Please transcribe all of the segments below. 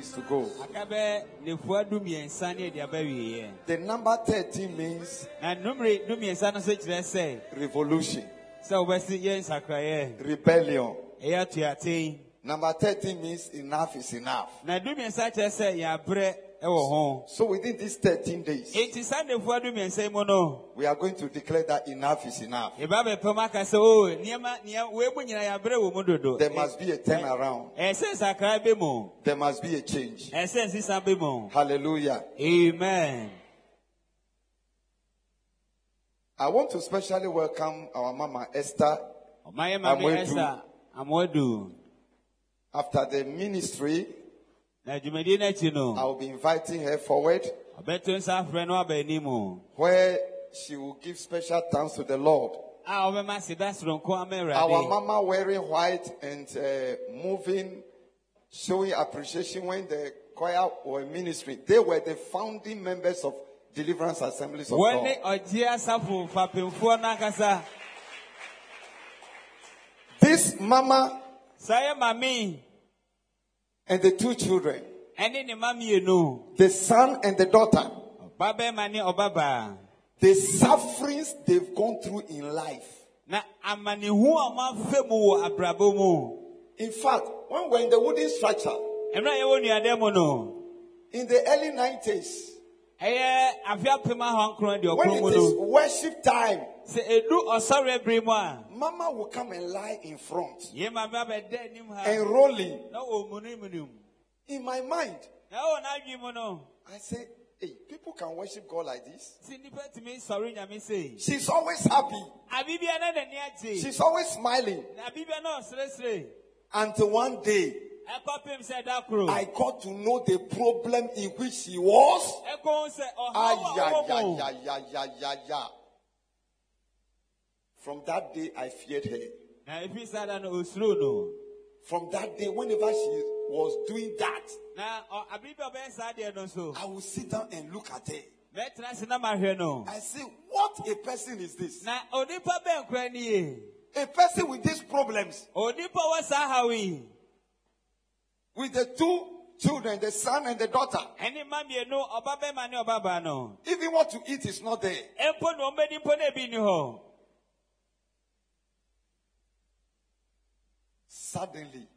Days to go. aka bɛ nefua du mmiɛnsa ne adi aba wieɛ The number 13 means na numere du mmiɛnsa no nso kyerɛ sɛ revolution, sɛ wobɛsi yɛ nsakraeɛ rebellion. Number 13 means enough is enough. Na du mmiɛnsa kyerɛ ɛwɔ ho So within these 13 days, enti saa nefua du mmiɛnsa yi mu no we are going to declare that enough is enough. yɛba bɛpɛm aka sɛ o oh, nneɛma nea wei mu nyina yɛabrɛ wɔ mu dodo There must be a eh, turnaround. Eh, eh, sɛ nsakrae bɛ mu There must be a change. ɛɛ sɛ nsisa mu Hallelujah. amen I want to specially welcome our mama Esther ɔmayɛ mame Amoadu. ɛsa after the ministry. Na dwumadie no akyi I no will be inviting her forward ɔbɛto nsa afrɛ no aba anim where she will give special thanks to the Lord. a ɔbɛma seda soronko ama Our awurade mama wearing white and uh, moving, showing appreciation when the choir were ministry. They were the founding members of Deliverance Assemblies of wɔne God. ɔgye asafo fapemfoɔ no ankasa This mama saa yɛ mame and the two children, ɛne ne ma mmienu the son and the daughter, ɔbabɛma ne ɔbabaa the sufferings they've gone through in life. na amanehu a ɔmafɛ mu wɔ abrabɔ mu. In fact, when we're in the wooden structure mmerɛ a yɛwɔ nnuadan mu no. in the early 90s, ɛyɛ afe apem ahoankron deɛ when it is worship time, sɛ ɛdu ɔsɔre bere mu a Mama will come and lie in front yɛ mame abɛda anim and rolling. In my mind, na ɛwɔ n'adwene mu no I say, hey, people can worship God like this. sɛ nnipa tumi sɔre nyame sei She's always happy. abibia na n'ani agye She's always smiling. na abibia na ɔseresere Until one day, ɛkɔpem sɛ da koro I got to know the problem in which she was. ɛkɔhu sɛ ɔhaw a Ay, ɔwɔ ya, mu ya, ya, ya, ya, ya. From that day, I feared her. na efi saa da no osuro no From that day, whenever she was doing that, na ɔ- abibia ɔbɛyɛ saa deɛ no so I would sit down and look at her. mɛtena ase na mahwɛ no I say, what a person is this? na onipa bɛn kora ni A person with these problems, onipa wɔ saa haw yi with the two children, the son and the daughter. ɛne ma mmienu ɔba bɛma ne ɔbabaa no Even what to eat is not there. mpo na ɔmbɛdi mpo na ebi ni hɔ Suddenly,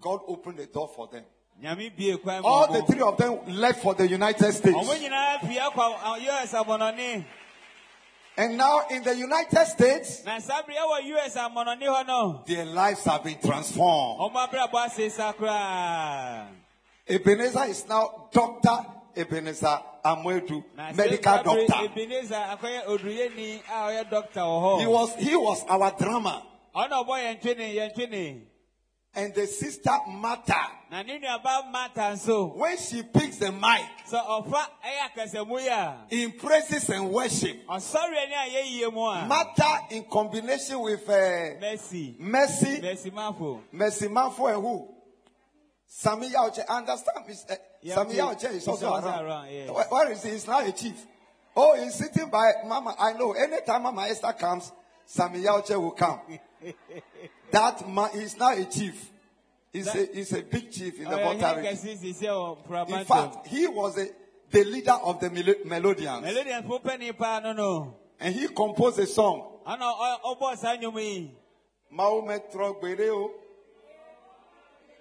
God opened the door for them. nyame bie kwan ma All the three of them left for the United States. ɔmo nyinaa pie kɔ us abɔnɔne And now in the United States, na saa bere ɛwɔ us amɔnɔne hɔ no their lives have been transformed. ɔmo abrabɔ ase sa koraa Ebenezer is now Dr. Ebenezer Amwedu, medical doctor. ebenezer akɔyɛ oduruyɛni a ɔyɛ doctor wɔ He was, he was our drama. Ɔna ɔbɔ yɛn twene yɛn And the sister Martha, na ne mata nso when she picks the mic sɛ ɔfa ɛyɛ akasamu in praises and worship, ɔsɔre ni a yɛyie mu a Martha in combination with uh, mercy Mercy, mercy mafo Mercy Manfo and who? Sami Yauche. Understand? Uh, Yeah, Sami. Yauche is also around. around. Where- where is he? He's now a chief. Oh, he's sitting by Mama. I know. Anytime Mama Esther comes, Sami Yauche will come. that man, he's now a chief. He's, a, he's a big chief in the Volta wɔ In fact, he was a, the leader of the Melo- Melodians. melodian fo pɛni paa no no And he composed a song. ɔna ɔ- ɔbɔ saa nnwom yi Maometro Gbereo.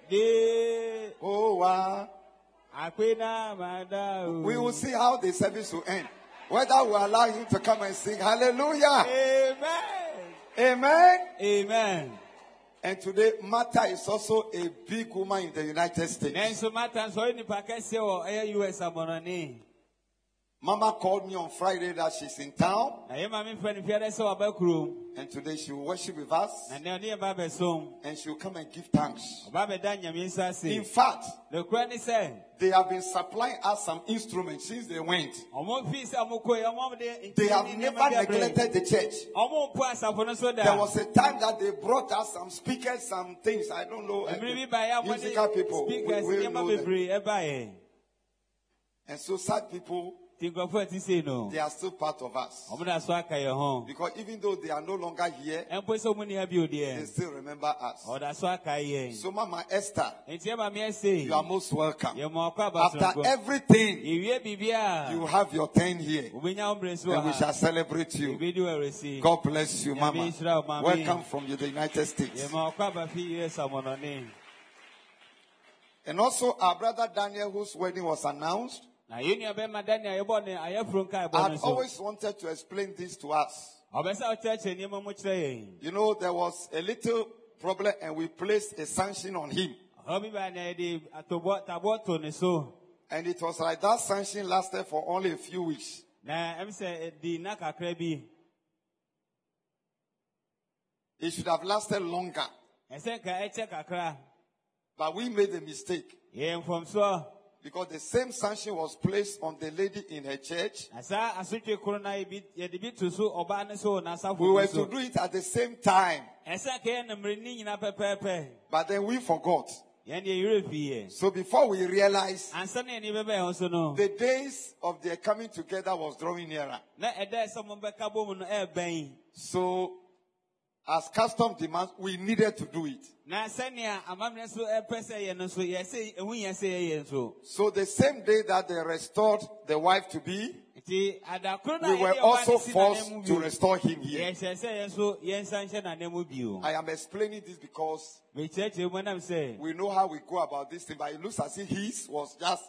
de Oh, wow. akpe mada. We will see how the service will end. Whether we allow him to come and sing hallelujah. amen Amen. amen. And today, Martha is also a big woman in the United States. Mama called me on Friday that she's in town na yɛ maame mfɛ no fiara sɛ waba kurom and today she will worship with us na nea ɔne yɛ ba and she will come and give thanks. ɔba bɛda nyame nsa In fact, nokora ne sɛ they have been supplying us some instruments since they went. ɔmo fii sɛ ɔmo kɔe ɔmo de They have never nneɛma bi abrɛ neglected the church. ɔmo mpo asafo no so There was a time that they brought us some speakers, some things. I don't know. uh, mmiri bi baeɛ a musical people. We, we know them. And so sad people, nti nkurɔfoɔ a ti sei no they are still part of us. ɔmo da so aka yɛn ho Because even though they are no longer here, ɛmpo sɛ ɔmo ni ha bio they still remember us. so aka yɛn So Mama Esther, nti ɛma me ɛsei you are most welcome. After everything, you have your turn here. wobɛnya wo mmerɛ so And we shall celebrate you. yɛbɛdi wɔ awurɛsi God bless you, Mama. Welcome from the United States. yɛma ɔkɔ aba fi us amɔnɔne And also our brother Daniel, whose wedding was announced, na yɛn nua bɛma daniel yɛbɔ ne ayɛforo nkaebɔ had no so always wanted to explain this to us. ɔbɛ sɛ ɔkyerɛkyerɛ nneɛma mu kyerɛ yɛn You know, there was a little problem and we placed a sanction on him. ɔhɔ bi baa na yɛde atobɔ tabɔ to ne so And it was like that sanction lasted for only a few weeks. na ɛm sɛ eh, ɛdi nna kakra bi It should have lasted longer. ɛsɛ nka ɛkyɛ kakra But we made a mistake because the same sanction was placed on the lady in her church. na saa asotwe koro no yɛbi- yɛde bi to so ɔbaa ne so wɔ n'asafo We were to do it at the same time, ɛsɛ nka yɛ nammerɛ ni nyina pɛpɛɛpɛ but then we forgot. yɛn deɛ yerɛ fii yɛ So before we realized, ansa na yɛne bɛbɛɛ ho so no the days of their coming together was drawing nearer. na ɛda sɛ mobɛka bɔ mu no ɛɛbɛn So, as custom demands, we needed to do it. amammerɛ so ɛpɛ eh, sɛ yɛ no so yɛsɛ ɛhu yɛ sɛ yɛyɛ nso So, the same day that they restored the wife to be, nti adakoro no we were also no si n'anan forced to restore him here. yɛhyɛ sɛ yɛn nso yɛnsa nhyɛ n'anan mu bio I am explaining this because mekyerɛkyerɛ mu nam sɛ we know how we go about this thing, but it looks as if his was just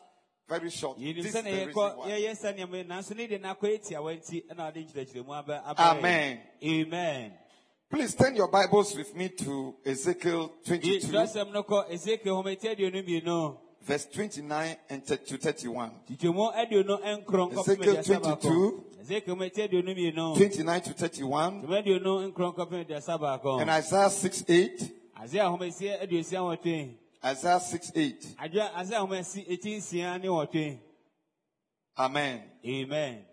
very short. This is the na reason yɛkɔ why. yɛyɛ sɛnea mo nanso ne de n'akɔ etia nti ɛna ɔde nkyerɛkyerɛ mu aba aba Amen. amen Please turn your Bibles with me to Ezekiel 22, twerɛsɛm no kɔ ezekiel hometi aduonu mmienu verse 29 and th- to 31. tikyɛmu aduonu nkron nkɔpem Ezekiel aduasa 22. ezekiel hometi aduonu mmienu 29 to 31. tikyɛmu aduonu nkron nkɔpem aduasa baako And Isaiah 6 8. Isaiah homesi aduosia nwɔtwe Isaiah 6 8. adwa Isaiah homesi eti nsia ne nwɔtwe Amen. amen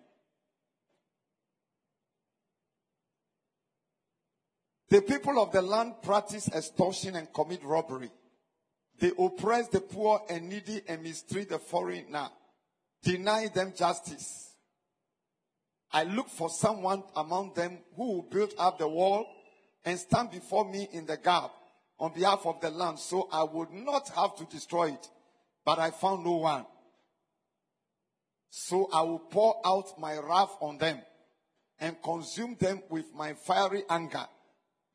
The people of the land practice extortion and commit robbery. They oppress the poor and needy and mistreat the foreigner, deny them justice. I look for someone among them who will build up the wall and stand before me in the gap on behalf of the land so I would not have to destroy it. But I found no one. So I will pour out my wrath on them and consume them with my fiery anger,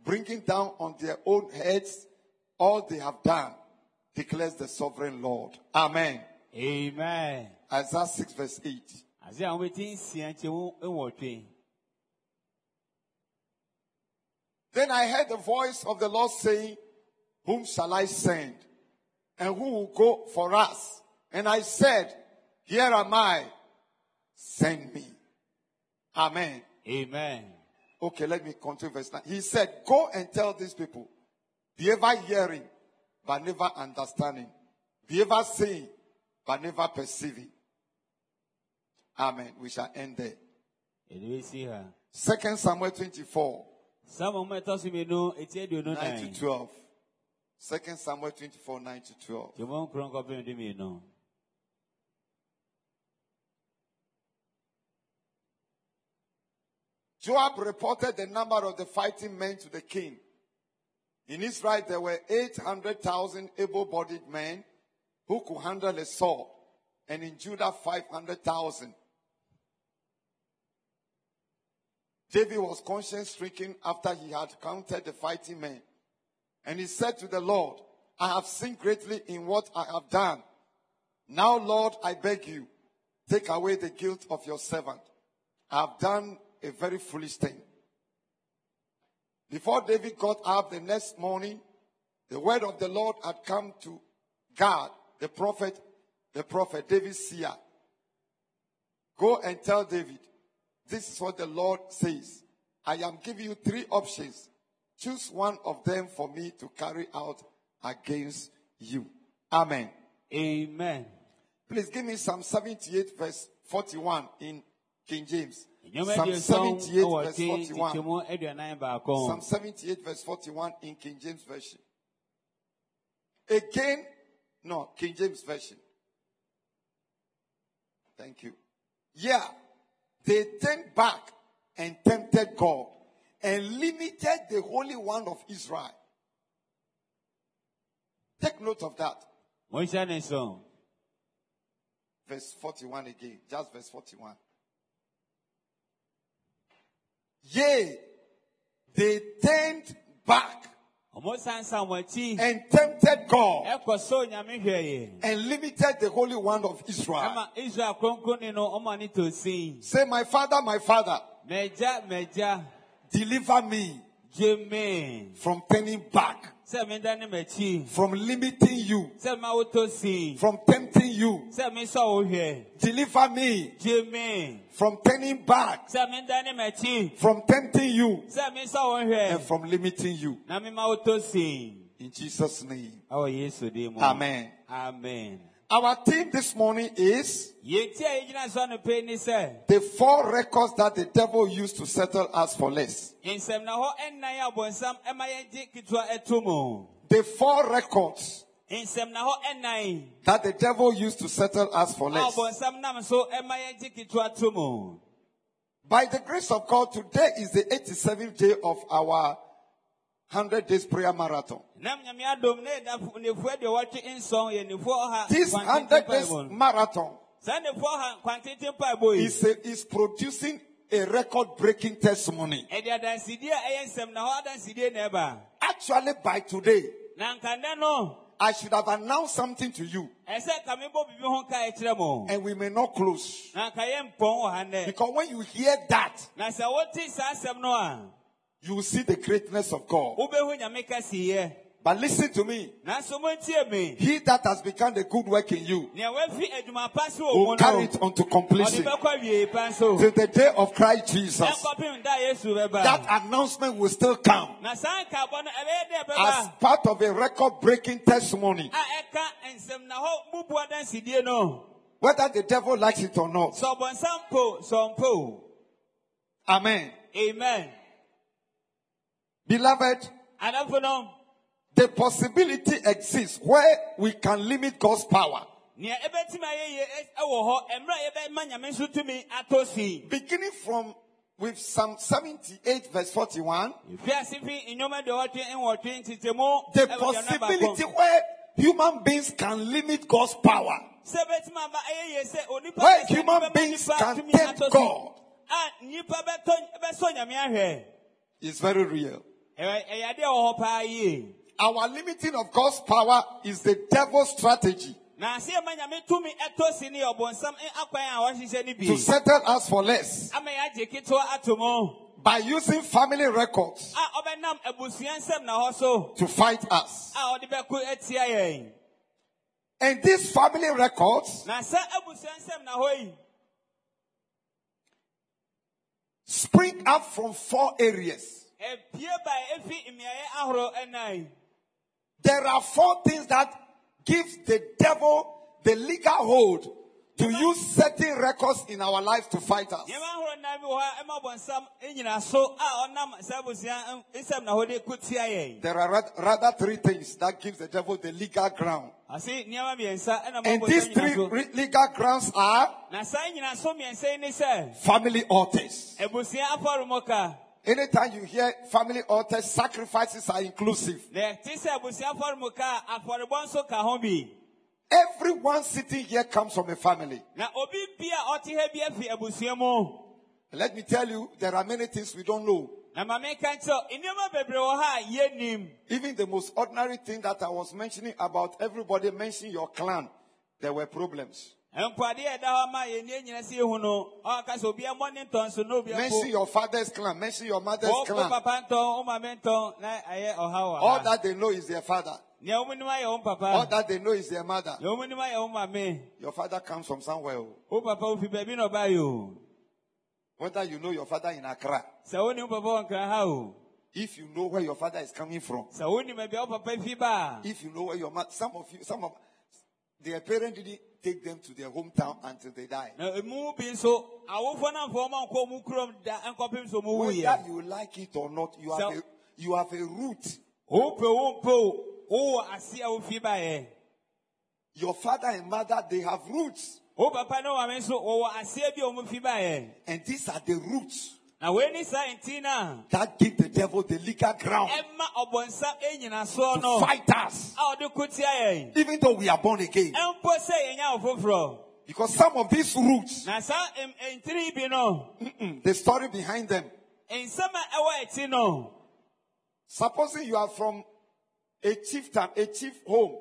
bringing down on their own heads all they have done, declares the sovereign Lord. Amen. amen Isaiah 6 verse 8. Isaiah hometi nsia nkyɛmu Then I heard the voice of the Lord saying, Whom shall I send? And who will go for us? And I said, Here am I. Send me. Amen. amen Okay, let me continue verse 9. He said, Go and tell these people, be ever hearing, but never understanding. Be ever seeing, but never perceiving. Amen. We shall end there. yɛde bɛsi ha Second Samuel 24, Samuel mu ɛtɔ so mmienu eti aduonu 9 to 12. Second Samuel 24, 9 to 12. Joab reported the number of the fighting men to the king. In Israel, there were 800,000 able bodied men who could handle a sword, and in Judah, 500,000. David was conscience stricken after he had counted the fighting men. And he said to the Lord, I have sinned greatly in what I have done. Now, Lord, I beg you, take away the guilt of your servant. I have done a very foolish thing. Before David got up the next morning, the word of the Lord had come to Gad, the prophet, the prophet David seer. Go and tell David, this is what the Lord says. I am giving you three options. Choose one of them for me to carry out against you. Amen. amen Please give me Psalm 78 verse 41 in King James. Psalm 78 verse 41. nkyɛmu aduanan baako Psalm 78 verse 41 in King James Version. Again, no, King James Version. Thank you. Yeah, they turned back and tempted God and limited the Holy One of Israel. Take note of that. monhyɛ ne so Verse 41 again, just verse 41. Yea, they turned back ɔmo sansan wɔn akyi and tempted God ɛkɔ so nyame hwɛeɛ and limited the Holy One of Israel. israel kronkronni no ɔmo ani to sin Say, My Father, my Father, deliver me from turning back, sɛ meda ne m'akyi from limiting you, sɛ ma wotɔ sin from tempting you. sɛ mesɔ wo hwɛ Deliver me. From turning back, sɛ meda ne m'akyi from tempting you, sɛ mesɔ wo and from limiting you. na mema wotɔ sin In Jesus' name. ɛwɔ yesu din mu Amen. amen Our theme this morning is yɛti a yɛgyina so anɔpɛ ni sɛ the four records that the devil used to settle us for less. nsɛm na hɔ ɛnnan a bɔnsam ɛma yɛgye ketewa ɛto mu The four records nsɛm na hɔ ɛnnan that the devil used to settle us for less. bɔnsam nam so ɛma yɛgye ketewa to mu By the grace of God, today is the 87th day of our 100 days prayer marathon. Nam nyame adom na yɛda nefoɔ deɛ wɔtwe nsɔn yɛ nefoɔ ɔha This 100 days marathon saa nefoɔ ɔha kwantenten mpaebɔ yi is, a- is producing a record breaking testimony. ɛde adansidie a ɛyɛ nsɛm na hɔ adansidie na ɛba Actually, by today, na nkandɛ no. I should have announced something to you, ɛsɛ ka mebɔ biribi ho ka ɛkyerɛ mo. And we may not close. na nka yɛ mpɔn wɔ ha nnɛ Because when you hear that, na sɛ wote saa asɛm no a you will see the greatness of God. Wobɛhu nyame kɛseyɛ But listen to me. nanso montie me He that has begun the good work in you nea wafi adwuma pa so wɔ will carry it unto completion bɛkɔ awiei pa so till the day of Christ Jesus. ɛnkɔpem da a yesu bɛba That announcement will still come na saa nkabɔ no ɛbɛyɛ dɛ as part of a record breaking testimony. a ɛka nsɛm na hɔ mubu adansidie no Whether the devil likes it or not. sɛ ɔbɔnsam po Amen. amen Beloved, the possibility exists where we can limit God's power. nea ɛbɛtumi ayɛ yie ɛ- ɛwɔ hɔ mmerɛ a yɛbɛma nyame nso tumi atɔ si Beginning from with Psalm 78 verse 41, fiase fi nnwoma deɛ wɔtwe nwɔtwe ntetemu the ɛwɔ deɛ no possibility where human beings can limit God's power. sɛ ɛbɛtumi aba ɛyɛ yie sɛ onipa Where human beings can tempt. God. a nipa bɛtɔ bɛsɔ nyame ahwɛ Is very real. Ɛyɛ ɛyɛ adeɛ wɔ hɔ paa yie Our limiting of God's power is the devil's strategy na ase ɛma nyame tumi ɛtɔ si ne ɔbɔnsam ɛ- akwan a wɔhyehyɛ ne bi. to settle us for less ama yɛagye ketewa ato mu. by using family records a ɔbɛnam abusua nsɛm na hɔ so. to fight us. a ɔde bɛko atia yɛn. And these family records na sɛ abusua nsɛm na hɔ yi spring up from four areas. There are four things that give the devil the legal hold to use certain records in our lives to fight us. nneɛma ahorow nan bi wɔ hɔ a ɛma bɔnsam nyina so a ɔnam saa abusua nsɛm na hɔ de ko tia yɛn There are rather three things that gives the devil the legal ground. ase nneɛma mmiɛnsa ɛna ma And these three nyina so re- legal grounds are na saa nyina so mmiɛnsa yi ne sɛ family altars. Anytime you hear family altars, sacrifices are inclusive. na ɛte sɛ abusua afɔremuka a afɔrebɔ nso ka ho bi Everyone sitting here comes from a family. na obi bi a ɔte ha bi afi abusua mu Let me tell you, there are many things we don't know. na ma meka nkyerɛ nneɛma bebree wɔ ha a yɛnnim Even the most ordinary thing that I was mentioning about everybody mentioning your clan, there were problems. Mpo adeɛ a ɛda hɔ ma yɛnni nyina sɛ yɛhu no ɔka sɛ obi mmɔ ne ntɔn na obi Mention your father's clan, mention your mother's clan. papa ntɔn wo maame ntɔn na ɛyɛ ɔhaw wɔ All that they know is their father. nea wɔn nim ayɛ wɔn All that they know is their mother. nea wɔn nim ayɛ wɔn maame Your father comes from somewhere. oh. wo papa ofi baabi na ɔbaa yi o oh. Whether you know your father in Accra, sɛ wɔn nim papa wɔn kran ha o if you know where your father is coming from, sɛ wɔn nim baabi a wɔn papa fi ba if you know where your mother, some of you, some of their parents didn't take them to their hometown until they died. na emu bi nso awofoɔ na nfa wɔn ankɔ wɔn kurom da nkɔpem so Whether you like it or not, you have a, you have a root. wo pe wo pe o wo wɔ ase a wofi ba yɛ Your father and mother, they have roots. wo papa ne wɔn maame nso wɔwɔ aseɛ bi a wɔn fi ba yɛ And these are the roots na wei ni saa nti that give the devil the legal ground ɛma ɔbɔnsam enyina soɔ to fight us. a ɔde ko tia yɛn Even though we are born again. ɛmpo sɛ yɛnya eh, foforɔ Because some of these roots, na saa em- ntiri bi no the story behind them. nsɛm a ɛwɔ akyi no Supposing you are from a chieftain, a chief home,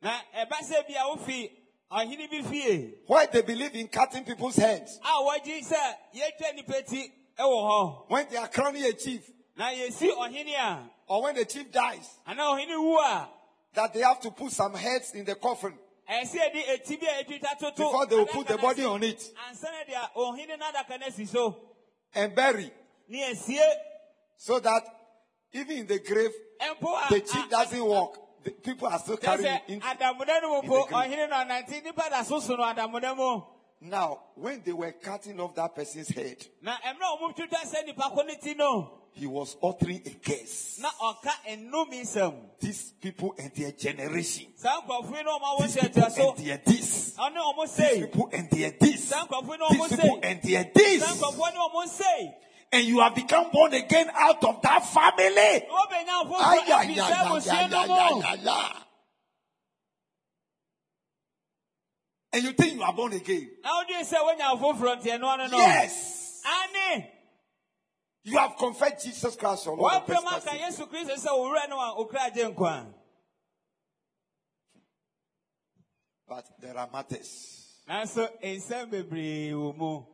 Why eh, ɛba sɛ bi a wofi ɔhene bi eh. they believe in cutting people's heads. Ah, a wɔgye sɛ yɛtwa nipa ti ɛwɔ hɔ When they are crowning a chief, na yɛsi ɔhene a. or when the chief dies, anaa ɔhene wu a. that they have to put some heads in the coffin ɛsɛ yɛde eti bi a yɛtwitwa toto. before they will put the body on it. Ansa na deɛ ɔhene no adaka no asi so. And bury, ne yɛsie so that even in the grave, mpo a the chief doesn't walk. The people are still carrying it. Into. adamuda no mu in po the grave. Ɔhene no ɔnante nipa da so so no adamuda mu Now, when they were cutting off that person's head, na mmerɛ a wɔn twitwa sɛ nipa ko ne ti no he was uttering a curse. na ɔka nnome nsɛm These people and their generation. saa nkurɔfoɔ yi na wɔn a These people and their this. These people and their this. saa nkurɔfoɔ yi na These people and their this. nkurɔfoɔ ne wɔn sei And you have become born again out of that family. wɔbɛnya Ay, foforɔ ay, afiri ay, saa ay, abusua ay, no ay, mu ay, ay, ay. And you think you are born again? na wodi sɛ wonya foforɔ nti ɛno ano no Yes. ane You have confessed Jesus Christ, your Lord. and wɔapem personal aka Savior. yesu kristo sɛ owura no a okura agye nkwa But there are matters. nanso nsɛm bebree wɔ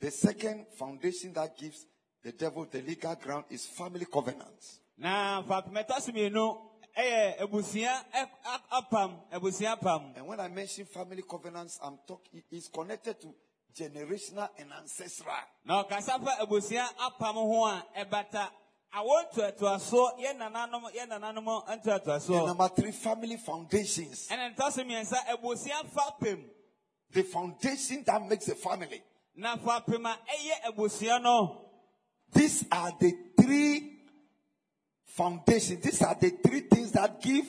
The second foundation that gives the devil the legal ground is family covenants. Na fapemɛtɔ eh, so mmienu ɛyɛ abusua ɛ- eh, a- eh, apam abusua apam And when I mention family covenants, I'm talking, it's connected to generational and ancestral. na ɔkasa fa abusua apam ho a ɛbata awɔ ntoatoasoɔ yɛ nananom yɛ nananom And ntoatoasoɔ number three, family foundations. ɛna ntɔ so mmiɛnsa abusua fapem The foundation that makes a family. na fapem a ɛyɛ abusua no These are the three foundations. These are the three things that give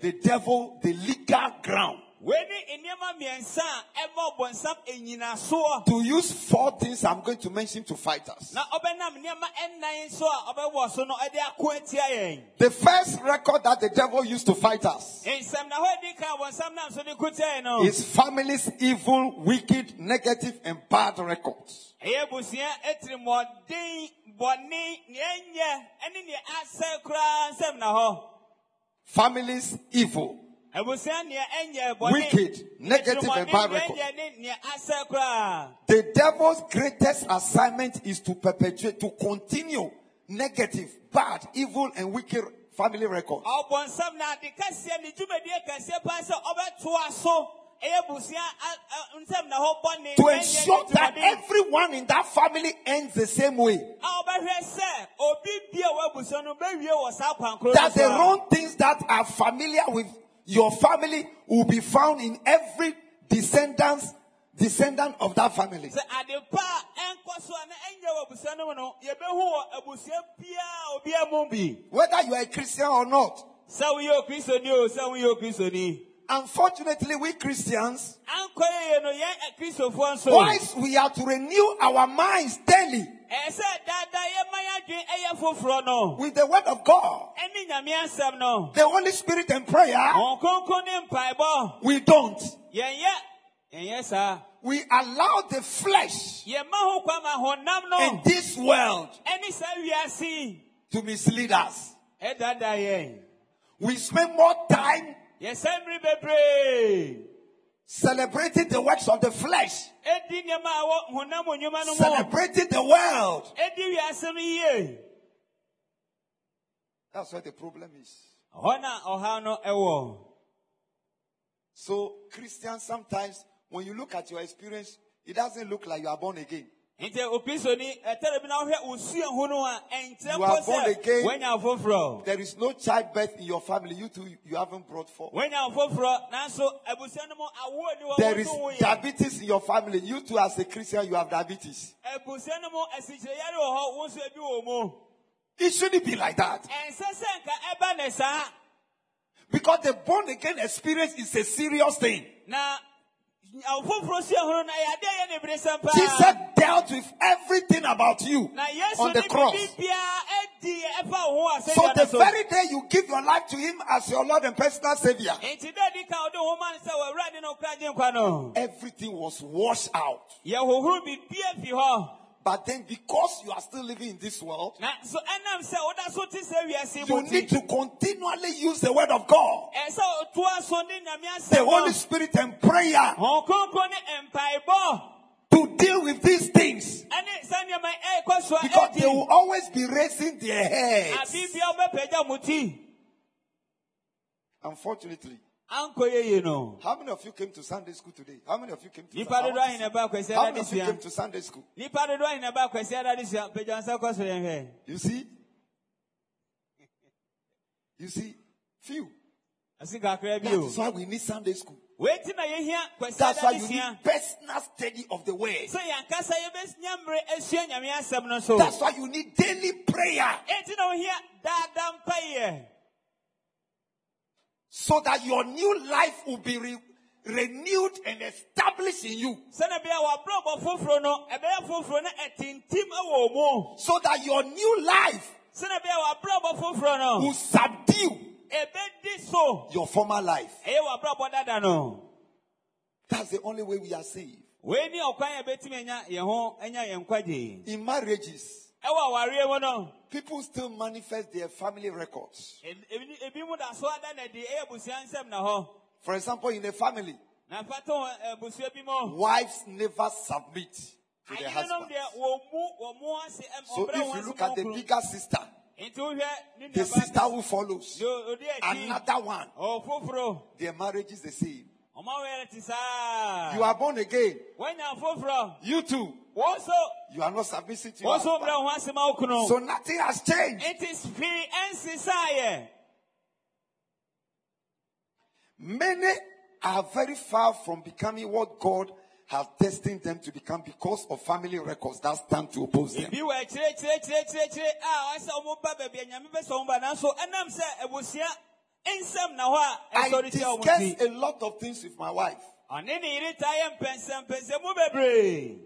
the devil the legal ground. Wei ne nneɛma mmiɛnsa a ɛma ɔbɔnsam enyinasoɔ To use four things I'm going to mention to fight us. na ɔbɛnam nneɛma ɛnnan so a ɔbɛwɔ so no ɛde ako atia yɛn The first record that the devil used to fight us nsɛm na hɔ adi kan ɔbɔnsam nam so de ko tia yɛn no is family's evil, wicked, negative, and bad records. ɛyɛ abusua etirimɔden bɔne nea ɛnyɛ ɛne nea asɛ koraa nsɛm na hɔ Family's evil, abusua nea ɛnyɛ bɔne Wicked, negative, and bad record. ɛnyɛ ne nea asɛ koraa The devil's greatest assignment is to perpetuate, to continue negative, bad, evil, and wicked family records. To ensure that everyone in that family ends the same way. a wobɛhwɛ sɛ obi bia wabusua no bɛwie wɔ saa kwankoro no That the wrong things that are familiar with your family will be found in every descendants, descendant of that family. sɛ ade pa a ɛnkɔ so a na ɛnyɛ wɔ abusua no mu no yɛbɛhu wɔ abusua biaa obia mu bi Whether you are a Christian or not. Sɛ woyɛ okristoni o sɛ woyɛ okristoni Unfortunately, we Christians, ankɔ yɛyɛ no yɛn akristofoɔ eh, nso. whilst we are to renew our minds daily ɛyɛ sɛ daadaa yɛma yɛ adwene eh, ɛyɛ foforɔ no. with the word of God, ɛne nyame asɛm no. the Holy Spirit and prayer, wɔn kronkron ne mpaebɔ. we don't. We allow the flesh yɛma ho kwan ma honam no. in this world to mislead us. We spend more time yɛsɛ mmiri bebree celebrating the works of the flesh, ɛdi nneɛma a ɛwɔ honam nnwuma no mu celebrating the world. ɛdi wiase no yie That's where the problem is. hɔ na ɔhaw no ɛwɔ So Christians sometimes when you look at your experience, it doesn't look like you are born again. Nti okristoni ɛtɛrɛ bi na wohwɛ osua ho no a ɛnkyerɛ You are born again. There is no childbirth in your family. You too, you haven't brought forth. woanya afoforɔ nanso abusua no mu awoɔ ni wɔ There is diabetes in your family. You too, as a Christian, you have diabetes. abusua no mu asikyireyare wɔ hɔ wo nso ebi wɔ mu It shouldn't be like that. ɛnsɛ sɛ nka ɛba ne saa Because the born again experience is a serious thing. na Jesus dealt with everything about you on the cross. bibi biara ɛdi ɛfa wo ho So the very day you give your life to Him as your Lord and personal Savior, nti dɛ di ka ɔde ho ma no sɛ wɔawurade no kora gye nkwa no everything was washed out. Yɛhohoro biribia fi hɔ But then, because you are still living in this world, na so ɛnam sɛ woda so te sɛ wiase you need to continually use the Word of God, ɛsɛ sɛ ɔtoa so ne nyame the Holy Spirit, and prayer hɔn kronkron ne mpaebɔ to deal with these things. ɛne saa nneɛma ɛrekɔ so a Because they will always be raising their heads. abi bia wobɛpagya mo ti. Unfortunately, ankɔ yeye no how many of you came to Sunday school today? How many of you came to Sunday dodo ahi na ba kwasi How many of you came to Sunday school? nipa dodo ahi na ba kwasi ada de sua pagya nsa kɔ so yɛn hwɛ You see? You see? Few. asi kakra bi That o is why we need Sunday school. weiti na yɛhia kwasi That's why you need personal study of the word. sɛ yɛnkasa yɛbɛnya mmerɛ asua nyame asɛm no so That's why you need daily prayer so that your new life will be re- renewed and established in you. sɛne bia wɔabrɛbɔ foforɔ no ɛbɛyɛ foforɔ na ɛtintim wɔ mu So that your new life sɛne bia wɔabrɛbɔ foforɔ no will subdue your former life. ɛyɛ wɔabrɛbɔ dada no That's the only way we are saved. wei ni ɔkwan a yɛbɛtumi anya yɛn ho anya yɛn nkwagye In marriages, ɛwɔ awareɛ mu no people still manifest their family records. For example, in a family, na mfa to hɔ, eh, abusua bi mu. wives never submit to their ayerenom husband. deɛ wɔn mu wɔn mu ase ɛm So if you look at the bigger sister, nti wohwɛ ne the sister who follows, de odi akyi another one, their marriage is the same. Ɔma wɔyɛ te saa You are born again. You too. wɔn so You are not submissive to your wɔn so brɛ husband. wɔn ase ma okunu So nothing has changed. it is Many are very far from becoming what God has destined them to become because of family records that stand to oppose them. I ɛsɔre tia ɔmo discuss a lot of things with my wife. Ɔne ne yere ta yɛ mpɛnsɛmpɛnsɛmu bebree.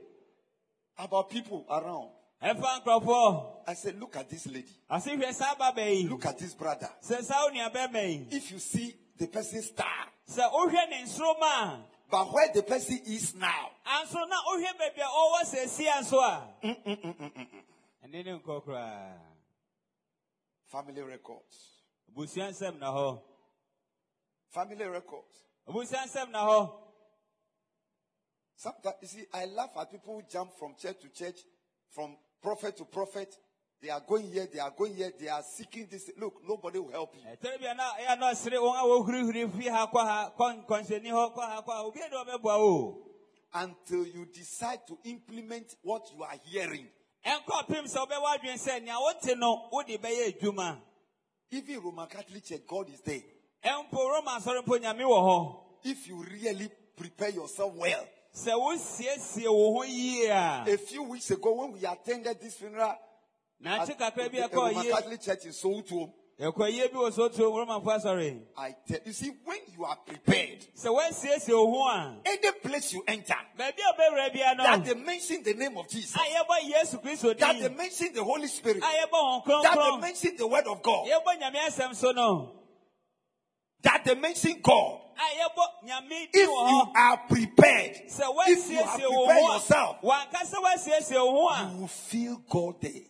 About people around. I said, look at this lady. ase hwɛ saa baba yi. Look at this brother. sɛ saa wo nua bɛrima yi. If you see the person star, sɛ wohwɛ ne nsoroma but where the person is now, a anso na wohwɛ baabi a ɔwɔ sɛsia nso a. Mm, mm, mm, Ɛne ne nkɔ koraa. Family records. Abusua nsɛm na hɔ Family records. abusua nsɛm na hɔ Sometimes, you see, I laugh at people who jump from church to church, from prophet to prophet. They are going here, they are going here, they are seeking this. Look, nobody will help you. ɛtɛrɛ bi a na ɛyɛ na ɔsere wɔn a wɔhurihuri fi ha kɔ ha kɔ hɔ kɔ ha kɔ ha obi ɛde ɔbɛboa o Until you decide to implement what you are hearing. Even Roman Catholic Church, God is there. ɛmpo roma asɔre mpo nyame wɔ hɔ If you really prepare yourself well. sɛ wosiesie wo a few weeks ago, when we attended this funeral at the Roman Catholic Church in Sowutuom, ɛkɔ yie bi wɔ so tuo romafo asɔre I tell you, see, when you are prepared, woasiesie wo ho any place you enter, baabi a wobɛwura bia no that they mention the name of Jesus, a yɛbɔ yesu kristo that they mention the Holy Spirit, a yɛbɔ wɔn that they mention the Word of God, yɛbɔ nyame asɛm so no that they mention God. a yɛbɔ nyame If you are prepared, if you have prepared yourself, wankasa woasiesie wo ho you will feel God there.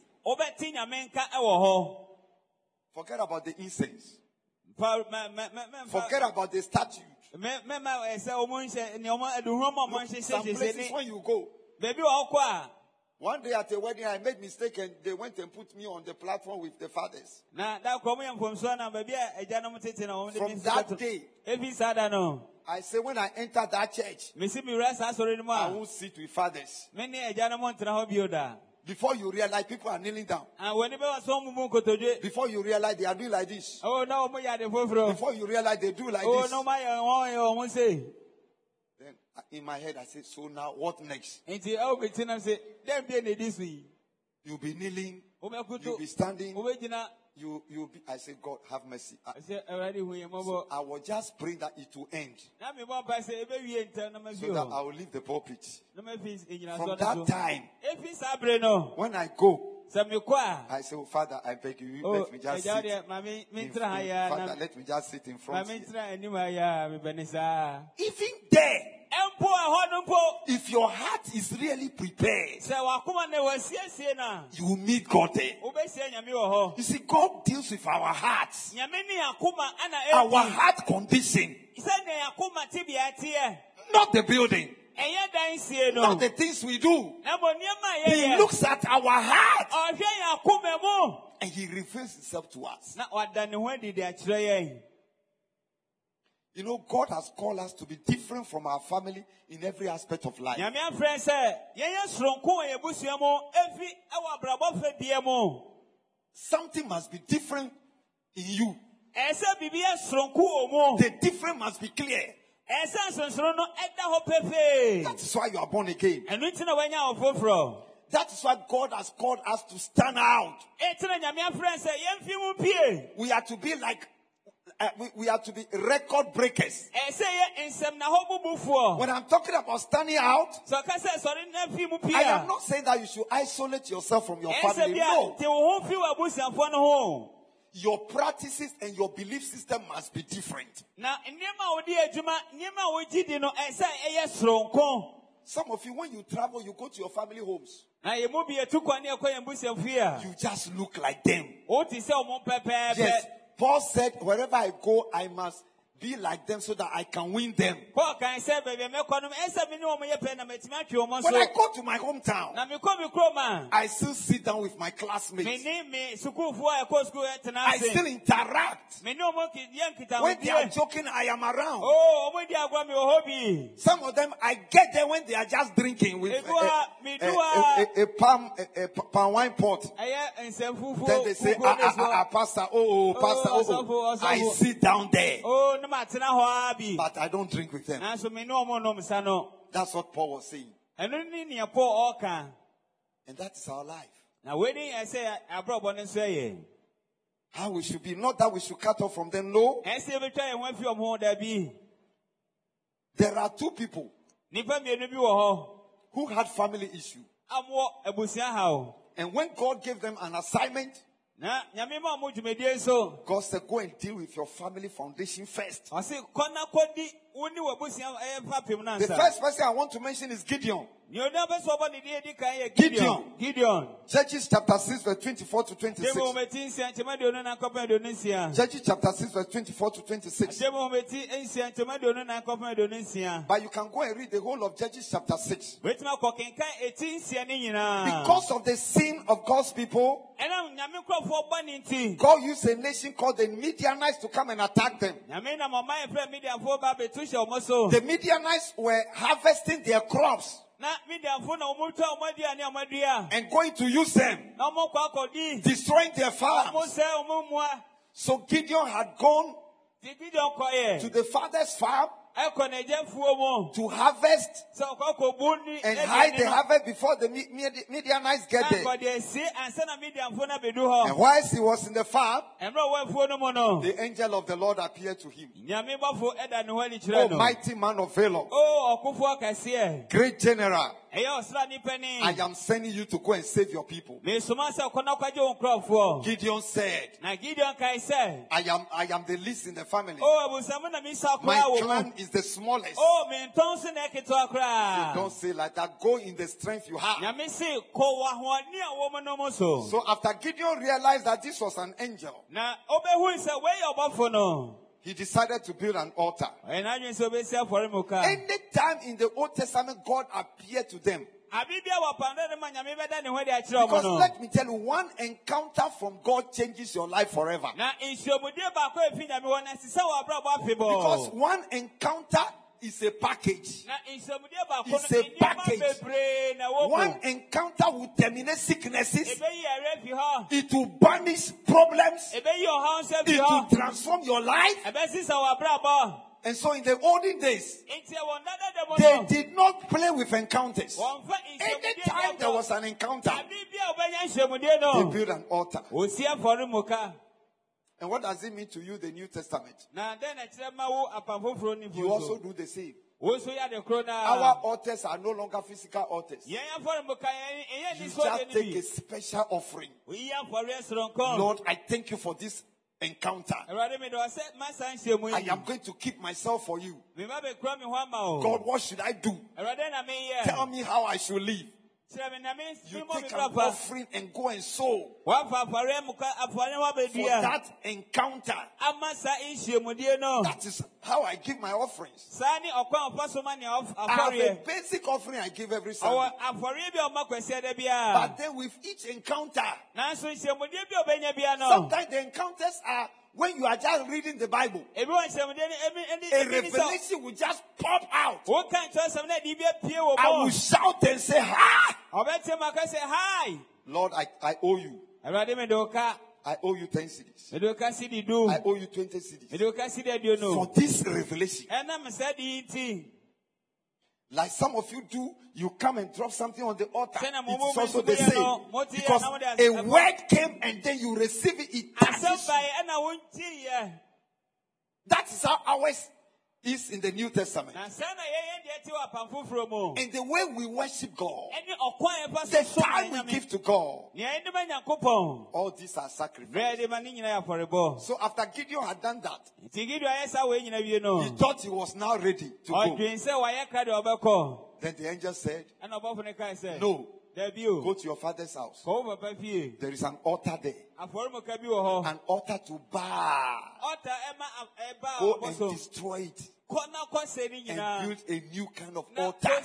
Forget about the incense. Forget about the statue. mɛ- mɛma ɛ, sɛ ɔmo nhyɛ nea ɔmo aduhuruma a ɔmo some places when you go, baabi a ɔkɔ a One day at a wedding, I made mistake and they went and put me on the platform with the fathers. na da kɔn mu yɛ mfomsoɔ na baabi a agyanom tete na wɔn de From that day, I say when I enter that church, I mi wura saa asɔre no mu I a won't sit with fathers. Me ne agyanom ntena hɔ bio da Before you realize people are kneeling down. a wɔn ani bɛ wɔ so wɔn mu Before you realize they are doing like this. o na wɔn yɛ ade foforɔ Before you realize they do like this. na wɔn ayɛ wɔn yɛ wɔn se Then uh, in my head, I say, so now what next? nti ɛwɔ mi ti nam se dɛm bie na edi You'll be kneeling, you'll be standing, wɔn bɛ gyina you you be I say, God have mercy. I, ɛsɛ ɛwɛde hu yɛn mɔbɔ I was just praying that it will end. na mi bɔ mpa sɛ ebe wie ntɛm na ma fi So that I will leave the pulpit. na ma fi egyina From that time, efi saa bere no when I go, sɛ mi kɔ a. I say, oh, Father, I beg you, Oh, let me just sit. in- in- Father, let me just sit in front. here. ntena anim ha yɛ a mebɛne saa Even there, ɛmpo ɛhɔ no mpo. If your heart is really prepared, sɛ wakoma na wasiesie no a you will meet God there. wobɛsie nyame wɔ hɔ. You see, God deals with our hearts, nyame ne akoma ana our heart condition, sɛnea akoma tebea teɛ. Not the building, ɛyɛ dan sie no. Not the things we do. na mmɔ nneɛma a He looks at our heart. Ɔhwɛ yɛn akoma mu. And He reveals Himself to us. You know, God has called us to be different from our family in every aspect of life. nyame afrɛ sɛ yɛyɛ soronko wɔ yɛn busua mu efi ɛwɔ abrabɔ fɛdie mu Something must be different in you. ɛyɛ sɛ biribi yɛ soronko wɔ mu The different must be clear. ɛsɛ nsonsono no ɛda hɔ pefee That is why you are born again. ɛno nti na wanya wo foforɔ That is why God has called us to stand out. ɛti na nyame afrɛ sɛ yɛmfi mu pie We are to be like, uh, we, we are to be record breakers. Eh, ɛsɛ yɛ nsɛm na hɔ bubufoɔ When I'm talking about standing out, sɛ ɔka sɛ sɔre na fi mu pie I am not saying that you should isolate yourself from your eh, family. No. te wo ho fi wɔ abusuafoɔ no ho Your practices and your belief system must be different. na nneɛma a wodi adwuma nneɛma a wogyi di no eh, ɛsɛ ɛyɛ soronko Some of you, when you travel, you go to your family homes. na yɛ mu bi yɛtu kwan ne yɛkɔ yɛn busuafie a You just look like them. wote sɛ ɔmo pɛpɛɛpɛ Yes. Paul said, wherever I go, I must be like them so that I can win them. paul kan sɛ baabi a mɛkɔ no ɛsɛ me ne ɔmo yɛ pɛ na matumi atwe ɔmo When I go to my hometown, na mekɔ me kurom a I still sit down with my classmates. ne me sukuufoɔ a ɛkɔ sukuu ɛtena I still interact. me ne ɔmo ki- yɛ When they are joking, I am around. o ɔmo di agorɔ mi wɔ hɔ bi Some of them, I get there when they are just drinking with a, a, a, a, palm, a, a palm wine pot. ɛyɛ nsɛm fufuo Then they say, ah, ah, ah, ah, Pastor, oh, oh, Pastor, oh, oh. I sit down there, o ne ma tena hɔ a bi but I don't drink with them. nanso me ne ɔmo nom sa no That's what Paul was saying. ɛno ne nea paul ɔka And that is our life. na wei ne yɛ sɛ aborɔbɔ no nso yɛ How we should be. Not that we should cut off from them. No. ɛsɛ yɛbɛtwa yɛn ho afi ɔmo ho dabi There are two people nnipa mmienu bi wɔ hɔ who had family issue. a mowɔ abusua ha o And when God gave them an assignment, na nyame ma ɔmo dwumadie nso God said, go and deal with your family foundation first. Ɔse kɔ na kɔdi wo ne w'abusua ɛyɛ eh, fapem no The first person I want to mention is Gideon. nea ɔda bɛ sɛ ɔbɔ ne deɛ di kan yɛ Gideon. gideon Judges chapter 6, verse 24 to 26. hometi nsia nkyɛma aduonu na nkɔpem aduonu nsia. Judges chapter 6, verse 24 to 26. Gyeme hometi nsia nkyɛma aduonu na nkɔpem aduonu nsia. But you can go and read the whole of Judges chapter 6. Wetumi akɔ kenkan eti nsia ne nyinaa. Because of the sin of God's people, ɛnam nyame nkurɔfoɔ bɔ ne nti. God used a nation called the Midianites to come and attack them. Nyame nam ɔman yɛfrɛ Midianfoɔ ba abɛtu hyɛ ɔmo so. The Midianites were harvesting their crops Na Midianfoɔ na ɔmo twa ɔmo aduane a ɔmo adua. and going to use them, Na ɔmo kɔ akɔdi. destroying their farms. sɛ ɔmo mua. So Gideon had gone Ti Gideon kɔyɛ. to the father's farm Ɛkɔ n'agyafuo mu. To harvest Sɛ ɔkɔ akɔbu ni and hide the harvest before the Mi- Midi- Midianites get there. Ɛkɔ de esi ansa na Midianfoɔ no abedu hɔ. And whilst he was in the farm, Mmerɛ a ɔwɔ afuo no no. the angel of the Lord appeared to him. nyame bɔfo ɛda ne ho adi Oh, mighty man of valor, oh, o ɔkofoɔ kɛseɛ great general, ɛyɛ ɔsrane pani I am sending you to go and save your people. mesoma sɛ kɔ na kɔgye wo nkurɔfoɔ Gideon said, na gideon kae sɛ I am, I am the least in the family. Oh, o abusamu na misa My koraa wɔ mu clan is the smallest. so ɛketewa koraa Don't say like that. Go in the strength you have. nyame se kɔ wɔ ahoɔden a wɔ mu no mu so So after Gideon realized that this was an angel, na wobɛhui sɛ woyɛ ɔbɔfo no he decided to build an altar. ɔyɛ n'adwene sɛ wobɛsi afɔremuka Anytime in the Old Testament God appeared to them, abibia wɔ pando ne ma nyame bɛda ne ho de akyerɛ ɔmo Because let me tell you, one encounter from God changes your life forever. na nsuomudie baako a efi nyame hɔ no ɛsesa wɔ abrabɔ Because one encounter is a package. na nsuomudie baako It's a package. bebree na ɛwɔ One encounter will terminate sicknesses. ebeyi ɛrɛ fi hɔ It will banish problems. ebeyi ɔhaw nso fi It will transform your life. ɛbɛsisa wɔ abrabɔ And so in the olden days, nti wɔn dada dɛm they did not play with encounters. Anytime there was an encounter, abibia ɔbɛnya nsuomudie they built an altar. And what does it mean to you, the New Testament? na dɛn na kyerɛ ma wo apam foforɔ ni You also do the same. wo nso yɛ ade koro Our altars are no longer physical altars. yɛn afɔremuka yɛn ɛyɛ You just so de ni take a special offering. oyi afɔre soronko Lord, I thank you for this encounter. awurade mi dɔn sɛ masa nsuomu I am going to keep myself for you. mi ma bɛ kura mi hɔ ama o God, what should I do? awurade na mi Tell me how I should live. Kyerɛ mi na mi You mi mɔ mi take an offering and go and sow wafa afɔre muka afɔre wa bɛ for that encounter. ama sa nsuomudie no That is how I give my offerings. saa ni ɔkwan ɔfa so ma ni I have a basic offering I give every Sunday. afɔre bi a ɔma kwasi ɛdɛ bia But then with each encounter, nanso nsuomudie bi a ɔbɛnya bia no sometimes the encounters are when you are just reading the Bible. ebi wɔ nsuomudie ni ebi A ebi ebi ni sɛ revelation will just pop out. woka nkyɛnsɛm na ɛde bi apue wɔ I will shout and say, Ha! ɔbɛte mu aka sɛ hi Lord, I, I owe you. awurade mi de o ka I owe you 10 cities. mi de o ka si I owe you 20 cities. mi de o ka si di aduonu For this revelation. ɛnam saa di ti Like some of you do, you come and drop something on the altar. Send a It is moment also the same. Because a word came and then you receive it. It asɛm touches you. bae ɛna wonti yɛ That is how ours is in the New Testament. na saa na yɛyɛ deɛ ti wɔ apam foforɔ mu And the way we worship God, the time we give to God, nea yɛde ma nyankopɔn. all these are sacrifices. berɛ de ma ne nyina yɛ afɔrebɔ. So after Gideon had done that, nti gideon ayɛ saa wei nyina wie no. he thought he was now ready to go. ɔdwen sɛ wayɛ ka deɛ ɔbɛkɔ. Then the angel said, no kae sɛ No, dabi o. go to your father's house. kɔ wo papa fie. There is an altar there, afɔremuka bi wɔ hɔ an altar to Baal. ɔta ɛma a- ɛba Go and destroy it kɔ na kɔsɛ ne and build a new kind of altar.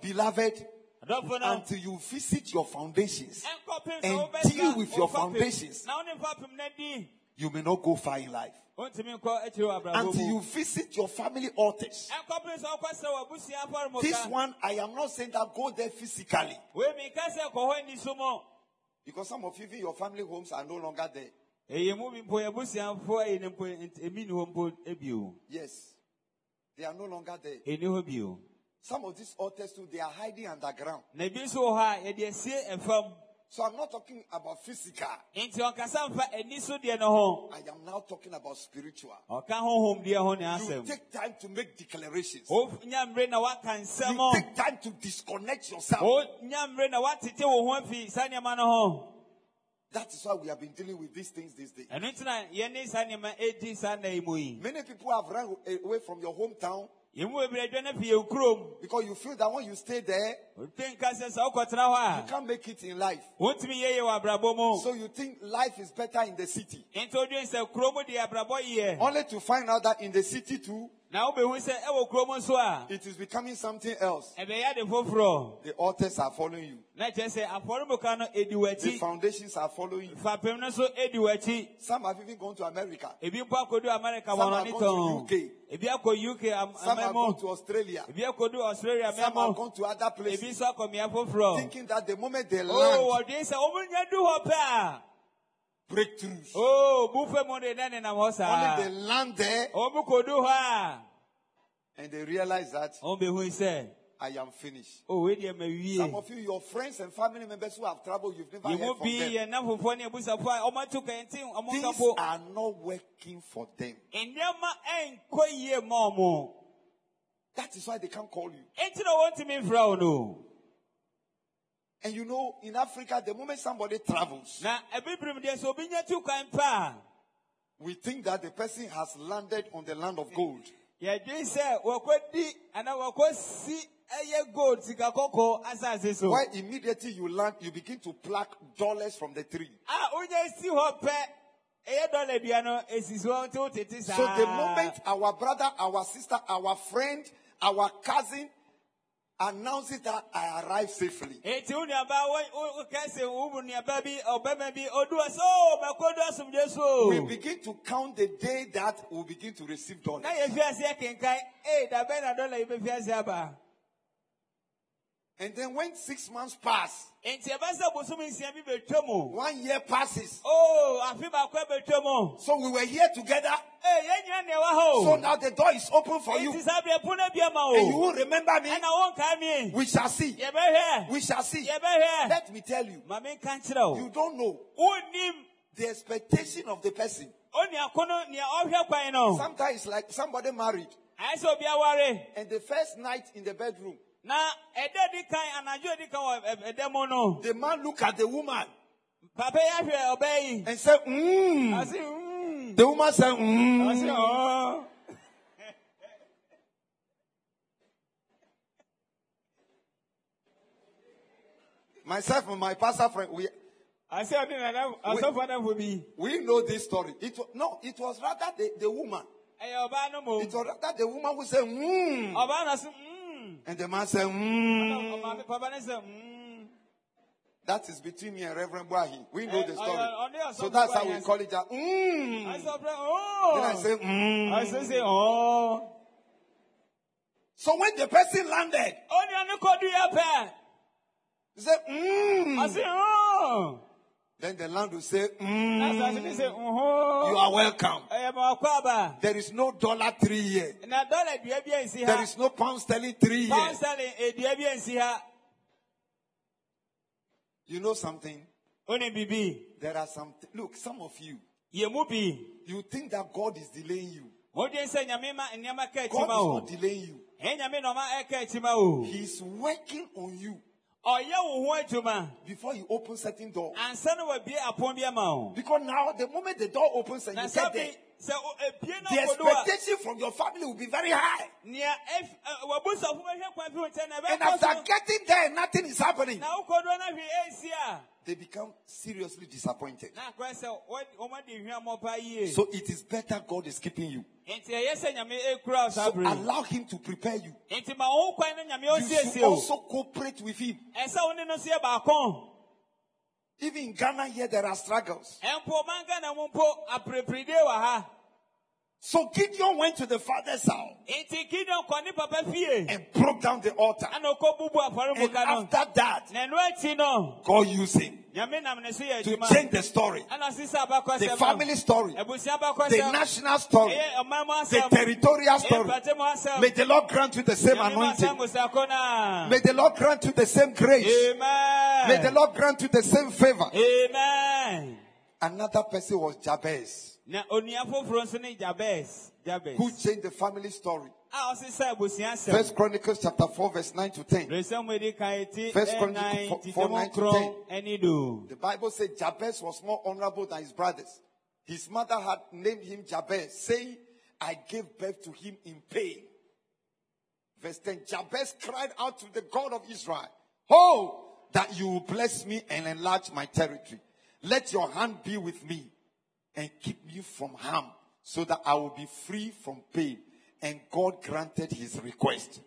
Beloved, until you visit your foundations, and deal with your foundations. na wone fapem na di you may not go far in life. wontumi nkɔ akyiri wɔ abrabɔ Until you visit your family altars. ɛnkɔpem sɛ wokɔsɛ w'abusua This one, I am not saying that go there physically. Wei meka sɛ kɔ hɔ ani so mu Because some of you, even your family homes are no longer there. Eh, ɛyɛ mu bi mpo yɛabusuafoɔ ɛyɛ eh, ne mpo eh, nt- ɛmi ni hɔ mpo bio Yes. They are no longer there. ɛni Some of these altars too, they are hiding underground. Na ebi nso wɔ hɔ a yɛde asie ɛfam So I'm not talking about physical. nti ɔnkasa mfa ani so deɛ no ho I am now talking about spiritual. ɔka honhom deɛ ho ne You take time to make declarations. wonya mmerɛ na woaka nsɛm You take time to disconnect yourself. wonya mmerɛ na woatete wo ho afi saa nneɛma no ho That is why we have been dealing with these things this day. ɛno nti na yɛne saa nneɛma ɛdi saa nna yi mu yi Many people have run away from your hometown yɛmu bebree adwa no fi yɛn kurom because you feel that when you stay there, wotwe nka sɛ sɛ wokɔtena hɔ you can't make it in life. wontumi yɛyɛ wɔ abrabɔ mu So you think life is better in the city. nti wodwen sɛ kurom deɛ abrabɔ yɛ Only to find out that in the city too, na wobɛhu sɛ ɛwɔ kurom nso a it is becoming something else. ɛbɛyɛ ade foforɔ The altars are following you. na kyerɛ sɛ afɔremuka no ɛdi The foundations are following you. fapem no nso ɛdi w'akyi Some have even gone to America. ebi mpo akɔdu amerika Some have gone to UK. ebi akɔ uk am- Some have gone to Australia. ebi akɔdu australia Some have gone to other places. nso akɔ mmea foforɔ Thinking that the moment they o land, breakthroughs. o bufe mu de ne nenam hɔ Only they land there kɔdu and they realize that sɛ I am finished. o wei deɛ ma wie Some of you, your friends and family members who have trouble, you've never heard from them. yɛ nam fofoɔ ne abusafoɔ a wɔn ato kɛntɛn wɔn Things are not working for them. nneɛma ɛnkɔ yie ma wɔn That is why they can't call you. And you know, in Africa, the moment somebody travels, na ebibirim deɛ sɛ obi nya tu kwan pa we think that the person has landed on the land of gold. a yɛdwen sɛ wɔkɔdi anaa wɔkɔsi ɛyɛ gold sika kɔkɔɔ asase so Why immediately you land, you begin to pluck dollars from the tree. a wonya si hɔ pɛ ɛyɛ dɔla bia no esi so nti wotete saa So the moment our brother, our sister, our friend, our cousin announces that I arrived safely. We begin to count the day that we'll begin to receive dollars. And then when six months pass, enti ɛbɛ sɛ bosom nsia bi bɛtwa mu one year passes. Oh, So we were here together. Eh, ee yɛn nyina nea ɛwɔ ha So now the door is open for you. enti saa bere pono And you will remember me. ɛna wɔn nkaa mi We shall see. We shall see. Let me tell you, maame nka nkyerɛ you don't know the expectation of the person. onua kono nea ɔhwɛ kwan Sometimes like somebody married, ayɛ sɛ obi aware and the first night in the bedroom, na ɛda di kan anadwo di kan wɔ ɛ- ɛda the man look at the woman papa yi ahwɛ ɔbaa yi and say, mm. mm The woman said, mm. ɔɔ Myself and my pastor friend, we, ɔsi ɔdi nana ɔsɔfo anafo bi we know this story. It was, no, it was rather the, the woman. ɛyɛ ɔbaa no It was rather the woman who said, mm. Ɔbaa na ɔsi mm And the man said, mm. ɔmaame papa ne sɛ That is between me and Reverend Brahi. We know the Eh, story. oh, oh, So that's how we call it. that, Mm. Then I ɔɔ say, mm. ɔsi sɛ ɔɔ So when the person landed, onua ne kɔdu yɛ he said, mm. ɔsi ɔɔ Then the land will say, mm. sase ne sɛ You are welcome. Eh, ɛyɛ ma ɔkɔ aba There is no dollar three year. na dɔla dua bi ansi There is no pound sterling three pound years. sterling eh, edua bi ansi ha You know something? There are some, look, some of you, yɛ mu bi you think that God is delaying you. mɔden sɛ nyame ma nneɛma ka akyi God is not delaying you. ɛn nyame na ɔma ɛka akyi ma o He's working on you ɔyɛ wo ho adwuma before you open certain door. ansa na wabie apɔn bi ama o Because now, the moment the door opens and you get there, bi sɛ o- ebie na the expectation from your family will be very high. nea ef- ɛ, wabusafo bɛhwɛ kwan fi wo nkyɛn na And after getting there, nothing is happening. na wokodoɔ no hwee ɛnsi a They become seriously disappointed. na akɔɛ sɛ wɔd- wɔmade hwia mmɔpa yie So it is better God is keeping you. enti ɛyɛ sɛ nyame ɛkura wo saa So allow Him to prepare you. enti ma wo ho kwan no nyame You should also cooperate with Him. ɛsɛ wo ne no so yɛ baako Even in Ghana, here there are struggles. So Gideon went to the father's house enti gideon kɔ ne papa fie and broke down the altar. And after that, na ɛno akyi no God used him nyame nam ne so yɛ to change the story, ana ɔsesa abakɔsɛm the family story, the national story, ɛyɛ ɔman mu the territorial story. mpate mu asɛm May the Lord grant you the same nyame ma asɛm anointing. May the Lord grant you the same grace. amen. May the Lord grant you the same favor. amen. Another person was Jabez, na onua foforɔ nso ne jabes jabes who changed the family story. a ɔsesa abusua asɛm First Chronicles chapter 4, verse 9 to 10. resɛm edi kan eti First Chronicles four- four, mu nine to kron ɛni do The Bible said Jabez was more honorable than his brothers. His mother had named him Jabez, saying, I gave birth to him in pain. Verse 10 Jabez cried out to the God of Israel, Oh, that you will bless me and enlarge my territory. Let your hand be with me and keep me from harm, so that I will be free from pain. And God granted his request.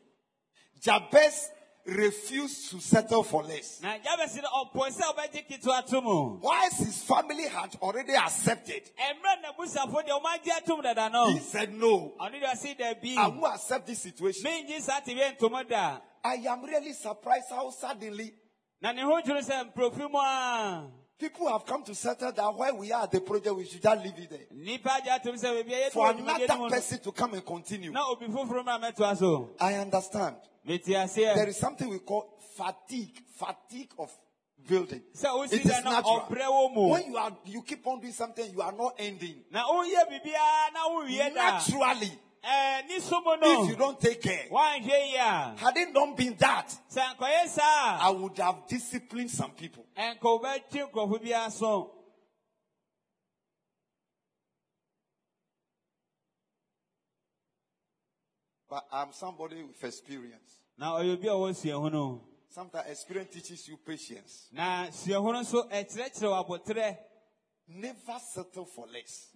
Jabez refused to settle for less. na jabes no ɔpɔ sɛ ɔbɛgye ketewa to mu Whilst his family had already accepted, ɛmmerɛ na busafo deɛ ɔmagye atom dada no he said, No, ɔno deɛ ɔse dabi I won't accept this situation. mengye saa te bɛ ntomo da I am really surprised how suddenly na ne ho dwiri sɛ mprofi mu a people have come to settle that where we are at the project, we should just leave it there. nnipa agye atom sɛ baabi a yɛde For another person to come and continue. na obi foforɔ mu a mɛtoa so I understand. There is something we call fatigue, fatigue of building. It is natural. ɔbrɛ wɔ mu When you are, you keep on doing something, you are not ending. na woyɛ biribiara na Naturally, ɛɛ ne so mu Eh, if you don't take care, had it not been that, sɛ nkɔyɛ saa I would have disciplined some people. a ɛnka wobɛtwe nkurɔfo But I'm somebody with experience. na ɔyɛ obi a ɔwɔ suahu no Sometimes experience teaches you patience. na suahu no nso ɛkyerɛkyerɛ eh, wɔ abotrɛ Never settle for less.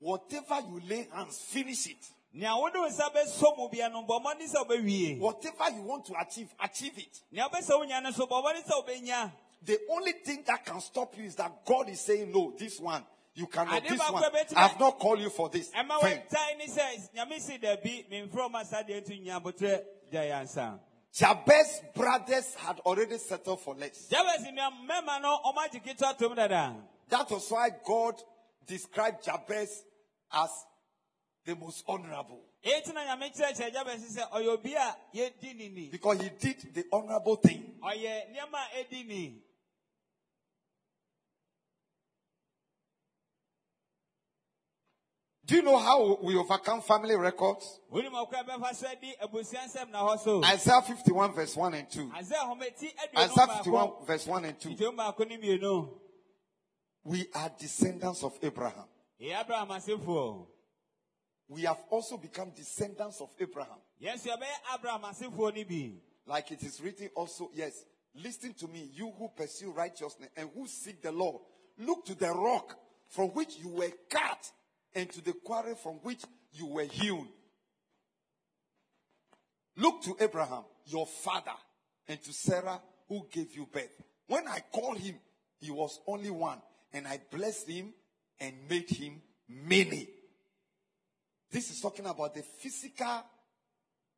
Whatever you lay hands, finish it. nea wode wo nsa bɛsɔ mu bia no bɔ mmɔden sɛ wobɛwie Whatever you want to achieve, achieve it. nea wopɛ sɛ wonya no so bɔ mmɔden sɛ wobɛnya The only thing that can stop you is that God is saying, No, this one, you cannot. This one, I've not called you for this. ɛma thing." wɔtae ne sɛ nyame si dabi memfrɛ ɔma saa deɛ nto nya abotrɛ gya yɛ ansa Jabez's brothers had already settled for less. jabes nua mmarima no ɔmagye ketewa tom dada That was why God described Jabez as the most honorable. ɛti na nyame kyerɛkyerɛ jabes sɛ ɔyɛ obi a yɛdi ne ni Because he did the honorable thing. ɔyɛ nneɛma a ɛdi ni Do you know how we overcome family records? wonim ɔkora bɛfa so adi abusua nsɛm na hɔ so Isaiah 51 verse 1 and 2. Isaiah hometi Isaiah aduonu 51 verse 1 and 2. nkyɛmu baako ne mmienu We are descendants of Abraham. Ɛyɛ abraham asefoɔ We have also become descendants of Abraham. Yes, abraham asefoɔ no bi Like it is written also, yes. Listen to me, you who pursue righteousness and who seek the Lord. Look to the rock from which you were cut and to the quarry from which you were hewn. Look to Abraham, your father, and to Sarah, who gave you birth. When I called him, he was only one, and I blessed him and made him many. This is talking about the physical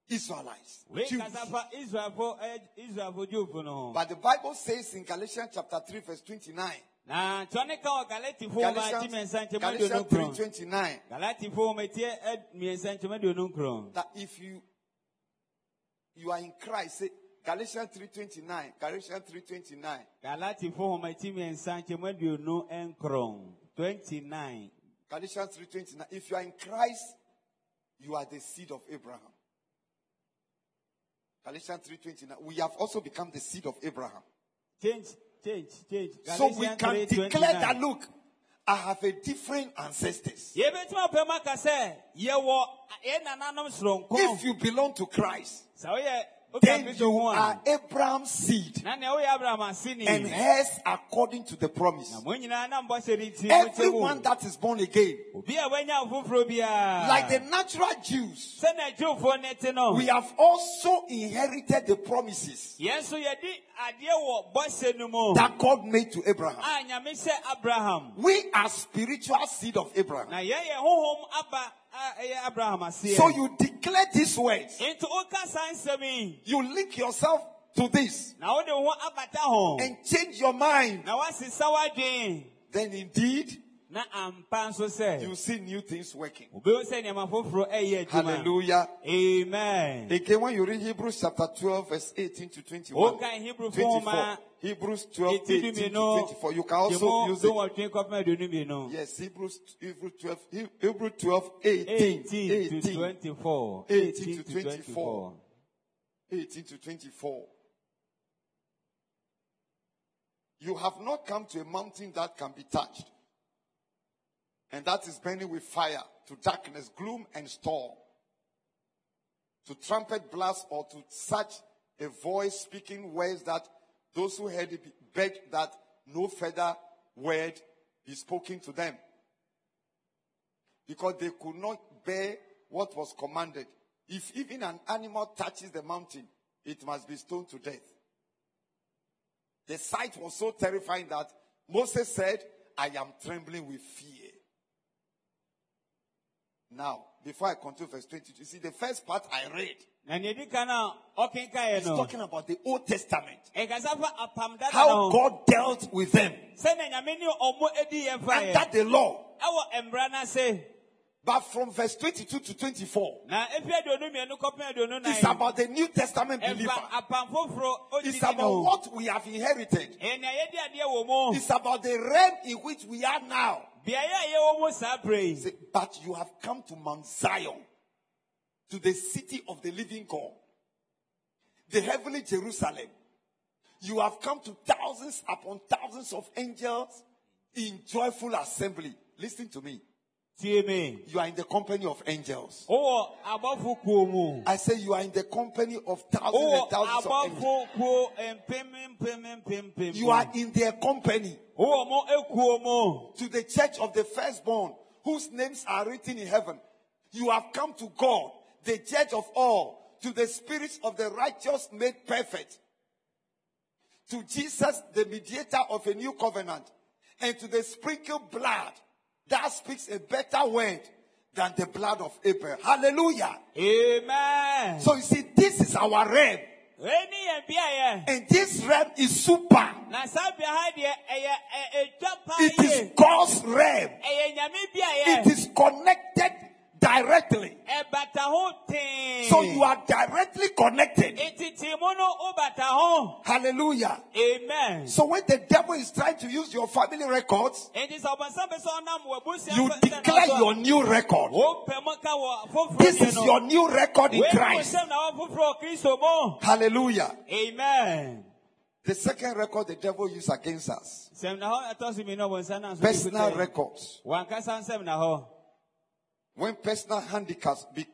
Israelites. wei Jews. kasa fa israelfo ɛyɛ eh, israelfo dwofo no ho But the Bible says in Galatians chapter 3, verse 29, na nkyɛ ne ka wɔ galatifoɔ ma ti Galatians, mmiɛnsa nkyɛmu Galatians aduonu 3, 29, galatifoɔ ma tie eh, ɛ- mmiɛnsa nkyɛmu aduonu nkron that if you you are in Christ, say Galatians 3:29, Galatians 3:29. Galatifoɔ ma ti mmiɛnsa nkyɛmu aduonu nkron 29 Galatians 3:29. If you are in Christ, you are the seed of Abraham. Galatians 3:29. We have also become the seed of Abraham. change change change So we can 3:29. declare that look, I have a different ancestors. yɛbɛtumi apɛ mu aka sɛ yɛwɔ yɛn nananom soronko If you belong to Christ, then you are Abraham's seed. na nea woyɛ abraham? Aseni and heirs according to the promise. na mo nyinaa na mbɔhyɛ de nti mokyɛ Everyone that is born again, obi a wanya foforɔ biara like the natural Jews, sɛnea jewfoɔ ne te no. We have also inherited the promises yɛn nso yɛde adeɛ wɔ no mu that God made to Abraham. a nyame abraham We are spiritual seed of Abraham. na yɛn yɛ honhom aba a ɛyɛ abraham aseɛ So you declare these words. nti woka saa nsɛm yi You link yourself to this na wode wo ho abata ho and change your mind. na woasesa w'adwen Then indeed, na ampa nso sɛ you see new things working. wobɛhu sɛ nneɛma foforɔ ɛyɛ adwuma Hallelujah. amen Again, when you read Hebrews chapter 12, verse 18 to 21, wokan hebrew 24, foma Hebrews 12, 18 to 24, you can also use it. wɔtwe kɔpem aduonu mmienu Yes, Hebrews, Hebrews 12, He- Hebrews 12, 18, 18 to 24 18 to 24. 18 to 24. You have not come to a mountain that can be touched, and that is burning with fire, to darkness, gloom, and storm, to trumpet blast, or to such a voice speaking words that those who heard it begged that no further word be spoken to them. Because they could not bear what was commanded. If even an animal touches the mountain, it must be stoned to death. The sight was so terrifying that Moses said, I am trembling with fear. Now, before I continue verse 22, you see the first part I read na nea ɛdi kan a ɔkenkaeɛ is talking about the Old Testament. ɛkasa fa apam dada How God dealt with them sɛnea nyame ne ɔmo adi yɛ faeɛ under the law. ɛwɔ mmara no But from verse 22 to 24, na efi aduonu mmienu kɔpem aduonu it's about the New Testament believer. ɛfa apam foforɔ It's about what we have inherited. ɛnea yɛdi adeɛ wɔ mu It's about the realm in which we are now. Say, But you have come to Mount Zion, to the city of the living God, the heavenly Jerusalem. You have come to thousands upon thousands of angels in joyful assembly. Listen to me. Tie me You are in the company of angels. Oh, kuo I say you are in the company of thousands wowɔ and thousands of angels. You are in their company oh, mo ekuo to the church of the firstborn whose names are written in heaven. You have come to God, the judge of all, to the spirits of the righteous made perfect, to Jesus, the mediator of a new covenant, and to the sprinkled blood that speaks a better word than the blood of Abel. Hallelujah. Amen. So you see, this is our realm. Wei ni yɛn beaeɛ. And this realm is super. Na saa bea ha deɛ ɛyɛ ɛ- ɛdwa paa It is. God's realm. Ɛyɛ nyame beaeɛ. It is connected directly. Ɛbata ho tee. So you are directly connected. Etiti mu no wobata ho. Hallelujah. Amen. So when the devil is trying to use your family records, Enti sɛ ɔbɔnsam bɛ sɛ ɔnam w'abusua you declare your new record. wopɛ mu ka wɔ foforɔ This is your new record in Christ. kosɛm na wɔ foforɔ wɔ Kristo mu. Hallelujah. Amen. The second record the devil used against us. Sɛm na hɔ ɛtɔ so mmienu a ɔbɔnsam nam so de Personal records. Wankasa nsɛm na hɔ. When personal handicaps be,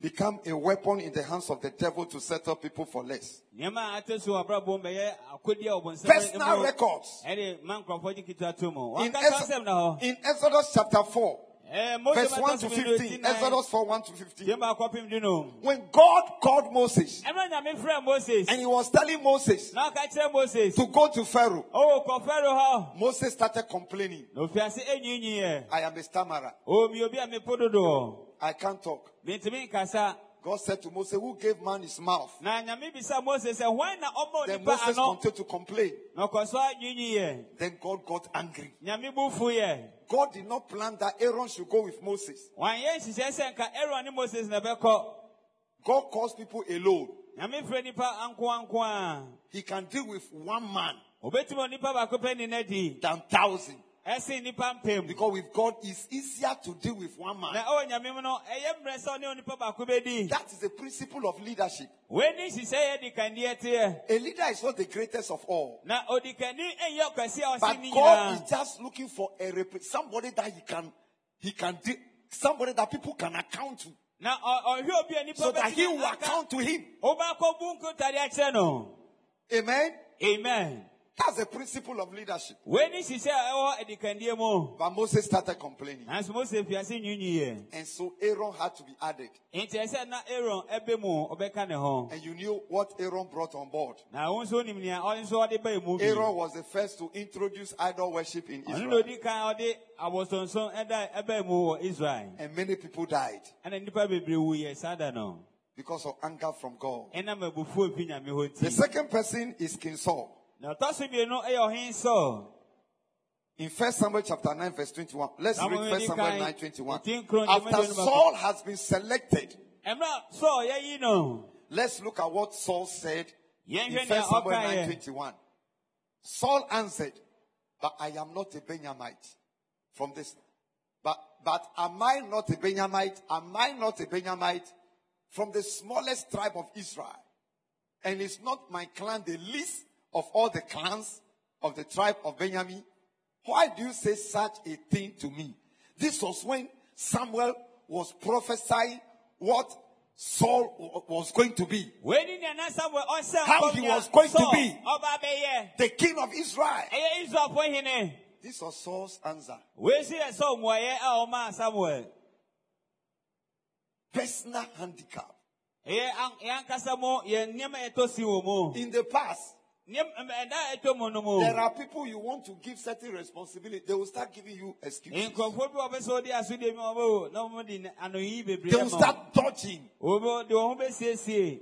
become a weapon in the hands of the devil to settle people for less. nneɛma a ate so wɔ abrabɔ mu bɛyɛ akodi a ɔbɔnsam Personal records. ɛde ma nkurɔfoɔ gye ketewa to mu In, Ex- nsɛm na hɔ in Exodus chapter 4, Ɛɛ, Mose Eh, verse 1 to 15. eti nine, Exodus 4, 1 to 15. tie baako apem du no. When God called Moses ɛno nyame frɛ moses and he was telling Moses na ɔka kyerɛ moses to go to Pharaoh, ɔwɔ kɔ fɛro hɔ Moses started complaining. na ofiase enyiinyiiɛ I am a stammerer. Oh, omi obi a mepo dodoɔ I can't talk. God said to Moses, Who gave man his mouth? na nyame bisa mose sɛ hwan Then Moses continued to complain. na ɔkɔ so anyiinyiiɛ Then God got angry. God did not plan that Aaron should go with Moses. wanyɛ nhyehyɛ sɛ nka aaron ne moses na ɛbɛkɔ God calls people alone. nyame frɛ nipa ankoanko a He can deal with one man obetumi onipa baako pɛ ne na di than thousand. Ɛsen nipa mpem Because with God, it's easier to deal with one man. ɛwɔ nyame mu no ɛyɛ mmerɛ sɛ ɔne onipa baako bɛdi That is the principle of leadership. wei ne nhyehyɛ yɛ A leader is not the greatest of all. na odikani ɛnyɛ ɔkɛse a But God is just looking for a rep- somebody that he can, he can deal, somebody that people can account to, na ɔ- ɔhwɛ obi a nipa so that he will account to him. wobɛkɔ bu nkotade akyerɛ no Amen. amen That's the principle of leadership. wei ne nhyehyɛ a ɛwɔ adikandeɛ mu But Moses started complaining, nanso mose fiase nwiinwiiɛ and so Aaron had to be added. nti ɛsɛ na aaron ɛbɛ mu ɔbɛka ne ho And you knew what Aaron brought on board. na wo nso onim nea ɔno nso ɔde baa mu bi Aaron was the first to introduce idol worship in Israel, odi kan ɔde abosonson ɛda ɛbaa mu wɔ israel and many people died ɛna nnipa bebree wuyɛ saa because of anger from God. ɛnam abufuo fi nyame hɔ The second person is King Saul. Na ɔtɔ so mmienu ɛyɛ ɔhen sɔ In 1 Samuel chapter 9, verse 21. Let's read 1 Samuel Nikai, 9, 21. After Saul has been selected, ɛmmerɛ sɔ yɛyi no let's look at what Saul said in yɛnhwɛ 1 Samuel 9, ɔkaeɛ 21. Saul answered, But I am not a Benjamite. From this, but but am I not a Benjamite? Am I not a Benjamite from the smallest tribe of Israel? And is not my clan the least of all the clans of the tribe of Benjamin? Why do you say such a thing to me? This was when Samuel was prophesying what Saul was going to be. wei ne nea na samuel ɔhyɛ How he was going to be. The king of Israel. ɛyɛ israelfoɔ hene This was Saul's answer. wei so yɛ sɛ mmuayɛ a ɔmaa samuel Personal handicap. ɛyɛ an- yɛn ankasa mu yɛn nneɛma a ɛtɔ si wɔ mu In the past, Nneɛma- ɛm- ɛda a ɛtɔ mu no mu there are people you want to give certain responsibility. They will start giving you excuses. nkurɔfoɔ bi a wɔbɛ sɛ wɔde asodie mi wɔbɛ na wɔn de anoyi bebree They will start dodging wɔn de wɔn ho bɛsiesie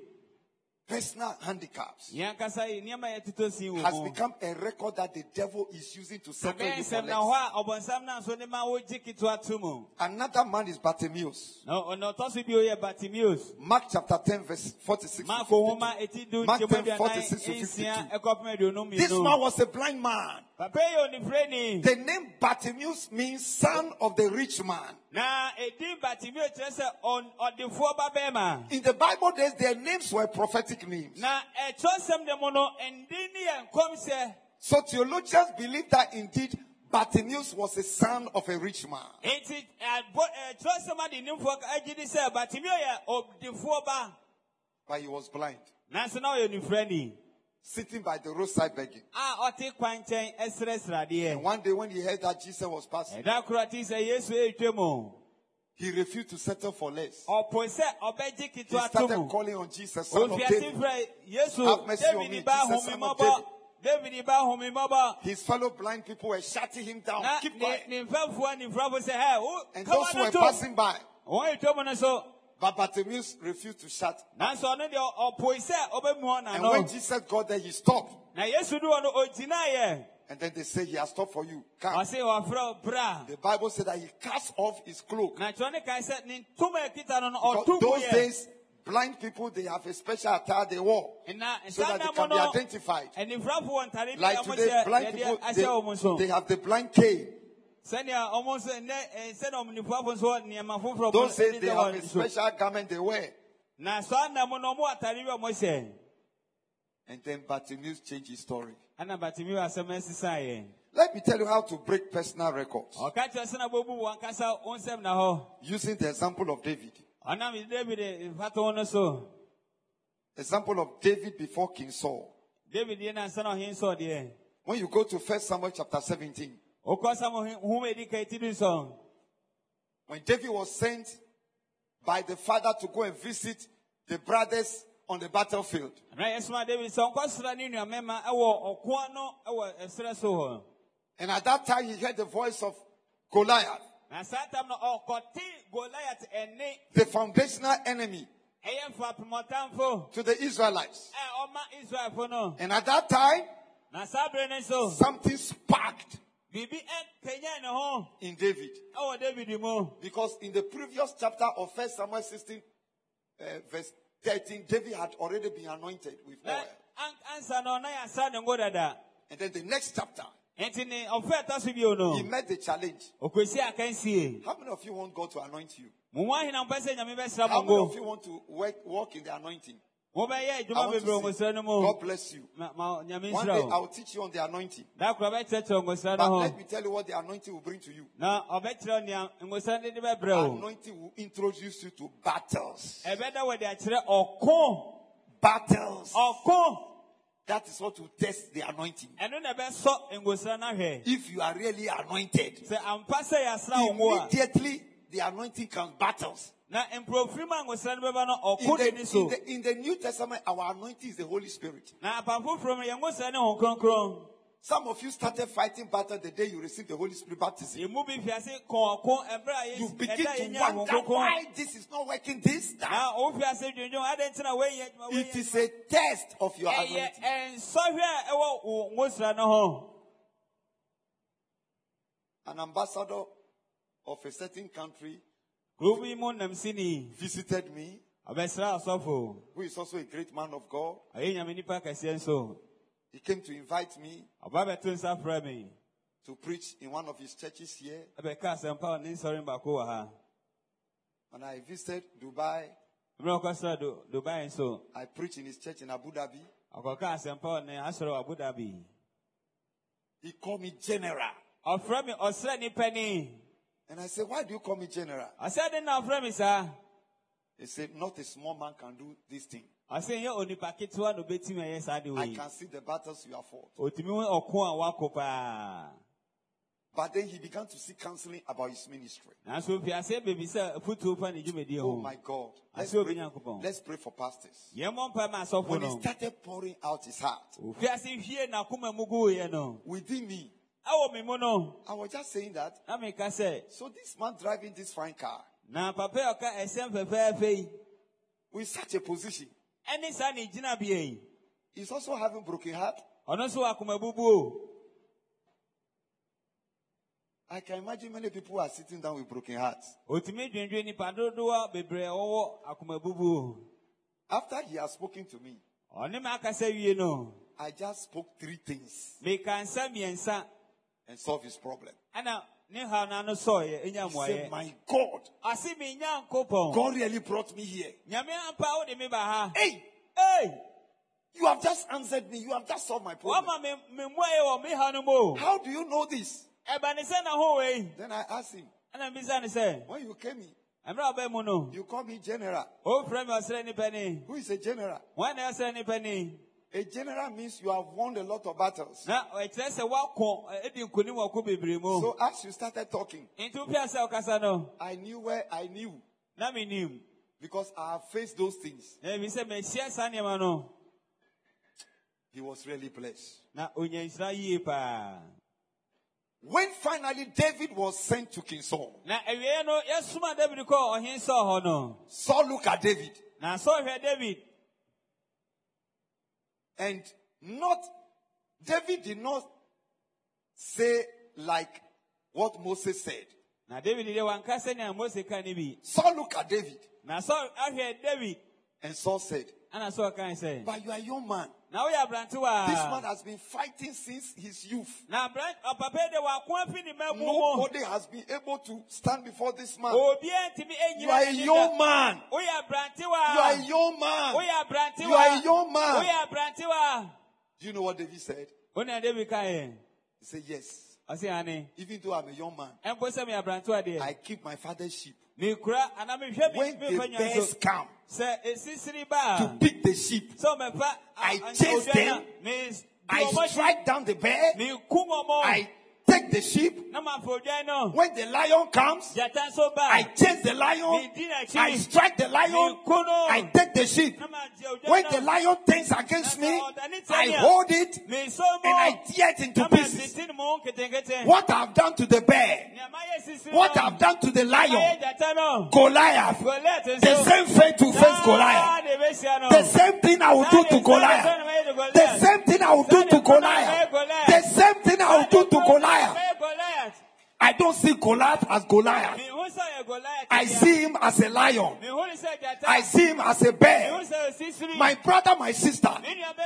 personal handicaps. yɛn ankasa yi nneɛma a yɛtotɔ si wɔ Has become a record that the devil is using to settle you for nsɛm na less. hɔ a ɔbɔnsam na nso ne ma wɔgye ketewa to mu Another man is Bartimaeus. na ɔna ɔtɔ so bi oyɛ Mark chapter 10, verse 46. to maako 52. nwoma eti du Mark 10, 46 to 52. This man was a blind man. papa yi yɛ onifireni The name Bartimaeus means son of the rich man. Na edin batimius kyerɛ sɛ ɔn- ɔdefoɔ ba bɛrima. In the Bible days, their names were prophetic names. na ɛtɔ sɛm de mu no ndi ne yɛ nkɔmhyɛ So theologians believe that indeed Bartimaeus was a son of a rich man. enti ɛbɔ- eh, ɛtɔ sɛm ade nimfoɔ agye di sɛ batimio yɛ ɔdefoɔ ba But he was blind, nanso na ɔyɛ onifirani sitting by the roadside begging. a ɔte kwan nkyɛn ɛsrɛsrɛ And one day when he heard that Jesus was passing, ɛda koro ate sɛ yesu ɛretwa mu He refused to settle for less. ɔpo sɛ ɔbɛgye He started calling on Jesus, son of David. Have mercy on me, Jesus, son of david His fellow blind people were shutting him down. Keep quiet. ne mfɛfoɔ ne mfrafo sɛ hɛ wo And those who were passing by, wɔn etwa mu no so but Bartimaeus refused to shut. nanso ɔno deɛ ɔpo sɛ ɔbɛmu hɔ And when Jesus got there, he stopped. na yesu du hɔ no ogyinaeɛ And then they say, He has stopped for you. Come. ɔse wɔfrɛ wo bra The Bible said that he cast off his cloak. na kyerɛ ne kae sɛ ne ntoma a ɛkita no no Because those days, blind people, they have a special attire they wore so that they can be identified. anifrafo wɔ ntare bi Like today, blind people, ahyɛ wɔn so they, they have the blind cane. Sɛnea ɔmo nso nnɛ eh, sɛnea ɔmonifoafo nso wɔ nneɛma foforɔ Those ɔmo days, de they have a special garment they wear. na saa nna mu no ɔmo wɔ atare bi a ɔmo hyɛ And then Bartimaeus changed his story. ɛna batumi wɔ asɛm asisaeɛ Let me tell you how to break personal records ɔka kyerɛ sɛ na bobu wɔn ankasa wo nsɛm na hɔ using the example of David. ɔnam david mfato ho no so Example of David before King Saul. david yɛ nansa na ɔhen sɔ deɛ When you go to 1 Samuel chapter 17, wokɔ sam hom edi ka eti du nsɔn when David was sent by the father to go and visit the brothers on the battlefield, na yɛsoma david sɛ ɔnkɔsra ne nuamɛma ɛwɔ ɔko ano ɛwɔ ɛserɛ so hɔ and at that time he heard the voice of Goliath, na saa tam no ɔkɔte goliath ɛne the foundational enemy to the Israelites. a ɔma israelfo no And at that time, na saa bere no so something sparked biribi ɛkanya ne ho in David. Because in the previous chapter of 1 Samuel 16, uh, verse 13, David had already been anointed with oil. an- ansa no na yɛasa ne ngo dada And then the next chapter, enti ne ɔmfa ɛta so bio he met the challenge. How many of you want God to anoint you? mo mu ahena mpɛ sɛ nyame bɛsra How many of you want to work, walk in the anointing? Mobɛyɛ I adwuma want to bebree wɔ see. ngosra no mu God bless you. Ma- ma nyame One day I will teach you on the anointing. da kora bɛkyerɛkyerɛ ngosra But let me tell you what the anointing will bring to you. na ɔbɛkyerɛ nea ngosra no de bɛbrɛ wo Anointing will introduce you to battles. ɛbɛda wɔde akyerɛ ɔko Battles. That is what will test the anointing. ɛno na ɛbɛsɔ ngosra no ahwɛ If you are really anointed, sɛ ampa sɛ yɛasra wo ngo a immediately the anointing comes battles. Na mprofiri mu a ngosra no In the, in, the, in the New Testament, our anointing is the Holy Spirit. na apam foforɔ mu yɛn ngosra ne kronkron Some of you started fighting battle the day you received the Holy Spirit baptism. yɛn mu bi fi ase kɔn ɔko ɛbrɛ a You begin to wonder why this is not working this time. na o fi ase dwendwen adi ntina wɔyɛ adwuma It is a test of your anointing. ɛnsɔhwɛ a ɛwɔ wo ngosra An ambassador of a certain country visited me, who is also a great man of God. ɔyɛ nyame nipa kɛseɛ nso. He came to invite me ɔba bɛto nsa frɛ me. to preach in one of his churches here. ɛbɛka asɛmpa wɔ ne nsɔre baako ha. When I visited Dubai, mmerɛ ɔkɔsra Do- dubai nso. I preached in his church in Abu Dhabi. ɔkɔka asɛmpa wɔ ne asɔre wɔ abu dhabi. He called me general. Ɔfrɛ me ɔsrɛ nipa ni And I said, Why do you call me general? de na ɔfrɛ me saa He said, Not a small man can do this thing. ɔsɛ nyɛ onipa ketewa na obetumi ayɛ saa de I can see the battles you have fought. otumi hu ɔko a wakɔ paa But then he began to seek counseling about his ministry. nanso ofi ase beebi sɛ futuo fa ne dwumadie Oh my God. I Let's pray, let's pray for pastors. yɛn mɔ mpa When he started pouring out his heart ofi ase hwie n'akoma mu gu yɛ no within me, ɛwɔ mi mu no I was just saying that. na mi ka sɛ So this man driving this fine car na papa yi ɔka ɛsɛn fɛfɛɛfɛ with such a position, ɛne saa ne gyina bea yi he's also having broken heart. ɔno nso wɔ akoma bubu o I can imagine many people are sitting down with broken hearts. otumi dwendwen nipa dodoɔ bebree a wɔwɔ akoma After he has spoken to me, ɔne ma akasa wie no I just spoke three things meka nsa mmiɛnsa and solved his problem. ɛna ne haw n'ano sɔɔyɛ enya He said, My God, ase mi nya nkopɔn God really brought me here. nyame ampa wo de me ba ha Hey, you have just answered me. You have just solved my problem. wama me me mmuayɛ wɔ me ha no mu o How do you know this? ɛba ne sɛ na ho wei Then I asked him, ɛna mbisa ne sɛ When you came in, mmerɛ a ɔbɛn mu no you called me general. ofurɛ mi ɔsrɛ nipa ni Who is a general? Wɔn na ɔsrɛ nipa ni A general means you have won a lot of battles. na ɛkyerɛ sɛ woakɔ ɛ, edi nkonim wɔ ko bebree mu. So as you started talking, nti wopia sɛ wokasa no. I knew where I knew because I have faced those things. na ebi sɛ mahyia saa nneɛma no. He was really blessed. na onya nhyira yie paa. When finally David was sent to King Saul, na awie no yɛsoma david kɔɔ ɔhen sɛ hɔ no. Saul looked at David. Na sɛ ɔhwɛ david and not, David did not say like what Moses said. Now david deɛ wanka sɛnea mose ka ne bi. Saul looked at David. Sɛ ahwɛ david. And Saul said, ana sɛ ɔkae sɛ But you are a young man. na woyɛ aberantewa This man has been fighting since his youth. na aberant ɔpapa yi de wako afi ne mamu mu Nobody has been able to stand before this man. You are a young man. You are a young man. You are a young man. Do you know what David said? wonea david kaeɛ He said, Yes. Even though I'm a young man, ɛmpo sɛ meyɛ aberantewa deɛ I keep my father's sheep. Mekura anaa mehwɛ me- When the bears so come to pick the sheep, I chase them. I strike down the bear. I take the sheep. na mafa odwan no When the lion comes, gyata nso ba I chase the lion. I strike the lion. I take the sheep. na magye odwan When the lion turns against me, I hold it and I tear it into pieces. masisi ne mu nketenkete What I've done to the bear, nea mayɛ sisi what I've done to the lion, Goliath, the same fate to face Goliath. saa na ebesia no The same thing I will do to Goliath. The same thing I will do to Goliath. The same thing I will do to Goliath. Goliath. I don't see Goliath as Goliath. Mehu sɛ ɔyɛ Goliath I see him as a lion. Mehu ne sɛ gyata. I see him as a bear. My brother, my sister,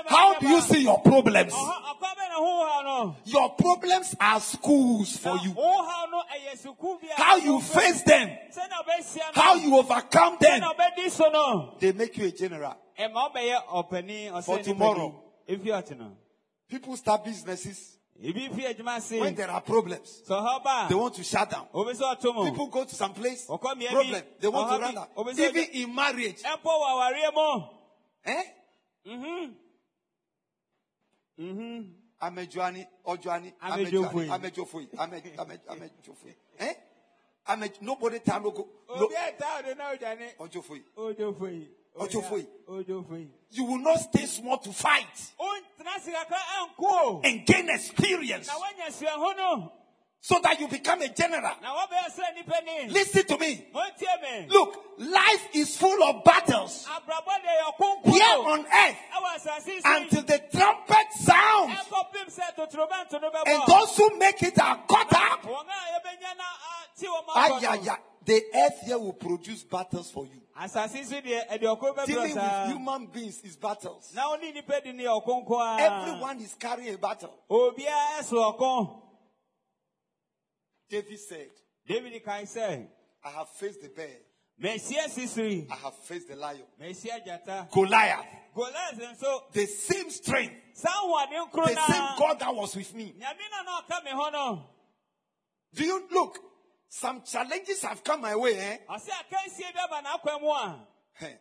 how do you see your problems? Ɔhɔ- ɔkɔ bɛ na ho haw no. Your problems are schools for you. Ho haw no ɛyɛ sukuu bi a- How you face them, Sɛnea ɔbɛhyia no. how you overcome them, Sɛnea ɔbɛdi so no. they make you a general. Ɛma ɔbɛyɛ ɔpanin, ɔsɛ For tomorrow. Efi ɔte no. People start businesses Ebi fi adwuma ase. when there are problems. Sɛ ɔhɔ ba They want to shut down. obi sɛ ɔto mu. People go to some place, Ɔkɔ mmea bi, problem. They want to run out. Even in marriage. Ɛmpo wɔ awareɛ mu. Eh? Mhm. Mhm. Amejuani, Ojuani. Amejuani, Amejofui, Ame- Ame- Amejofui. Eh? Nobody time go. No, Obi a taa ɔde na ɔdwane. Ojofui. You will not stay small to fight Ontena ase kakra anko o. and gain experience Na wanya suahu no. so that you become a general. Na wabɛyɛ sɛ nipa ni. Listen to me. Look, life is full of battles Abrabɔ de yɛ ɔkonko. here on earth Ɛwɔ asase yi so. until the trumpet sounds. Ɛkɔpem sɛ totorobɛnto no bɛbɔ. And those who make it are caught up. A yɛbɛnya na Ay, ay, ay. The earth here will produce battles for you. Asase yi deɛ ɛde ɔko bɛbrɛ Dealing with human beings is battles. Na ɔne nipa di ne yɛ ɔkonko a. Everyone is carrying a battle. Obiara ɛso ɔko. David said, David sɛ. I have faced the bear. I have faced the lion. Goliath. Goliath. The same strength. Saa ahoɔden koro The same God that was with me. Nyame na na ɔka me hɔ no. Do you look? Some challenges have come my way, eh? Ɔsɛ akansie bi aba n'akwan mu a. Heh.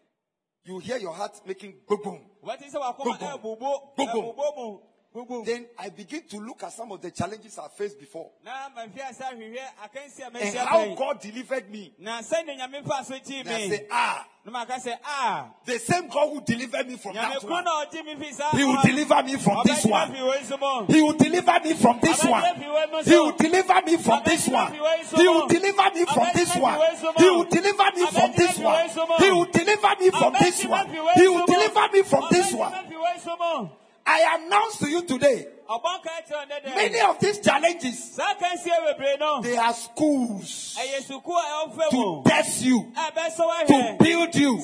You hear your heart making boom boom. Wɔte sɛ wakoma Gbogbo. Ɛbubu. Gbogbo. Ɛbubu mu. Gbogbo. Then I begin to look at some of the challenges I faced before Na mafi ase ahwehwɛ akansie a and how. God delivered me. Na sɛnea Nyame fa so gyee And I say, ah, Na maka sɛ, ah, the same God who delivered me from that one, na ɔgye me fi saa He will deliver me from this one. me fi wei so mu. He will deliver me from this one. He will deliver me from this one. He will deliver me from this one. He will deliver me from this one. He will deliver me from this one. He will deliver me from this one. I announce to you today, many of these challenges, they are schools to test you, to build you.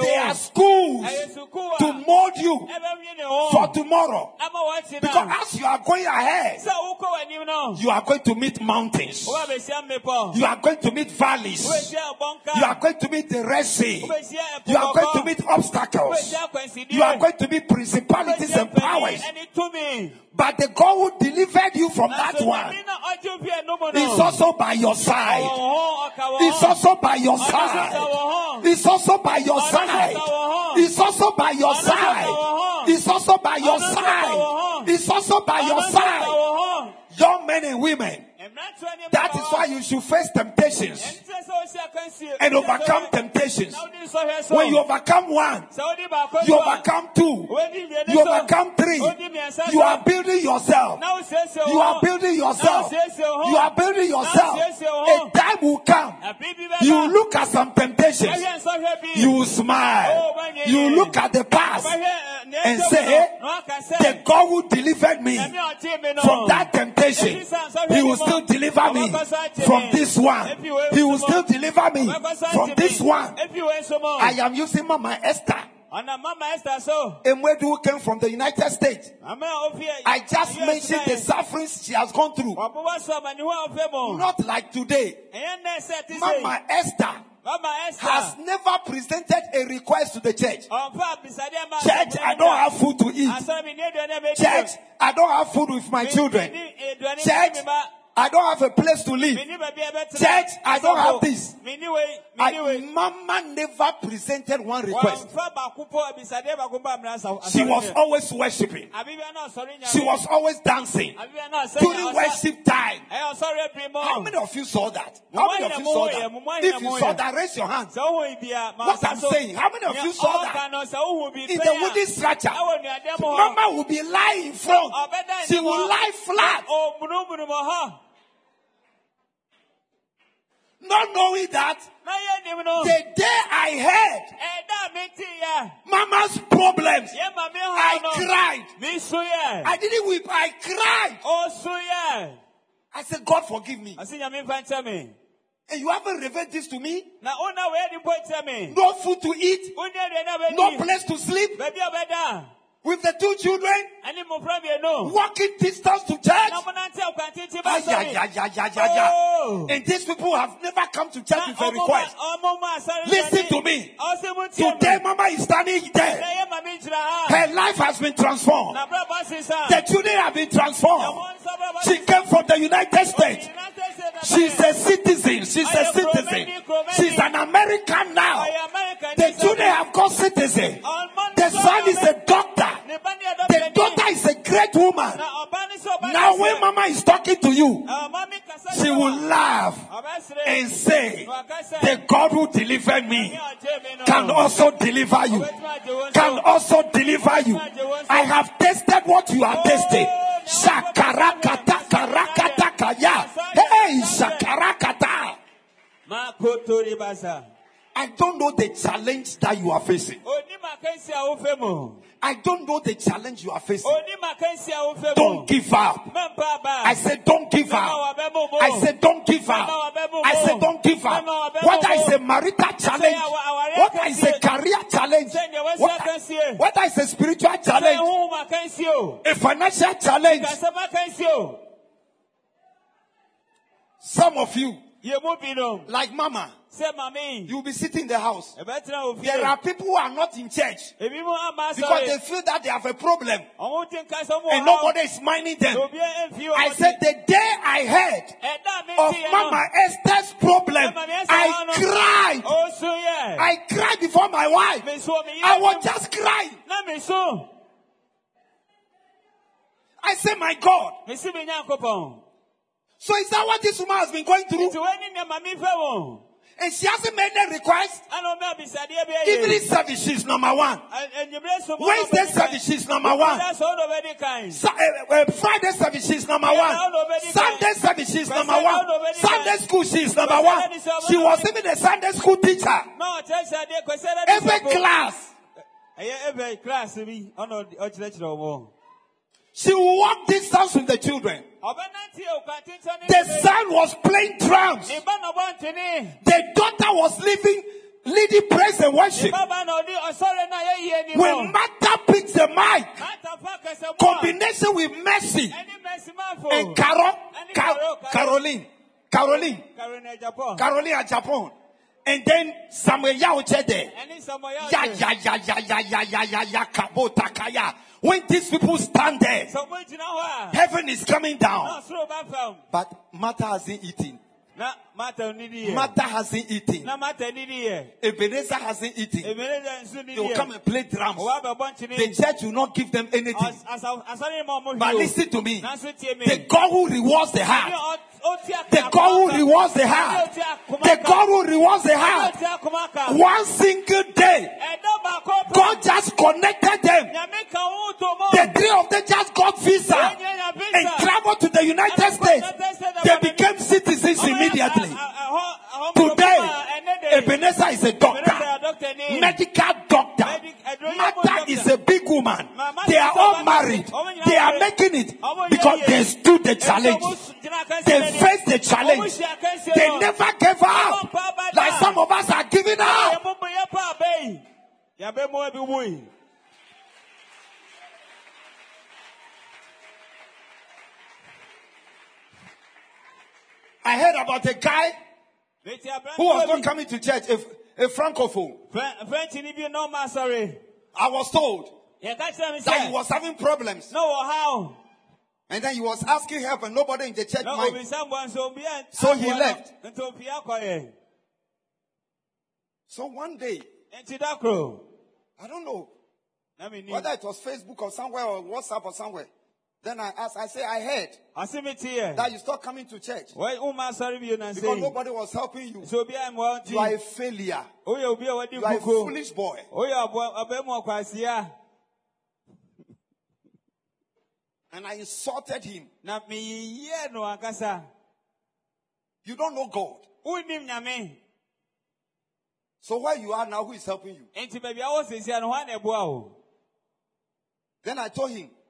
They are schools Sukuu to mold you ɛbɛnwie ne ho. for tomorrow. Because as you are going ahead, Sɛ wokɔ w'anim no. you are going to meet mountains. You are going to meet valleys. You are going to meet the Red Sea. You are going to meet obstacles. You are going to meet principalities and powers. mpanin ɛne tumi. But the God who delivered you from that one Nyame na ɔgye wo fii ɛno mu no, is also by your side. wo ho, ɔka wo It's also by your Ɔno nso ka wo side. It's also by your side. It's also by your Ɔno nso ka side. It's also by your Ɔno nso ka wo side. It's also by your side. Young men and women, that is why you should face temptations and overcome temptations. When you overcome one, you overcome two, you overcome three. You are building yourself. You are building yourself. You are building yourself. A time will come. You look at some temptations. You smile. You- look at the past and say, sɛ, the God who delivered me from that temptation, He will mu, still deliver me from this one. He will still deliver me from this one. I am using Mama Esther, so. Emwedu who came from the United States. I just mentioned the sufferings she has gone through. Not like today. Mama Esther has never presented a request to the church. Church, I don't have food to eat. Church, I don't have food with my children. Church, I don't have a place to live. ni baabi a bɛtena. Church, I don't have this. mi ni wei, mi ni I. Mama never presented one request. Wɔmfa baako po abisadeɛ baako po amena asɔ- She was always worshiping. Abibia na ɔsɔre nyame. She was always dancing Abibia na ɔsɛ during worship time. Ɛyɛ ɔsɔre biri mu. How many of you saw that? How many of you saw that? If you saw that, raise your hands. Sɛ wohu bi a, ma What I'm saying, how many of you saw that? no, sɛ wohu bi In the wooden structure, ɛwɔ nnuadeɛ mu hɔ. Mama will be lying in front. She will lie flat, hɔ. Not knowing that Na yɛ nim no. the day I heard Ɛda a meti yɛ. Mama's problems, Yɛ ma mi I cried. I didn't weep, I cried. Yɛ. I said, God forgive me. Ɔsi nyame nfa nkyɛn mi. And you haven't revealed this to me? Na ona wei di mpo kyerɛ mi. No food to eat, Woni aduane a no place to sleep, Baabi a bɛda. With the two children, Ɛne mmɔfra mmienu. walking distance to church. Ay, ay, ay. And these people have never come to church with a request. Listen to me. Today, Mama is standing there. Her life has been transformed. The children have been transformed. She came from the United States. She's a citizen. She's a citizen. She's an American now. The children have got citizen. The son is a doctor. The daughter is a great woman. Now, when Mama is talking to you, she will laugh and say, The God who delivered me can also deliver you. Can also deliver you. I have tasted what you are tasting. Shakarakata karakata ya. Hey, shakarakata. I don't know the challenge that you are facing. I don't know the challenge you are facing. Don't give up. I said, don't give up. I said, don't give up. I said, don't give up. Whether it's a marital challenge, whether it's a career challenge, whether, whether it's a spiritual challenge, a financial challenge, some of you, like Mama, you'll be sitting in the house. There are people who are not in church. Because they feel that they have a problem. And nobody is minding them. I said, the day I heard of Mama Esther's problem, I cried. I cried before my wife. I was just crying. I said, my God. So is that what this woman has been going through? And she hasn't made a request. Evening service, she's number one. Wednesday service, she's number one. Sa- uh, uh, Friday service, she's number one. Sunday service, she's number one. Sunday school, she's number one. She was even a Sunday school teacher. Every class, Every class she will walk distance with the children. The son was playing drums. The daughter was living, leading praise and worship. When Martha picks the mic, combination with Mercy and Carol, Car- Caroline, Caroline, Caroline at Japan. And then Samuel Yaoche there. Ya, ya, ya, ya, ya, ya, ya, ya, ya, kabo, takaya. When these people stand there, sɛ mogyina hɔ a heaven is coming down. ɔsoro ba fam But Martha hasn't eaten. Martha hasn't eaten. Ebenezer hasn't eaten. They will come and play drums. The church will not give them anything. But listen to me. The God who rewards the heart. The God who rewards the heart. The God who rewards the heart. One single day, God just connected them. The three of them just got visa and traveled to the United States. They became citizens immediately family. Today, Ebenezer is a doctor, medical doctor. Martha is a big woman. They are all married. They are making it because they stood the challenge. They faced the challenge. They never gave up. Like some of us are giving up. I heard about a guy who was not coming to church, a, a francophone. Fre- French ni bi na ɔmo asɔre. I was told Yɛka kyerɛ me that he was having problems. No, how? And then he was asking help and nobody in the church Na mind. obisa mbɔ nso obi a- So he no. left. So one day, Nti da koro. I don't know Na mi ni. whether it was Facebook or somewhere or WhatsApp or somewhere. Then I asked, I say, I heard that you stop coming to church Why? because nobody was helping you. So I am well. You are a failure. You are a foolish boy. And I insulted him. You don't know God. So where you are now, who is helping you? Then I told him.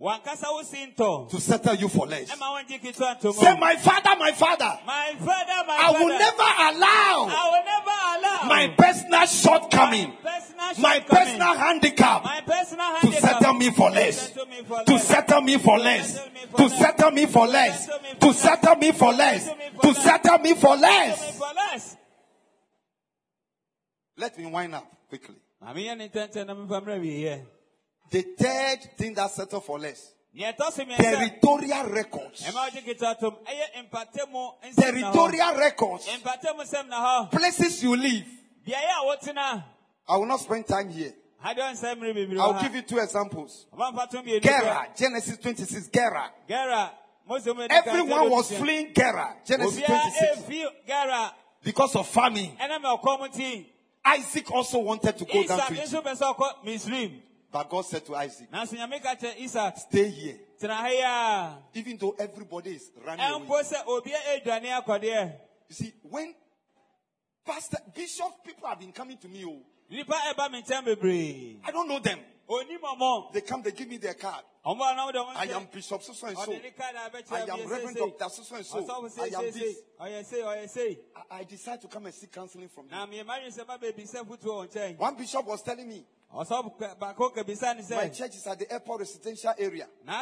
Wankasa wo si ntɔ. to settle you for less. Ɛma wɔn gye ketewa nto Say, my father, my father, My father, my I father. will never allow I will never allow my personal shortcoming, personal my shortcoming, personal handicap my personal to handicap settle me for less. settle me for To settle me for less. To settle me for less. To settle me for less. To settle me for Settle me less. for less. Let me wind up quickly the third thing that settled for less. Territorial records. Territorial records. Places you live. I will not spend time here. I'll give you two examples. Gerar, Genesis 26, Gerar. Gerar. Everyone was fleeing Gerar, Genesis 26. Because of famine. Isaac also wanted to go down to Egypt. But God said to Isaac, Stay here. Even though everybody is running away. You see, when pastor, bishop, people have been coming to me, oh, I don't know them. They come, they give me their card. I am Bishop so and so. I am Reverend Doctor so and so. I am this. I, I decide to come and seek counseling from him. One bishop was telling me my church is at the airport residential area. I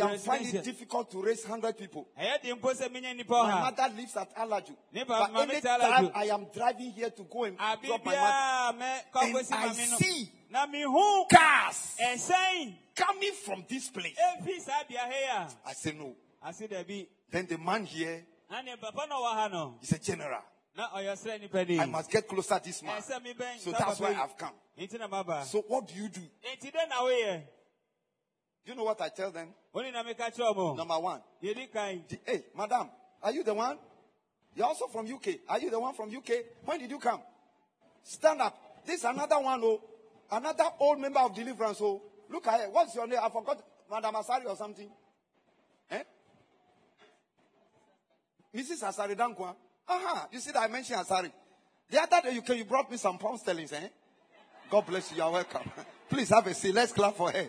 am finding it difficult to raise 100 people. My mother lives at Alajo. But time I am driving here to go and drop my mother, and I see cars coming from this place. I say no. Then the man here is a general. I must get closer to this man. So that's why I've come yi. Nti na ma ba. So what do you do? Do you know what I tell them? Oni na mi ka kyerɛ ɔmo. Number one, Yedi kan. the- hey, madam, are you the one? You're also from UK. Are you the one from UK? When did you come? Stand up. This is another one, oh, another old member of deliverance. Oh, look at her. What's your name? I forgot, Madam Asari or something. Eh? Mrs. Asari Dankwa. Aha, you see that I mentioned Asari. The other day you came, you brought me some pound sterling, eh? God bless you. You are welcome. Please have a seat. Let's clap for her.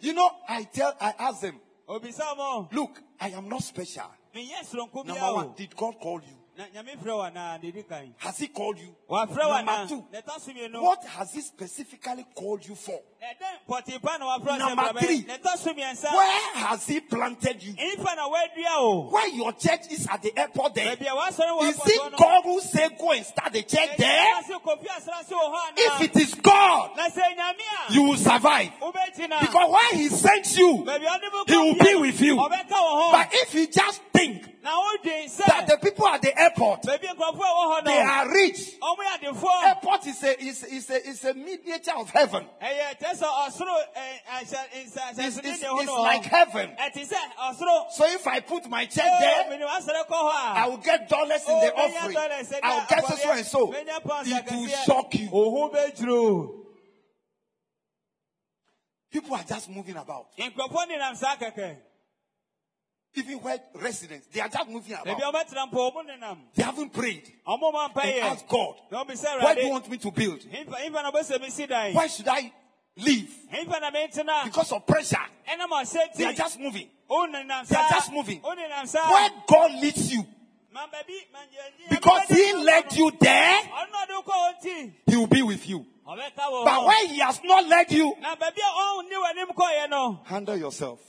You know, I tell, I ask them, Look, I am not special. menyɛ soronko bia Number one, did God call you? na nyame frɛ wo anaa de di kan Has He called you? Number two, na ɛtɔ so mmienu what has He specifically called you for? Ɛdɛn pɔtepa na wafrɛ wo sɛ Number three. na ɛtɔ so mmiɛnsa Where has He planted you? ɛnipa na woadua o Where your church is at the airport there? baabi a woasɔre wɔ Is it God who said go and start the church there? ase kofi asra se wɔ hɔ If it is God, na sɛ nyame a you will survive. Because when He sent you, baabi a ɔde mo He will be with you. But if you just think that the people at the airport baabi a nkurɔfoɔ a ɛwɔ hɔ they are rich, ɔmo yɛ adefoɔ airport is a is is a is a miniature of heaven. Ɛyɛ kyerɛ sɛ ɔsoro ɛ, ahyɛ- nsa- It's, it's, it's eh, oh, like heaven. Eh, ɛte eh, sɛ uh, ɔsoro So if I put my Oh, there, mene wasɔre kɔ hɔ I will get dollars in Oh, the menya offering. I will get so and so. It will shock you. People are just moving about. nkurɔfoɔ nenam saa kɛkɛ Even where residents, they are just moving about. ɔbɛtena mpo ɔmo nenam They haven't prayed ɔmo ma mpa and asked God, where do you want me to build? hemfa hemfa na ɔbɛsɛ me si dan Why should I leave? hemfa na mentena Because of pressure. They are just moving. They are just moving. Where God leads you, ma baabi ma nyɛ- nyɛ- because He led you there, ɔno na ɔde wo kɔ wɔn ti He will be with you. But when He has not led you, na baabi a oh, ɔnni w'anim kɔɔyɛ no handle yourself.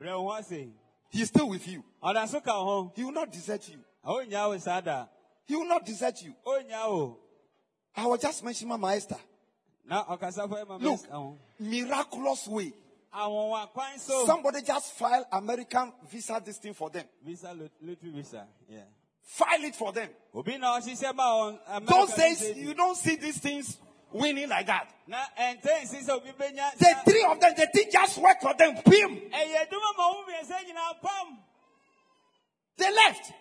brɛ wo ho ase He is still with you. ɔda so ka wo ho He will not desert you. ɔnnya wo saa He will not desert you. I was just mentioning Mama Esther. Look, miraculous way. awɔwa kwan so Somebody just file American visa this thing for them. visa lottery visa yeah. File it for them. obi na ɔhyehyɛ ma wɔn America Those days, you don't see these things winning like that. na ɛntɛn si sɛ obi benya The three of them, the thing just work for them. Pim. ɛyɛ adwuma ma ɔmo mmiɛnsa nyinaa pam They left.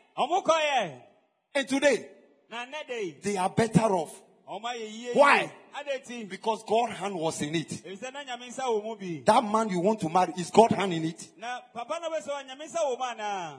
And today, na nnɛ de yi they are better off ɔmo ayɛ yie Why? yie. ade ti because God's hand was in it. efisɛ na nyame nsa wɔ mu bi That man you want to marry, is God's hand in it? na papa na bɛ sɛ nyame nsa wɔ mu anaa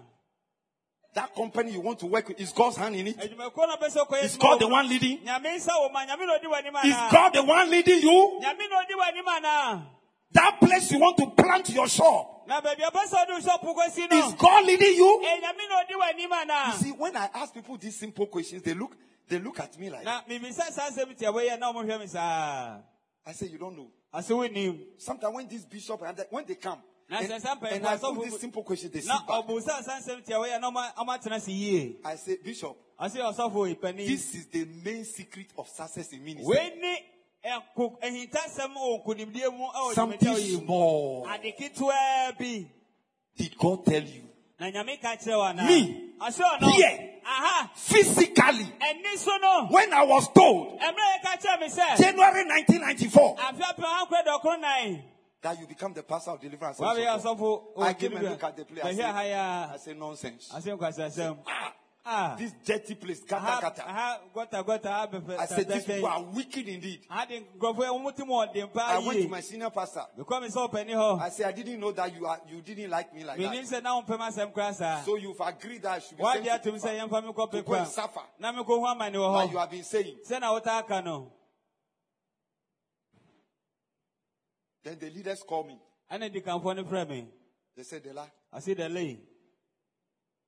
That company you want to work with, is God's hand in it? adwumakuo na bɛ sɛ kɔyɛ Is God the one leading? nyame nsa wɔ mu a nyame na ɔdi w'anim Is God the one leading you? nyame na ɔdi That place you want to plant your shop, na baabi a bɛ sɛ ɔde nso kɔsi no is God leading you? Eh, ɛ nyame na ɔdi w'anim You see, when I ask people these simple questions, they look, they look at me like, na mimisa saa asɛm tia wɔyɛ na ɔmo hwɛ me saa I say, you don't know. ase wonim Sometimes when these bishop and when they come, Na and, sɛ saa mpanyinfo and I asɔfo put these simple questions, they sit na back. ɔbu saa saa asɛm tia wɔyɛ na ɔmo ɔmo atena se yie I say, Bishop, ase ɔsɔfo yi panin this is the main secret of success in ministry. wei ni ɛko ehintasɛm wɔ nkonimdie mu ɛwɔ Something dwumadie yi mu small. ade ketewa bi Did God tell you? Na nyame ka kyerɛ wɔ anaa Me? ase ɔno? Here. aha. Physically, ɛni so no? When I was told, ɛmɛ yɛ ka kyerɛ mi sɛ? January 1994, afi apɛ ankɔ dɔkoro nan. That you become the pastor of deliverance. wàá yɛ I came and look at the place. I bɛhwɛ say, aha I say nonsense. ase nkwasasɛm. Ah, ah this dirty place, gata aha gata. aha gɔta gɔta aha bɛfɛ I said, these people are wicked indeed. aha de nkurɔfoɔ yɛ wɔn ti mu ɔden paa I went to my senior pastor. bikɔ mi sɛ ɔpɛni hɔ I said, I didn't know that you are, you didn't like me like that. sɛ n'ahun pɛm asɛm kura So you've agreed that I should be sent to atum sɛ yɛn fa mi kɔ to go and suffer. na mi ko hu amani wɔ Like you have been saying. sɛ na wɔta Then the leaders called me. ɛna di kanfoɔ ne frɛ mi They said, Dela, ase dɛ lei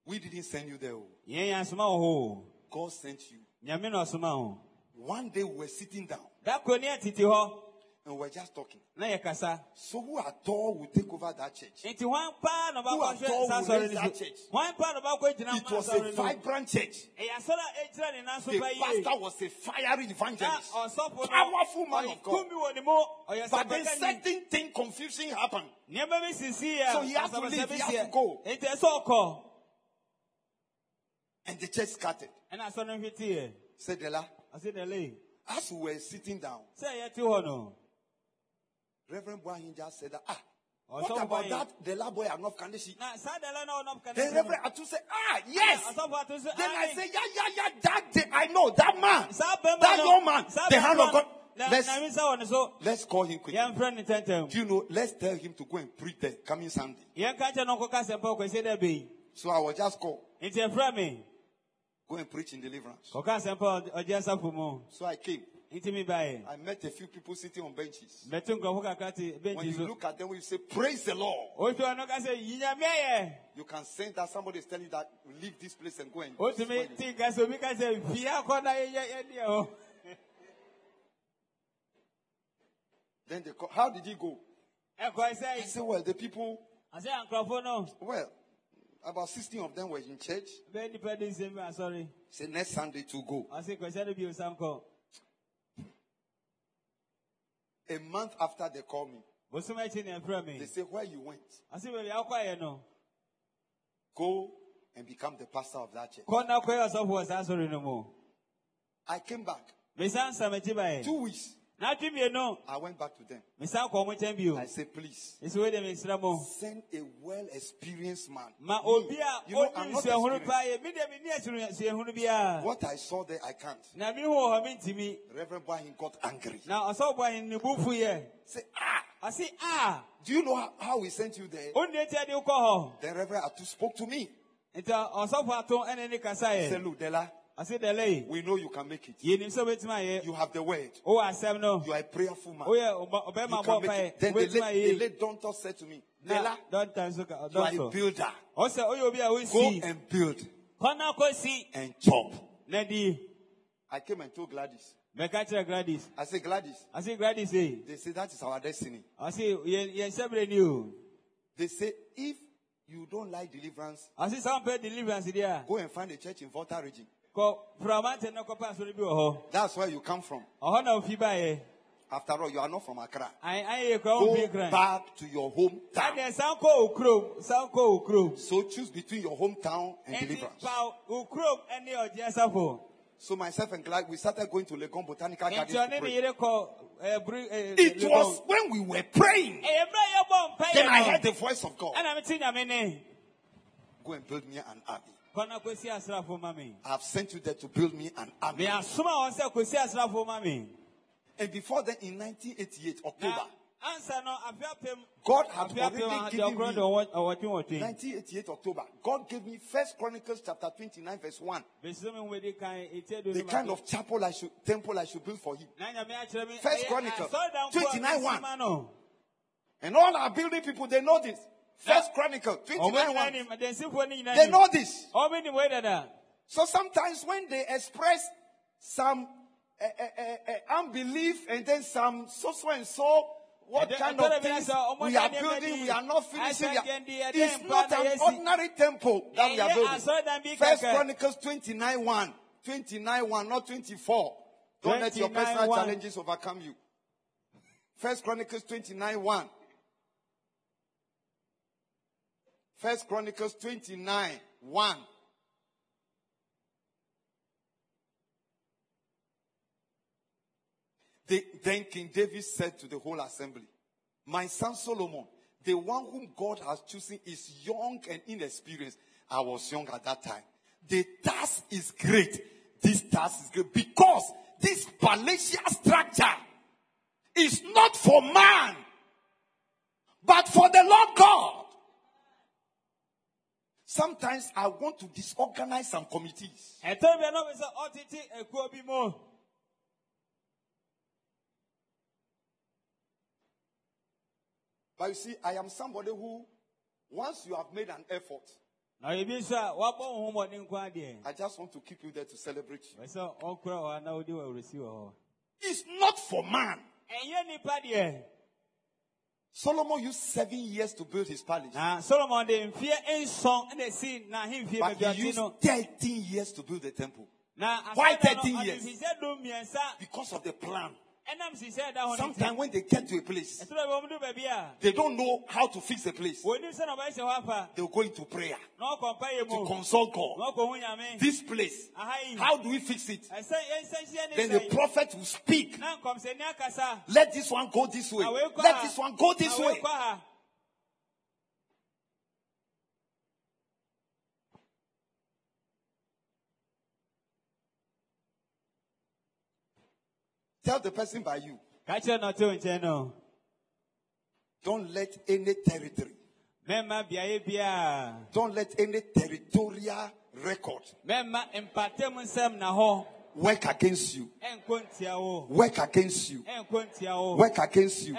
we didn't send you there. oh. yɛn yɛn asoma wɔ God sent you. nyame na ɔsoma o One day we were sitting down dako ne ɛtete hɔ and we were just talking. na yɛ kasa So who at all will take over that church? nti hwan paa na Who at all will raise that church? hwan paa na ɔbɛkɔ gyina It was a vibrant church. ɛyɛ asɔre a ɛgyina ne nan so The pastor was a fiery evangelist. Powerful man of God. tumi wɔ ne mu ɔyɛ But then certain thing confusing happened. nneɛma bi sisi yɛ So he has to leave, he has to go. Nti ɛsɛ ɔkɔ And the church scattered. ɛna asɔre no hwete yɛ Said Dela, ɔse dɛ lei as we were sitting down, hɔ no Reverend Boahin said that, ah, Or what about boy- that Dela boy Kandeshi? na saa dɛlɛ na ɔnam kana Then Reverend Atu said, ah, yes. Then I "Aye." say, yeah, yeah, yeah, that day, I know, that man. bɛrima That young man, the hand of God. Let's- na mi nsa wɔ Let's call him quickly. yɛmfrɛ ne tɛntɛm Do you know, let's tell him to go and preach there coming Sunday. Yɛnka kyɛ no nkɔka asɛmpa ɔkɔsie dɛ bɛyi So I was just called, nti me go and preach in deliverance. kɔka asɛmpa ɔgye asafo mu So I came. nti mi baeɛ I met a few people sitting on benches. mɛto nkurɔfo kakra te When you look at them, you say, Praise the Lord, otu ɔno ka sɛ yinyame ayɛ you can sense that somebody is telling you that leave this place and go and. otumi ti ka sɛ obi ka sɛ fie akɔ na yɛyɛ yɛdeɛ hɔ Then they call, How did he go? I said, Well, the people, ɔsɛ nkurɔfo no well, about 16 of them were in church. bɛɛ nipa de nsɛm bi asɔre Say next Sunday to go. ɔsɛ kɔsɛ no bio san kɔ A month after they call me, bosom akyi ne ɛfrɛ they say, Where you went? ɔsɛ baabi akɔayɛ no Go and become the pastor of that church. kɔ na kɔyɛ ɔsɔfo wɔ saa asɔre no mu I came back. mesan sa m'akyi baeɛ Two weeks, na atwe mmienu I went back to them. mesan kɔ ɔmo nkyɛn bio I said, Please ɛsɛ wei de mesrɛ mo send a well experienced man. Me, you know, I'm not experienced. paa yɛ mi de mi ni nsuahunu biara What I saw there, I can't. na mi hu wɔ hɔ mi ntumi Reverend Boy got angry. na ɔsɔfo ahen ne bu fu yɛ Say, Ah, do you know how, how he sent you there? ɔni eti adi kɔ hɔ Then Reverend Atu spoke to me. nti ɔsɔfo ato ɛna ne kasa He said, Look, Dela, ɔsi dɛlɛ yi we know you can make it. yɛ nim sɛ obetuma ayɛ You have the word. no You are a prayerful man. oyɛ ɔbɛma You can make it. Then the late, the late doctor said to me, na Dela, dɔnta nso ka you are a builder. ɔsɛ oyɛ obi a Go and build kɔnɔ kɔ si and chop. I came and told Gladys. gladys I said, Gladys, ɔsi gladys yi they say that is our destiny. ɔsi yɛn yɛn nsɛmire ni They say, if you don't like deliverance, ɔsi sáwọn pɛ deliverance a go and find a church in Volta region. Kɔ furamante na kɔpa asɔre bi wɔ hɔ That's where you come from. ɔhɔ na ofi ba yɛ After all, you are not from Accra. ayi ayi yɛ Go back to your hometown. ɛdɛ san kɔ okurom san kɔ okurom So choose between your hometown and deliverance. pa okurom ɛni ɔdi ɛsafo So myself and Glad, we started going to Legon Botanical nti Gardens ɔne to ne pray. yere kɔ ɛɛ eh, buru ɛɛ eh, eh, It was when we were praying. ɛyɛ mmerɛ yɛ bɔ mpa Then I heard the voice of God. ɛna mi ti Go and build me an army. Kɔnɔ kosi asrafo ma mi I have sent you there to build me an army. mi asoma wɔn sɛ kosi asrafo ma mi And before then, in 1988, October, na ansa no afia pɛm God had already given me. ɔwɔ ɔwɔtwe wɔtwe 1988 October, God gave me First Chronicles chapter 29, verse 1. bɛsɛ mi wo di kan eti edu The kind of chapel I should, temple I should build for Him. na nyame akyerɛ mi First eh, eh, Chronicles, asɔredan koro 29 one. And all our building people, they know this. First Chronicles ɔmo 29 1. nim adansifoɔ ne nyinaa They know this. ɔmo nim wei dada So sometimes when they express some uh, uh, uh, unbelief and then some so so and so, what kind of things they say, "Oh, we are building, we are not finishing. Are-" It's not an ordinary temple that we are building. First. Chronicles 29 1. 29 1, not 24. Don't let your personal challenges overcome you. First Chronicles 29 1. First Chronicles 29 1. They- then King David said to the whole assembly, My son Solomon, the one whom God has chosen, is young and inexperienced. I was young at that time. The task is great. This task is great because this palatial structure is not for man, but for the Lord God. Sometimes I want to disorganize some committees. ɛtɔ bi a na ɔbɛ sɛ ɔtete ekuo bi mu But you see, I am somebody who, once you have made an effort, na ebi nso a wabɔ wɔn ho mɔden nko adeɛ I just want to keep you there to celebrate you. bɛ sɛ ɔkura hɔ na ɔdi wɔ awurasi It's not for man. Ɛnyɛ nipa deɛ Solomon used seven years to build his palace, na solomon de mfie nson ɛna esi n'ahemfie but he used no 13 years to build the temple Why 13 years? sisɛ dum mmiɛnsa because of the plan. Ɛnam sisɛ da hɔ no Sometimes when they get to a place, ɛsɛ dɛ wɔn do baabi a they don't know how to fix the place. wɔnim sɛ na ɔbɛhyɛ hɔ afa They'll go into prayer na ɔkɔ mpa yɛ to consult God. na ɔkɔ ho nyame This place, how do we fix it? ɛsɛ yɛnsɛ hyia ne Then the prophet will speak. na nkɔmsɛni akasa Let this one go this way. na wei kɔ Let this one go this way. Tell the person by you. Don't let any territory. Don't let any territorial record work against you. Work against you. Work against you.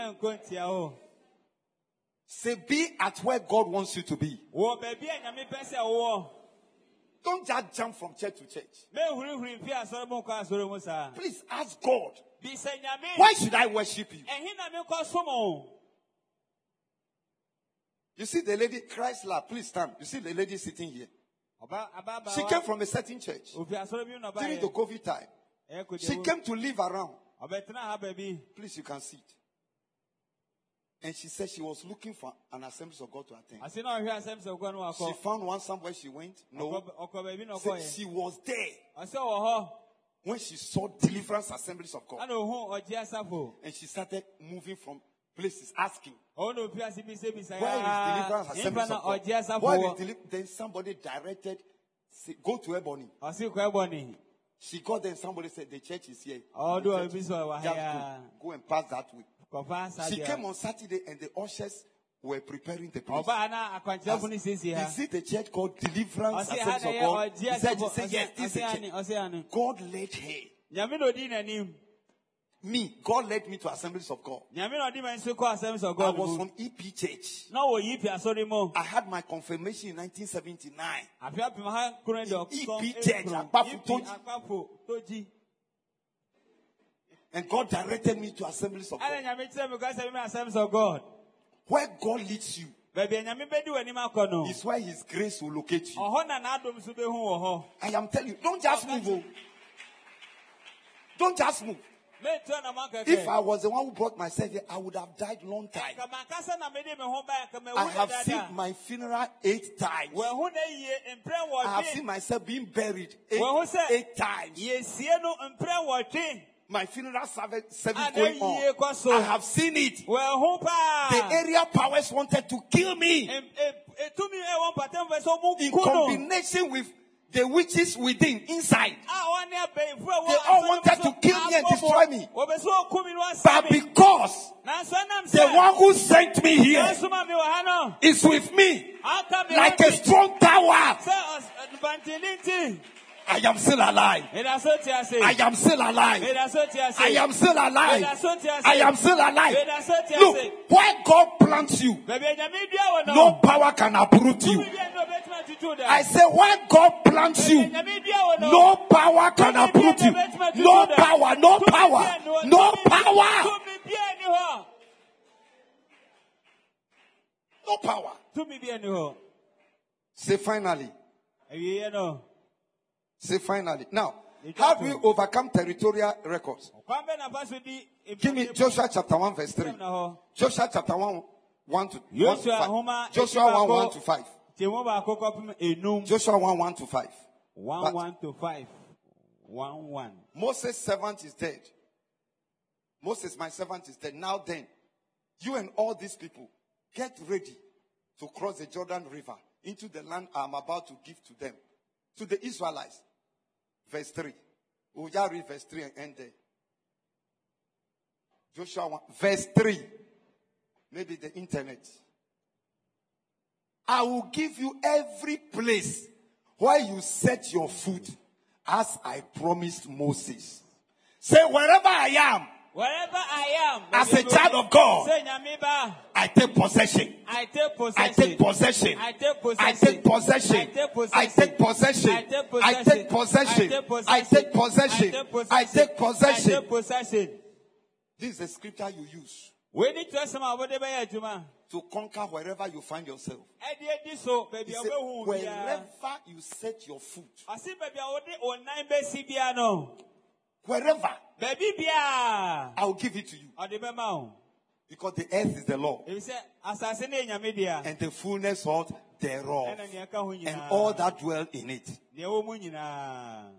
Say, be at where God wants you to be. Don't just jump from church to church. Please ask God why should I worship you? ɛhe na menkɔ som wo You see the lady, Chrysler, please stand. You see the lady sitting here. She came from a certain church ofi asɔre bi mu na during the COVID time. She came to live around. ɔbɛtena ha baabi Please, you can see it. And she said she was looking for an assembly of God to attend. ase na ɔhwɛ asɛm sɛ wokɔ no She found one somewhere she went. No. Ɔkɔ- ɔkɔ baabi na Say, ɔkɔɛ she was there ɔsɛ wɔ hɔ when she saw deliverance assemblies of God. ana ohu ɔgye asafo And she started moving from places, asking, ɔwɔ na ofi ase bisabisa Where is deliverance assemblies of God? Where is deli- then somebody directed, say, go to Ebony. ɔse kɔ ɛbɔ ne She got there somebody said, the church is here. The church- so ɛwɔ Just go, go and pass that way. She came on Saturday and the ushers were preparing the place. As, is it the church called Deliverance Assemblies of God? He said, he said yes, this is a church. God led her. Me, God led me to Assemblies of God. I was from EP Church. I had my confirmation in 1979. EP Church, And God directed me to Assemblies of God. Where God leads you is where His grace will locate you. I am telling you, don't just move. Oh. Don't just move. If I was the one who brought myself here, I would have died long time. I have seen my funeral eight times. I have seen myself being buried eight, eight times my funeral service, going on. I have seen it. The area powers wanted to kill me. In combination with the witches within, inside. They all wanted to kill me and destroy me. But because the one who sent me here is with me like a strong tower. I am still alive. I am still alive. I am still alive. I am still alive. Look, where God plants you, no power can uproot you. I say, where God plants you, no power can uproot you. No power, no power, no power. No power. Say finally say finally. Now, have we overcome territorial records? Kwan bɛ nafa so di. Give me Joshua chapter 1 verse 3. Joshua chapter 1, 1 to, 1 to Joshua 5. Joshua 1, 1 to 5. Tiɛmu baako. Joshua 1, 1 to 5. One But- one to five. One one. Moses' servant is dead. Moses, my servant, is dead. Now then, you and all these people, get ready to cross the Jordan River into the land I'm about to give to them, to the Israelites. Verse 3. We'll just read verse 3 and end there. Joshua 1, verse 3. Maybe the internet. I will give you every place where you set your foot as I promised Moses. Say, wherever I am, Wherever I am, as a child of God, I take possession. I take possession. I take possession. I take possession. I take possession. I take possession. I take possession. I take possession. I take possession. I take possession. This is the scripture you use We need to conquer wherever you find yourself. He said, wherever you set your foot wherever. I will give it to you. Because the earth is the Lord Efisɛ asase ne yɛ Nyame dea. and the fullness of thereof Ɛna nea ɛka ho and all that dwell in it. Nea ɛwɔ mu nyinaa.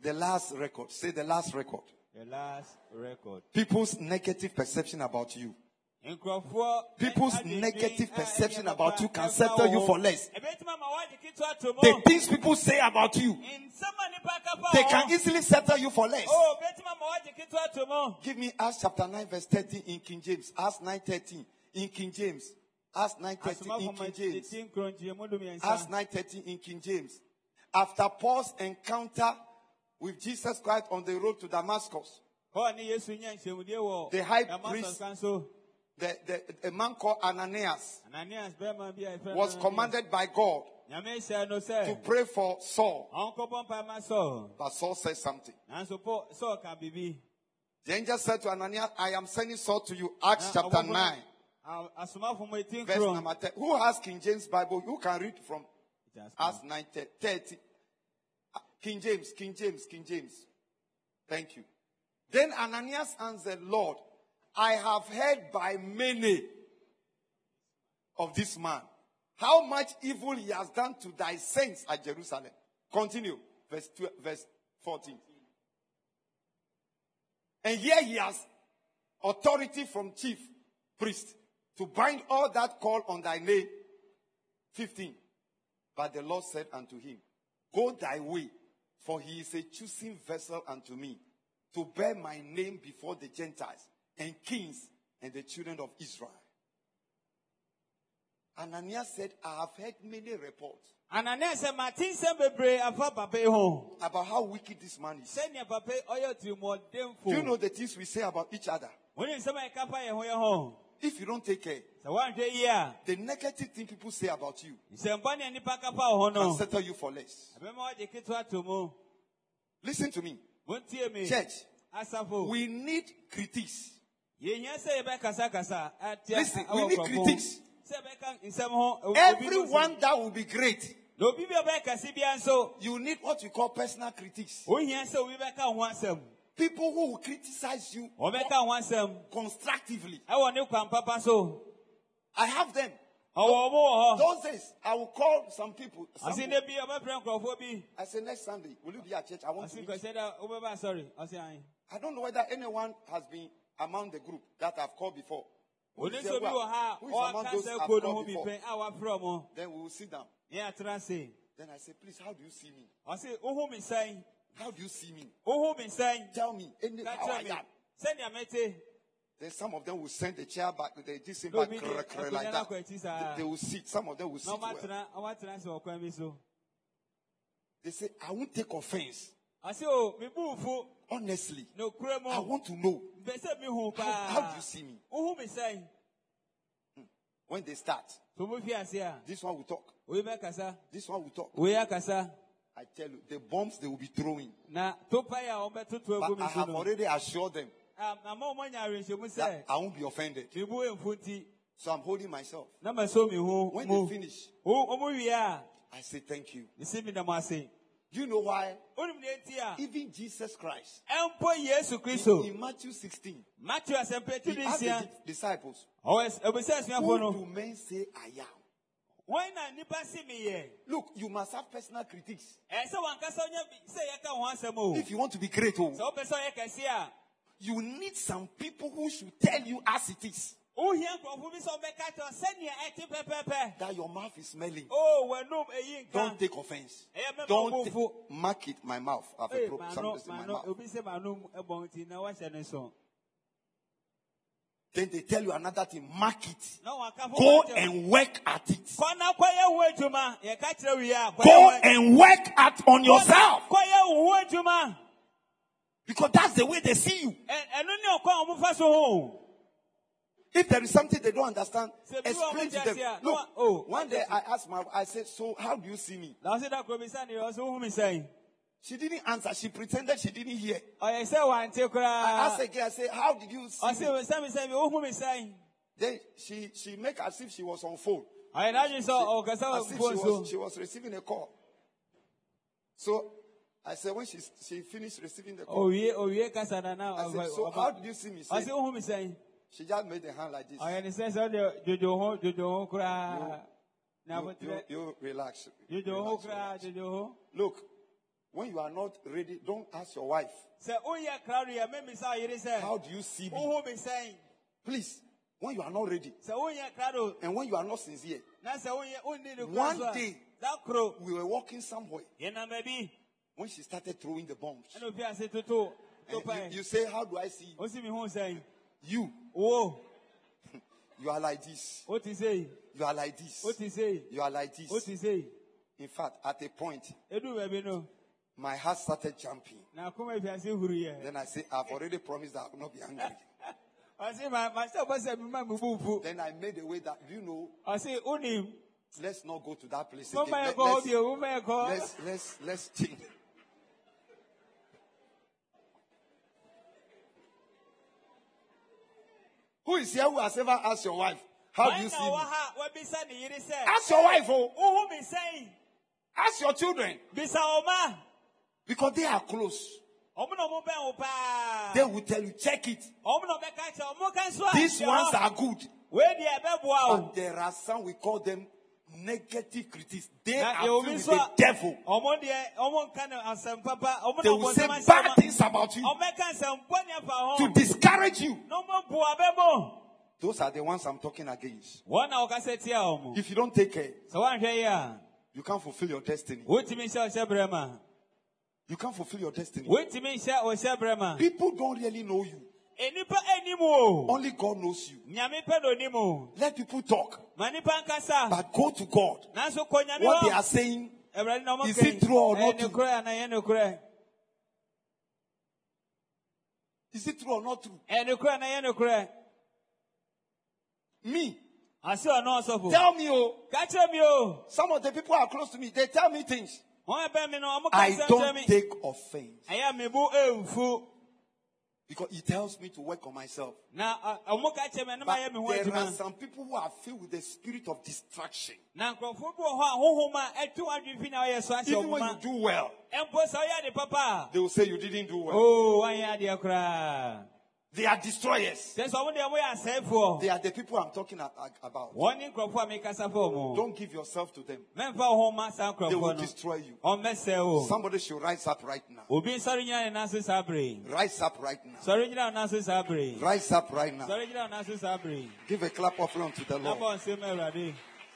The last record. Say the last record. The last record. People's negative perception about you. People's negative perception about you can settle you for less. The things people say about you, they can easily settle you for less. Give me Acts chapter 9, verse 13 in King James. Acts 9 13 in King James. Acts 9 13 in King James. Acts 9 13 in King James. After Paul's encounter with Jesus Christ on the road to Damascus, the high priest the, the, a man called Ananias ananias bɛrima bi a yɛfrɛ no was commanded by God nyame hyɛ no to pray for Saul. ɔnkɔbɔ mpa ma sɔɔ But Saul said something. nanso po sɔɔ ka biribi The angel said to Ananias, I am sending Saul to you. Acts chapter 9, a- asomafo mu eti verse number 10. Who has King James Bible? Who can read from Acts 9, 30? Uh, King James, King James, King James. Thank you. Then Ananias answered, Lord, I have heard by many of this man how much evil he has done to thy saints at Jerusalem. Continue. Verse, 12, verse 14. And here he has authority from chief priest to bind all that call on thy name. 15. But the Lord said unto him, Go thy way, for he is a choosing vessel unto me, to bear my name before the Gentiles and kings and the children of Israel. Ananias said, I have heard many reports ananias said, mate nsɛm bebree afa papa yi ho about how wicked this man is. sɛnea papa yi ɔyɛ tirimɔdenfo Do you know the things we say about each other? wone nsɛm a yɛka fa yɛn ho yɛn ho If you don't take care, sɛ woanhwɛ yie a the negative thing people say about you nsɛmpa ne nnipa ka fa wo ho can settle you for less. ɛbɛma wɔgye ketewa to mu Listen to me. Church, we need critics. Yɛhia sɛ yɛbɛkasakasa atia Listen, we need critics. sɛ yɛbɛka nsɛm ho obi- obi Everyone that will be great, na obi bi a ɔbɛkɛse bia nso you need what we call personal critics. ohia sɛ obi bɛka wo ho asɛm People who will criticize you ɔbɛka wo ho asɛm constructively. ɛwɔ ne kwan papa so I have them. ɔwɔ ɔmo wɔ hɔ Those days, I will call some people. some- ɔse ne bi ɔbɛfrɛ nkurɔfoɔ bi I say next Sunday, will you be at church? I want to meet. kɔsɛ dɛ wobɛba asɔre ɔse ae I don't know whether anyone has been among the group that I've called before. Who is nso there bi who who is among those I've called before? pɛn a wafrɛ mo Then we will sit down. ne atena se Then I say, please, how do you see me? me sɛn How do you see me? wohu me sɛn Tell me any, how I am. Then some of them will send the chair back, they thing na back obi de krr, krr, like that. They, they will sit. Some of them will sit well. ɔmatena ɔmatena se wɔ kwan bi so They say, I won't take offense. ɔse o mebu fu Honestly, I want to know mpɛ sɛ mehu how, how do you see me sɛn when they start. so mo fi ase a This one will talk. This one will talk. I tell you, the bombs they will be throwing. na topa yi a wɔbɛtoto But I have already assured them Ah, ama wɔn anya awenhyɛmu that I won't be offended. mebu emfu nti So I'm holding myself. na ma so mi ho When they finish, wo wɔn wie a I say thank you. Mesi mi nam ase Do you know why? onim ne nti a? Even Jesus Christ in, in Matthew 16, matthew asɛmpɛti he asked the disciples, oh, asuafo Who do men say I am? wɔn na nipa si mi yɛ Look, you must have personal critics. ɛsɛ wɔn ankasa onye bi sɛ yɛ ka wɔn asɛm o. If you want to be great, oh, sɛ wɔpɛ sɛ ɔyɛ kɛse a. you need some people who should tell you as it is ohia nkurɔfo bi sɛ ɔbɛka kyerɛ sɛnea ɛte pɛpɛɛpɛ that your mouth is smelling. Oh, o wɔnum eyi Don't take offense. Don't ɔbɔ mark it my mouth. I have a Ee, pro- mano something in my mouth. obi sɛ mano ɛbɔn ti na wahyɛ ne so Then they tell you another thing. Mark it. Go and work at it. kɔna kɔyɛ wo adwuma yɛka kyerɛ wie a kɔyɛ Go and work at on yourself kɔyɛ wo ho adwuma because that's the way they see you. If there is something they don't understand, explain to them. Look, No, oh, one day I asked my, I said, so how do you see me? na ɔsɛ da kuro bi sa ne ɔsɛ wohu She didn't answer. She pretended she didn't hear. wante I asked again. I said, how did you see me? sɛ mi sɛn mi wohu mi sɛn Then she she make as if she was on phone. n'adwi sɛ ɔkasa As if she was, she was receiving a call. So I said, when she, she finished receiving the call, owie owie kasa na na I said, so how did you see me? She, mi sɛn she just made the hand like this. ɔyɛ ne sɛ sɛ ɔde dzodzo ho dzodzo ho koraa You, you, you relax. Relax, koraa relax. Look, when you are not ready, don't ask your wife, sɛ woyɛ krado yɛ mɛmi sɛ ɔyere sɛ how do you see me? wohu mi Please, when you are not ready sɛ woyɛ krado and when you are not sincere, na sɛ woyɛ wonni ne One kura so a day- we were walking somewhere when she started throwing the bombs. ɛna ofi ase And you, you say, How do I see you? osi mi hu sɛn You, wo oh. you are like this. o ti se You are like this. o ti se You are like this. o ti se In fact, at a point, edu baabi no my heart started jumping. na akoma efiase huruyɛ Then I say, I've already promised that I will not be angry. ɔse ma ma sɛ ɔbɔ sɛ mi ma mi bu fu Then I made a way that, you know, let's not go to that place again. Let, us bio moma yɛ kɔ let's, let's, let's change. Who is here who has ever asked your wife, How do you see me? wɔ ha wɔbisa ne yere sɛ Ask your wife, oh, wohu mi sɛn ask your children, because they are close. ɔmo na ɔmo bɛn They will tell you, check it. ɔmo na ɔbɛka kyerɛ ɔmo ka nso a These ones are good. wei deɛ ɛbɛboa o But there are some, we call them negative critics. They na are filled with the devil. ɔmo deɛ ɔmo nka ne asɛm papa ɔmo They will say bad things about you ɔmo bɛka nsɛm bɔne afa ho to discourage you. na ɔmo boa bɛbɔ Those are the ones I'm talking against. wɔn na ɔkasa tia ɔmo If you don't take care, sɛ wɔanhwɛ yi a you can't fulfill your destiny. wotumi nhyɛ ɔhyɛ brɛ ma You can't fulfill your destiny. wotumi nhyɛ ɔhyɛ brɛ ma People don't really know you. Only God knows you. nyame pɛ na Let people talk, but go to God. nanso kɔ nyame What they are saying, awurade na ɔmo Is it true or not true? is it true or not true? ɛyɛ nokorɛ anaa ɛyɛ nokorɛ? Me, ase ɔno ɔsɔfo. Tell me, oh, ka kyerɛ mi o some of the people are close to me. They tell me things. wɔn ɛbɛn mi no ɔmo ka I don't take offense ɛyɛ mi bu emfu because he tells me to work on myself. na ɔ- ɔmo ka kyerɛ mi ɛnum ayɛ mi ho But there are some people who are filled with the spirit of distraction. na nkurɔfoɔ bi wɔ hɔ a honhom a ɛtu adwene fi na ɔyɛ so ahyɛ Even when you do well, mpo sɛ ɔyɛ ade papa they will say you didn't do well. Oh, o wanyɛ adeɛ koraa They are destroyers. kyɛ sɛ ɔmo deɛ ɔmo yɛ asɛefoɔ They are the people I'm talking about. wɔn ne nkurɔfoɔ a mekasa fɔ ɔmo Don't give yourself to them. mɛmfa wo ho ma saa They will destroy you. Somebody should rise up right now. obi nsɔre gyina ne nan so saa bere Rise up right now. sɔre gyina wo nan so Rise up right now. gyina wo nan so Give a clap of offering to the Lord.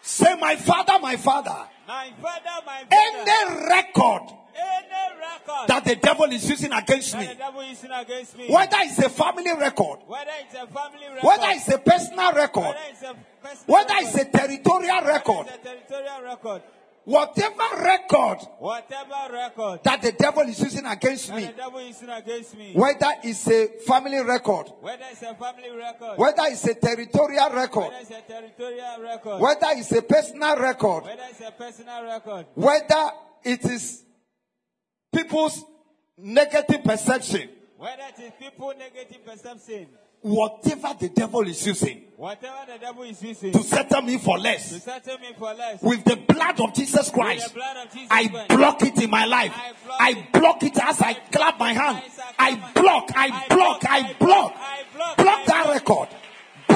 Bɔ nsɛm awurade Say, My Father, my Father. my father my father. Any record any record that the devil is using against me, against me. Whether it's a family record, whether it's a family record whether it's a personal record, whether it's a personal whether record, it's a territorial record, it's a territorial record whatever record whatever record that the devil is using against me, the devil using against me whether it's a family record, whether it's a family record whether it's a territorial record, whether it's a territorial record whether it's a personal record, whether it's a personal record whether it is people's negative perception, whether it is people negative perception whatever the devil is using whatever the devil is using to settle me for to less, settle me for less with the blood of Jesus Christ, of Jesus I Christ. block it in my life. I block it as I clap my hand. I block, I block, I block. Block that record.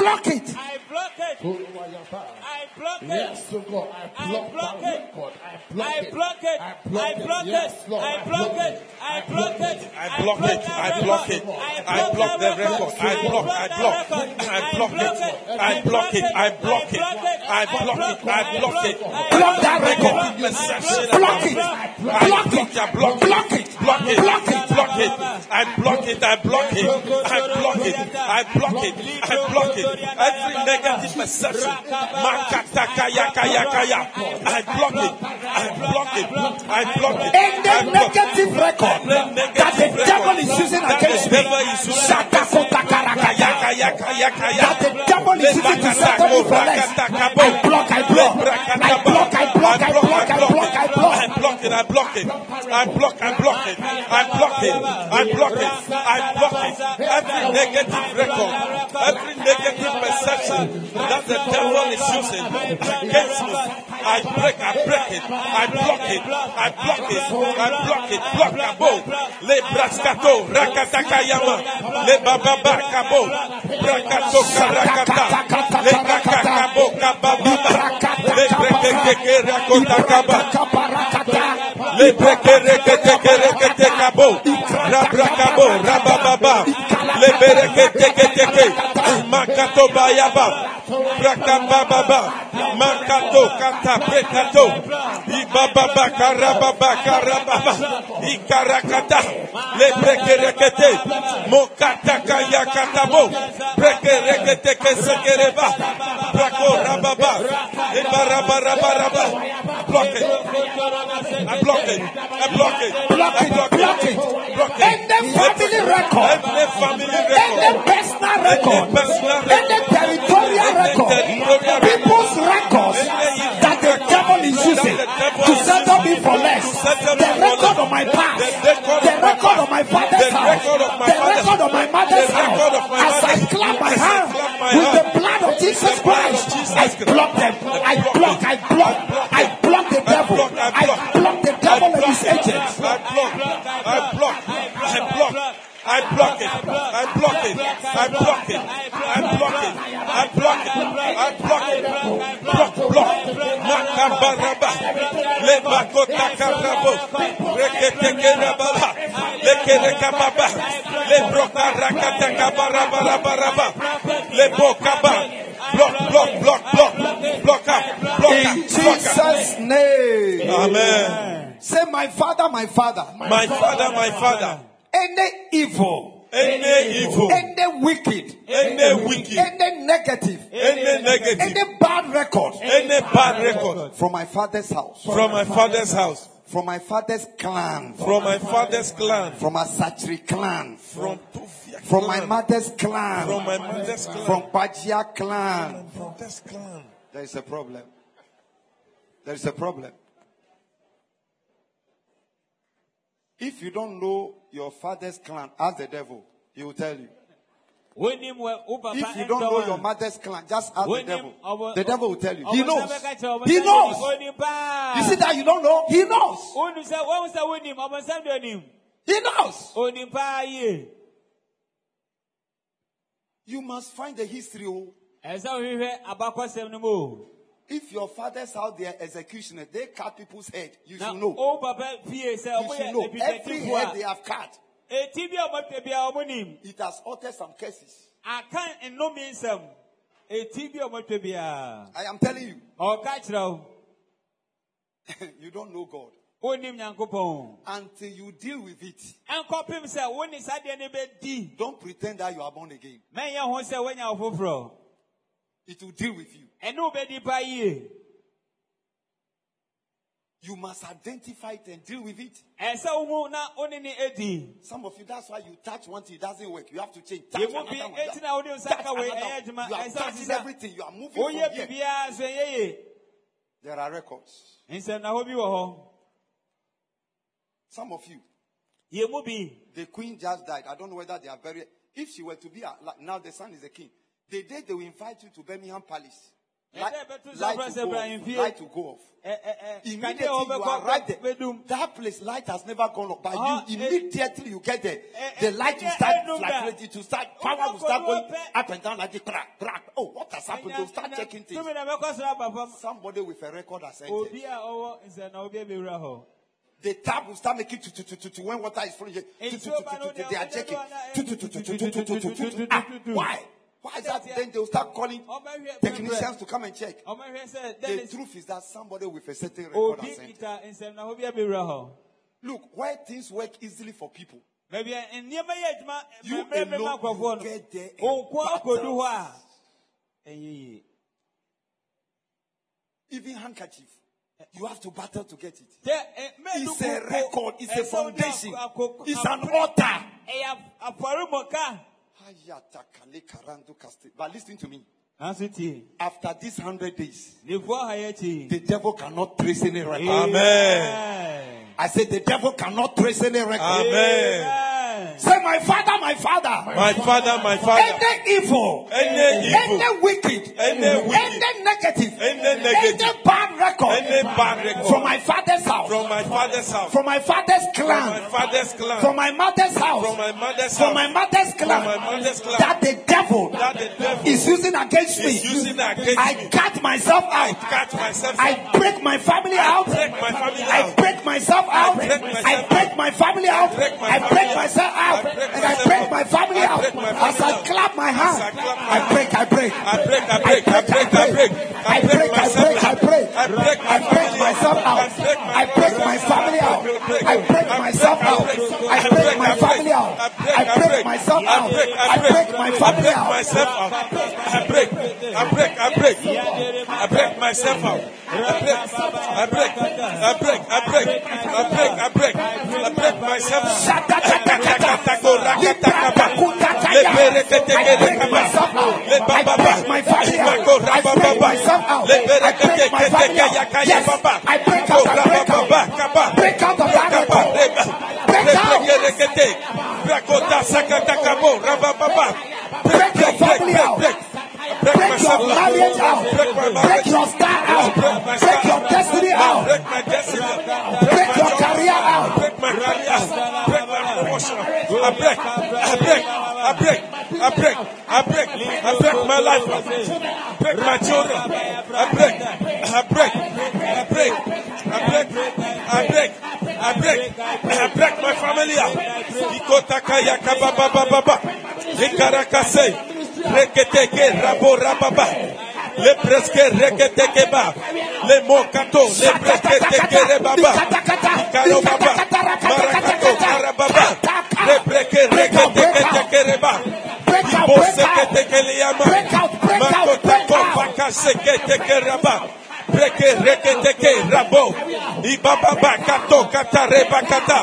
Block it. I block it I block it Yes, to God, I I block block it. record. I block I it. block it. I I block it. block Yes, it. Lord, I block it. I block it. I block it. I block it. I block the record. I block. I block. I block it. I block it. I block it. I block it. I block it. Block that record. Block it. Block I block it. Block it. Block it. Block it. Block it. I block it. I block it. I block it. I block it. I block it. Every negative perception. Makataka yaka yaka ya. I block it. I block it. I block it. Any I block it. negative record that the devil is using against me, That the devil is using to settle me for less. I block, I block. I block, I block, I block, I block, I block. I block it, I block it. I block, I block it. I block it. I block it. I block it. Every negative record, every negative perception that the devil is using against me, I break, I break it. I block it. I block it. I block it. Block kabo. Le braskato, rakataka yama. Le bababa kabo. Brakato karakata. Le kakakabo kababa. Le brekeke Brakababa, Makato, Kata, Kataprekato, Ibababa, Karababa, Karababa, Ikarakata, Lebrekerekete, Mokata Kayakatabo, Brekerekete Kesekereba, Brakorababa, Ibarabaraba, block it, I block it, I block it, block it, block it, block it, and then family record, and then family record, and then personal record, and then territorial record, people's records that the devil is using to settle me for less. The record of my past, the record of my father's house, the record of my mother's house. As I clap my hand with the blood of Jesus Christ, I block them. I block, I block, I block the devil. I block the devil and his agents. I block. I block. I block. I block it. I block it. I block it. I block it. I block it. I block it. Block, block. Makabaraba. Le bakota karabo. Reketeke rababa. Lekere kababa. Le broka rakata kabaraba rabaraba. Le bokaba. Block, block, block, block. Block up. Block In up. Block up. Jesus' name. Amen. Say, my father, my father. My father, my father. Any evil, Any evil, any wicked, any wicked, any negative, any negative, any bad record. Any bad record. from my father's house, from my father's house, from my father's clan, from my father's clan, from Asachri clan, from from my mother's clan, from my mother's clan, from Bajia clan. from this clan. There is a problem. There is a problem. If you don't know your father's clan, ask the devil. He will tell you. Wonim wɔ wo papa If you don't know your mother's clan, just ask the devil. The devil will tell you. He knows. bɛka kyerɛ ɔbɔ He knows. You see that you don't know? He knows. Wonim sɛ wɔn sɛ wonim ɔbɔnsɛm de onim He knows. onim paa yie. You must find the history. Oh. If your fathers out there executioner, they cut people's head. You should know. You should know. Every head they have cut. It has altered some cases. I am telling you. you don't know God. Until you deal with it. Don't pretend that you are born again. It will deal with you. Ɛne wo bɛdi pa. You must identify it and deal with it. Ɛsɛ wo ho na wo ne ne edi. Some of you, that's why you touch one thing, it doesn't work. You have to change. Touch another one. eti na wo de nsa Touch another one. You are touching everything. You are moving from woyɛ here. There are records. Nsɛm na hɔ bi wɔ hɔ. Some of you, the queen just died. I don't know whether they are buried. If she were to be, a, like, now the son is the king. The day they will invite you to Birmingham Palace, light, light, to, go light to go off. Immediately you arrive there. That place, light has never gone off. But you, immediately you get there, the light will start fluctuating, to start, power will start going up and down like this. Crack, crack. Oh, what has happened? They'll start checking things. Somebody with a record has entered the tap will start making when water is flowing. They are checking. Why? Why is that? Then they'll start calling technicians to come and check. The truth is that somebody with a certain record has sent. Look, why things work easily for people. You alone get there and Even handkerchief. You have to battle to get it. It's a record. It's a foundation. It's an altar. Ɛyɛ afɔrebɔka. Hayatakale karandu kaste. But listen to me. After these hundred days, Nefoɔ ha yɛ akyi. the devil cannot trace any record. Amen. I said the devil cannot trace any record. Amen. Amen. Say, my father, my father. My father, my father. Any evil, Any evil, any wicked, Any wicked, any negative, any negative, any bad record, any bad record from my father's house, from my father's house, from my father's from my clan, father's clan, from my mother's house, from my mother's house. from my mother's clan. from my mother's clan, that the devil that the devil is using against me. is using against I me. cut myself out. I out. cut myself. out. I break my family out. break my family I break myself out. I break my family out. I break myself out. I break And I break my family out. As I clap my As I break, I break. I break, I break, I break, I break. I break, I break, I break. I break my I break family myself out. out. I break my family out. I break myself out. I break my family out. I break myself out. I break my family out. I break, I break, I break, I break break myself out. I break, I break, I break, I break, I break, I break, I break myself out. Lebereketekerekaba. Lebababa. my family out. I break myself out. I break my family out. Yes, I break out. I break out. Break out of that record. Break Break your family out. Break your marriage out. Break your star out. Break your destiny out. Break my destiny. Break your career out. Break my career. Break my promotion. I break. I break. I break. I break. I break. I break my life. Break my children. I break. I break. I break. I break. I break. I break. I break my family out. Ikotaka yakababa baba. Ikarakase. Reketeke rabo rababa. Le preske reketeke ba. Le mokato. Le preske teke rebaba. Ikaro baba. Marakato karababa. Le breke reketeke teke reba. Break out. Ibo Break seke out. teke liyama. Break out, break out, Makotako break out. baka seke teke raba. Breke reketeke rabo. Ibababa kato kata reba kata.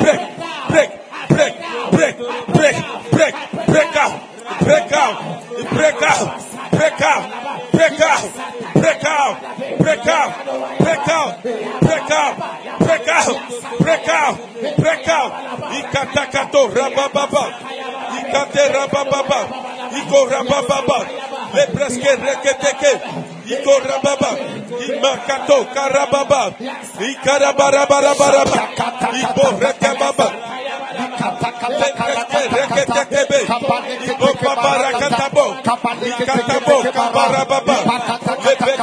Break, break, break, break, break, break, break out, break out, break out, break out, break out, break out, break out, break out, break out, break out, break out, break out. Ikatakato rabababa. Ikate rabababa. Iko rabababa. Le preske reketeke. Iko rababa. Imakato karababa. Ikarabarabaraba. Ibo rekababa. Le Kapaleketebo, kabarababa,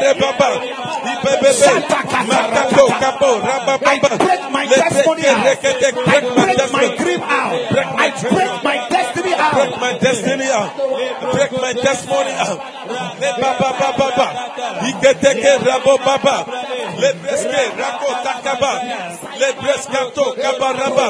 rabababa, ibebebe, makato kabo rabababa, I break my testimony out. I break my break my destiny. dream out. I break my destiny out. break my destiny out. Break my testimony out. Le baba baba baba. Iketeke rabo baba. Le breske rako takaba. Le breskato kabaraba.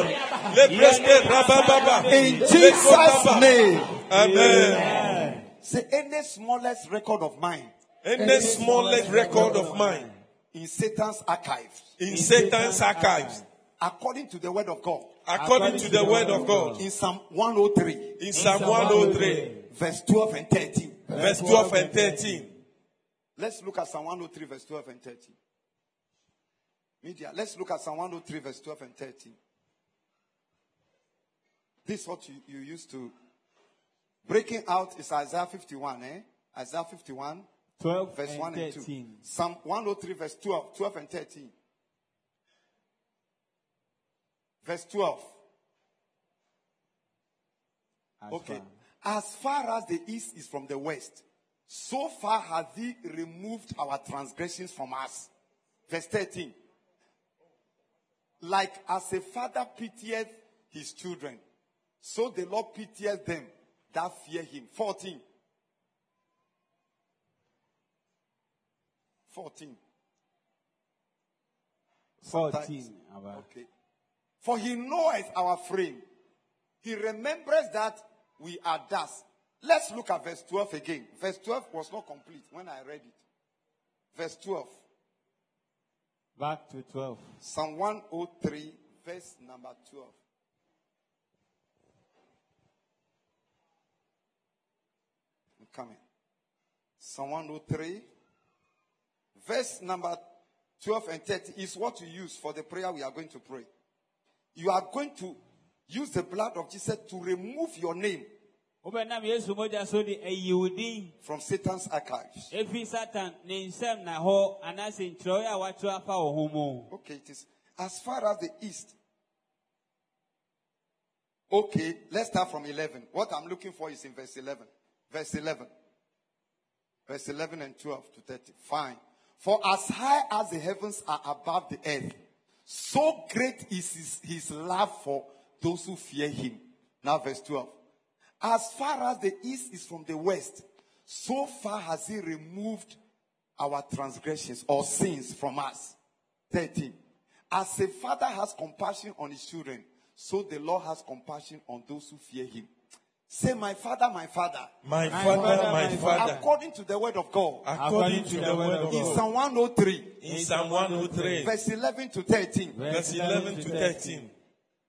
Le breske rabababa. In Jesus' name. Amen. Say any smallest record of mine Any smallest record of mine in Satan's archives, in Satan's archives, according to the word of God, according to the word of God, in Psalm 103, in Psalm 103, verse 12 and 13. verse 12 and 13. Let's look at Psalm 103, verse 12 and 13. Media, let's look at Psalm 103, verse 12 and 13. This is what you, you used to. Breaking out is Isaiah 51, eh? Isaiah 51, 12 verse and 1 and 2. 13. Psalm 103, verse 12, 12 and 13. Verse 12. As Okay. far- As far as the east is from the west, so far has he removed our transgressions from us. Verse 13. Like as a father pitieth his children, so the Lord pitieth them that fear him. 14. 14. 14. Okay. For he knoweth our frame. He remembers that we are dust. Let's look at verse 12 again. Verse 12 was not complete when I read it. Verse 12. Back to 12. Psalm 103, verse number 12. I'm coming. Psalm 103, verse number 12 and 30 is what you use for the prayer we are going to pray. You are going to use the blood of Jesus to remove your name from Satan's archives. Okay, it is as far as the east. Okay, let's start from 11. What I'm looking for is in verse 11. Verse 11. Verse 11 and 12 to 30. Fine. For as high as the heavens are above the earth, so great is his, his love for those who fear him. Now, verse 12. As far as the east is from the west, so far has he removed our transgressions or sins from us. 13. As a father has compassion on his children, so the Lord has compassion on those who fear him. Say, my father, my father. My father, my father. According to the word of God. According to the word of God. In Psalm 103, In Psalm 103, verse 11 to 13. verse 11 to 13.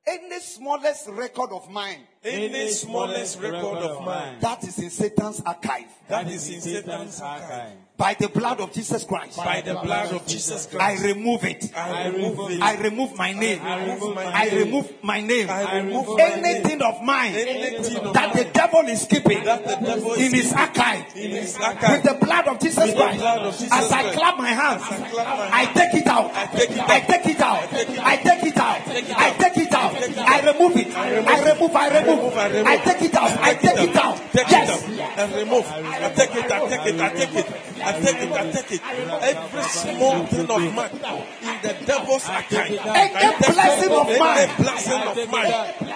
Any smallest record of mine Any smallest record of mine that is in Satan's archive that is in Satan's archive, by the blood of Jesus Christ, by the blood of Jesus I Christ, remove it. I remove it. I remove my name. I remove my name. remove my name. I remove Anything of mine that the devil is keeping That the devil is in his archive with the blood of Jesus Christ. blood of Jesus As I clap my hands, I I take it out. I take it out. take it out. take it I take it out. I take it out. I remove it. I remove. I remove. I remove. I take it out. I take it out. Yes. and remove. I take it, I take it, I take it. I take it, I take it. Every small thing of mine in the devil's account. Any blessing of mine. Any blessing of mine.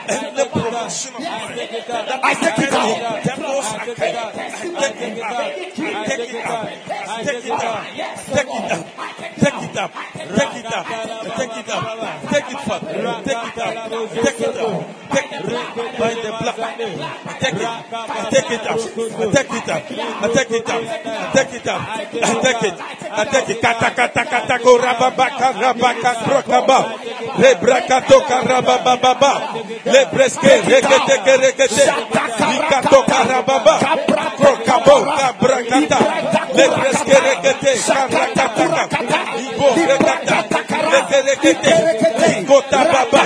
Any promotion of mine. I take it out. devil's account. I take it out. I take it out. Take it out. Take it out. Take it out. Take it out. Take it out. Take it out. Take it out. Take it out. Take it. By the blood. Take it. Take it. I take it. I take it. I take it out. I take it. I take it. Kata kata kata ko rababa karabaka krokaba. Rebrakato karababa baba. Lebreske rekete ke rekete. Ikato karababa. Krokabo kabrakata. Lebreske rekete karakata. Ibo rekata. Leke rekete. Ikota baba.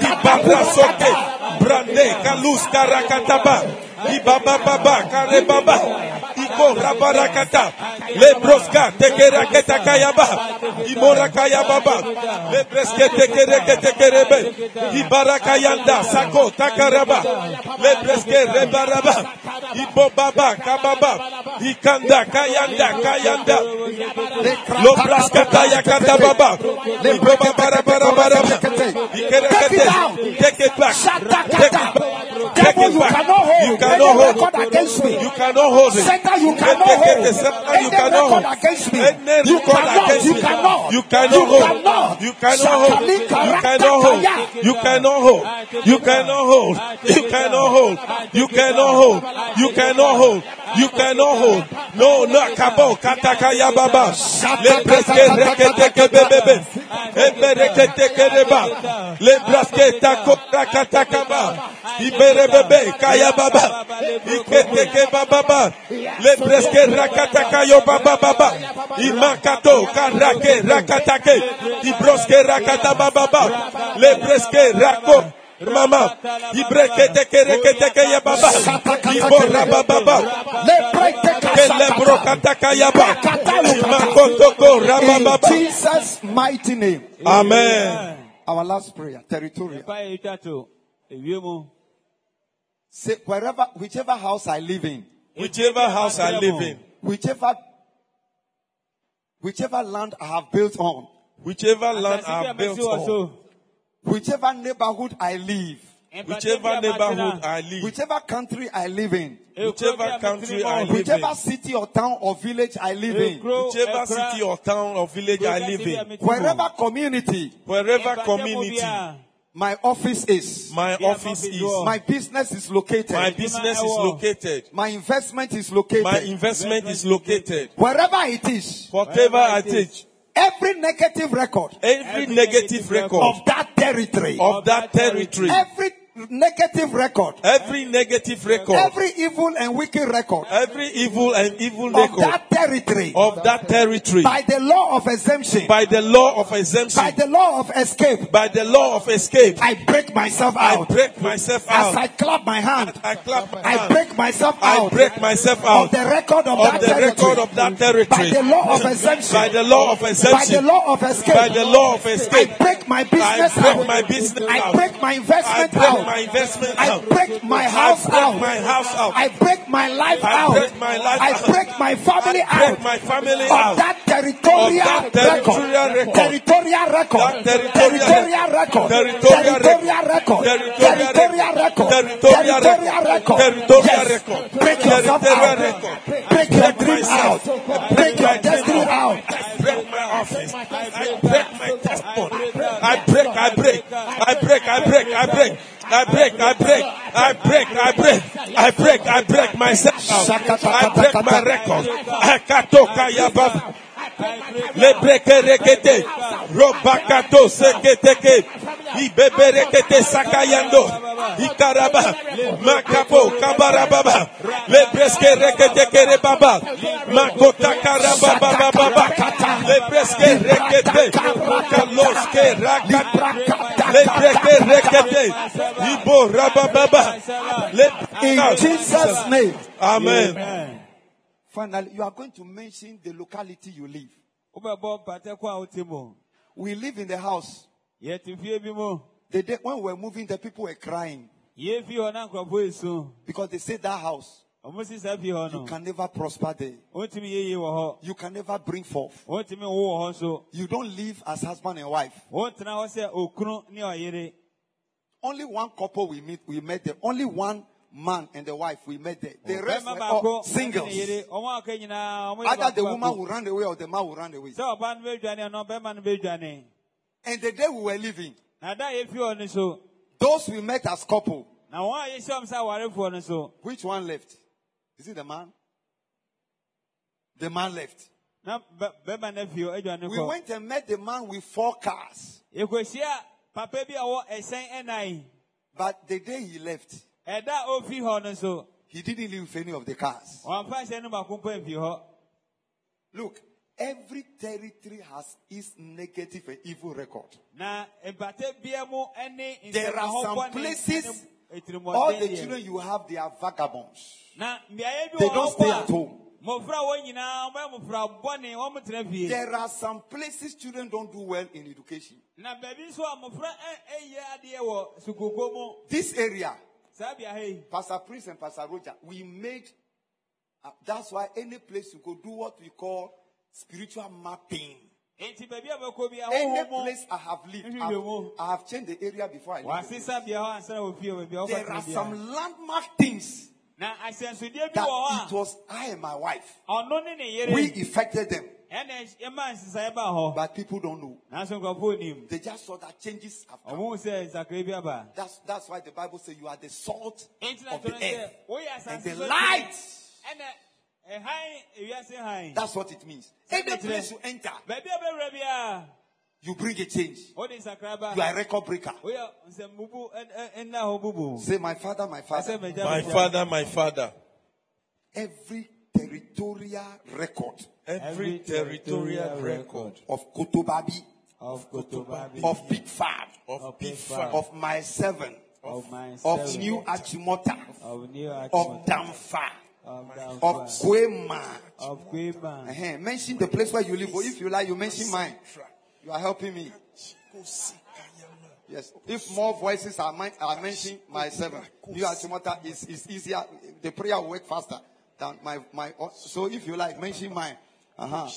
Ibabra soke. Brande kalus karakataba. Ibaba baba kare baba. Iko rabarakata. Lebroska tekeraketa kayaba. Imora kayababa. Lebreske tekerekete kerebe. Ibarakayanda sako takaraba. Lebreske rebaraba. Ibo baba kababa. Ikanda kayanda kayanda. Lobraska taya kata baba. Ibo babara bara bara. Ikerekete. Take it back. Take it back. Take it you back. cannot hold You cannot hold it. against me. You cannot hold it. You cannot hold Satan, you cannot hold. against me. You cannot. You cannot. You cannot hold. You cannot hold. You cannot hold. You cannot hold. You cannot hold. You cannot hold. You cannot hold. You cannot hold. You cannot hold. No, no, kabo katakaya baba. Le preske rekete kebebebe. Ebe rekete kereba. Le preske tako rakatakaba. Iberebebe kaya baba. Ikete ke baba. Le preske rakatakayo baba baba. Imakato karake rakatake. Ibroske rakata baba baba. Le preske rako. Mama, ibrekete kerekete ke ya baba. Ibora baba baba. Kelebro kataka ya baba. Imakotoko raba baba. Jesus' mighty name. Amen. Our last prayer, territorial. Ɛmpaeɛ etwa to ewiem. Say wherever, whichever house I live in, Whichever house I live in, whichever, whichever land I have built on, whichever land I have built on, whichever neighborhood I live, whichever neighborhood I live, whichever country I live in, whichever country I live in, whichever city or town or village I live in, whichever city or town or village I live in, wherever community. Wherever community my office is, my office is, my business is located, my business is located, my investment is located, my investment is located, wherever it is, whatever I teach, every negative record. Every negative record. Of that territory, of that territory, every negative record, every negative record, every evil and wicked record every evil and evil of record that territory, of that territory, by the law of exemption, by the law of exemption, by the law of escape, by the law of escape, I break myself out. I break myself out. As. I clap my hand, I clap my hand. I break myself out. I break myself out. of out the record of, of that the territory. record of that by the law of exemption, By the law of exemption. by the law of escape, By the law of escape. I break my business I break out. my business I break my investment out. My investment I out. break my I house break out. my house out. I break my life I out. break my life I out. break my family I break out. my family Of out. that territorial Of that territorial record. record. Territorial record. Territorial Territorial record. Territorial Territorial record. Territorial Territorial record. Territorial record. Territorial record. Break yourself out. Break your break dream out. Break your destiny out. I break my office. I break my testimony. I break, I break, I break, I break, I break. I break, I break, I break, I break, I break, I break myself. I break my record. I katoka. Le breke rekete. Robakato seketeke. Ibebe rekete sakayando. Ikaraba. Makapo kabarababa. Le breske rekete kere baba. Makota karaba baba baba. Le breske rekete. Kaloske rakata. Le breke rekete. Ibo rabababa. In Jesus' name. Amen. Finally, you are going to mention the locality you live. wobɛbɔ mpatɛ ko a wote mu We live in the house. yɛte fie bi mu The day when we were moving, the people were crying yie fie hɔ na nkurɔfoɔ esu because they said that house, ɔmo si saa fie hɔ you can never prosper there. wontumi yie yie wɔ hɔ You can never bring forth. wontumi wo wɔ hɔ nso You don't live as husband and wife. wontena hɔ sɛ okunu ne ɔyere Only one couple we meet, we met there. Only one man and the wife we met there. The rest were all singles. ne yere ɔmo a aka nyinaa ɔmo yɛ Either the woman will run away or the man will run away. sɛ ɔbaa no bɛdwane ɔno bɛrima no bɛdwane And the day we were leaving, na da a yɛfie hɔ no so those we met as couple, na wɔn a yɛhyia ɔmo sɛ awarefoɔ no so which one left? Is it the man? The man left. na bɛ- bɛrima no afie hɔ adwane We went and met the man with four cars. yɛkɔhyia papa bi a wɔ ɛhyɛn ɛnan But the day he left, ɛda a ofi hɔ so he didn't leave any of the cars. wɔamfa hyɛn no baako mpo amfi hɔ Look, every territory has its negative and evil record. na mpata bia mu ne There are some places, all the children you have, they are vagabonds. na mbeaeɛ bi They don't stay at home. mmɔfra a wɔn nyinaa wɔyɛ mmɔfra bɔne wɔn tena fie There are some places children don't do well in education. na baabi nso a mmɔfra ɛ- ɛyɛ adeɛ wɔ sukukuo mu This area, saa beaeɛ yi Pastor Prince and Pastor Roger, we made. uh, that's why any place you go do what we call spiritual mapping. enti baabi a bɛkɔ bi Any place I have lived, Mhm, I've- I have changed the area before I lived. there. wɔasesa bea hɔ ansa na wɔfie wɔ baabi a There wɔkɔtena are some landmark things na ahyɛnsodeɛ bi that it was I and my wife. a ɔno ne ne yere We effected them, ɛna ɛma nsesaeɛ baa hɔ but people don't know. nanso nkurɔfoɔ nim They just saw that changes have come. ɔmo hu sɛ nsakra bi aba That's, that's why the Bible says you are the salt of the earth and the light. ɛna ɛhan ewiase han That's what it means. Any place you enter, a bɛwura you bring a change. wode nsakra ba You are a record breaker. woyɛ nsɛmbubu ɛnna hɔ bubu Say, my father, my father. My father, my father. Every territorial record Every territorial record of Kotobabi, of Kotobabi of Big Fab, of big Far. farm, of my seven, of my of New Achimota, of New of Achimota, Damfa, of of Kwema. of Kwema Uh-huh. Mention the place where you live, or if you like, you mention mine. You are helping me. Yes. If more voices are, men- are mentioned, my seven. New Achimota is, is easier. The prayer will work faster than my, my. So if you like, mention mine. Uh-huh.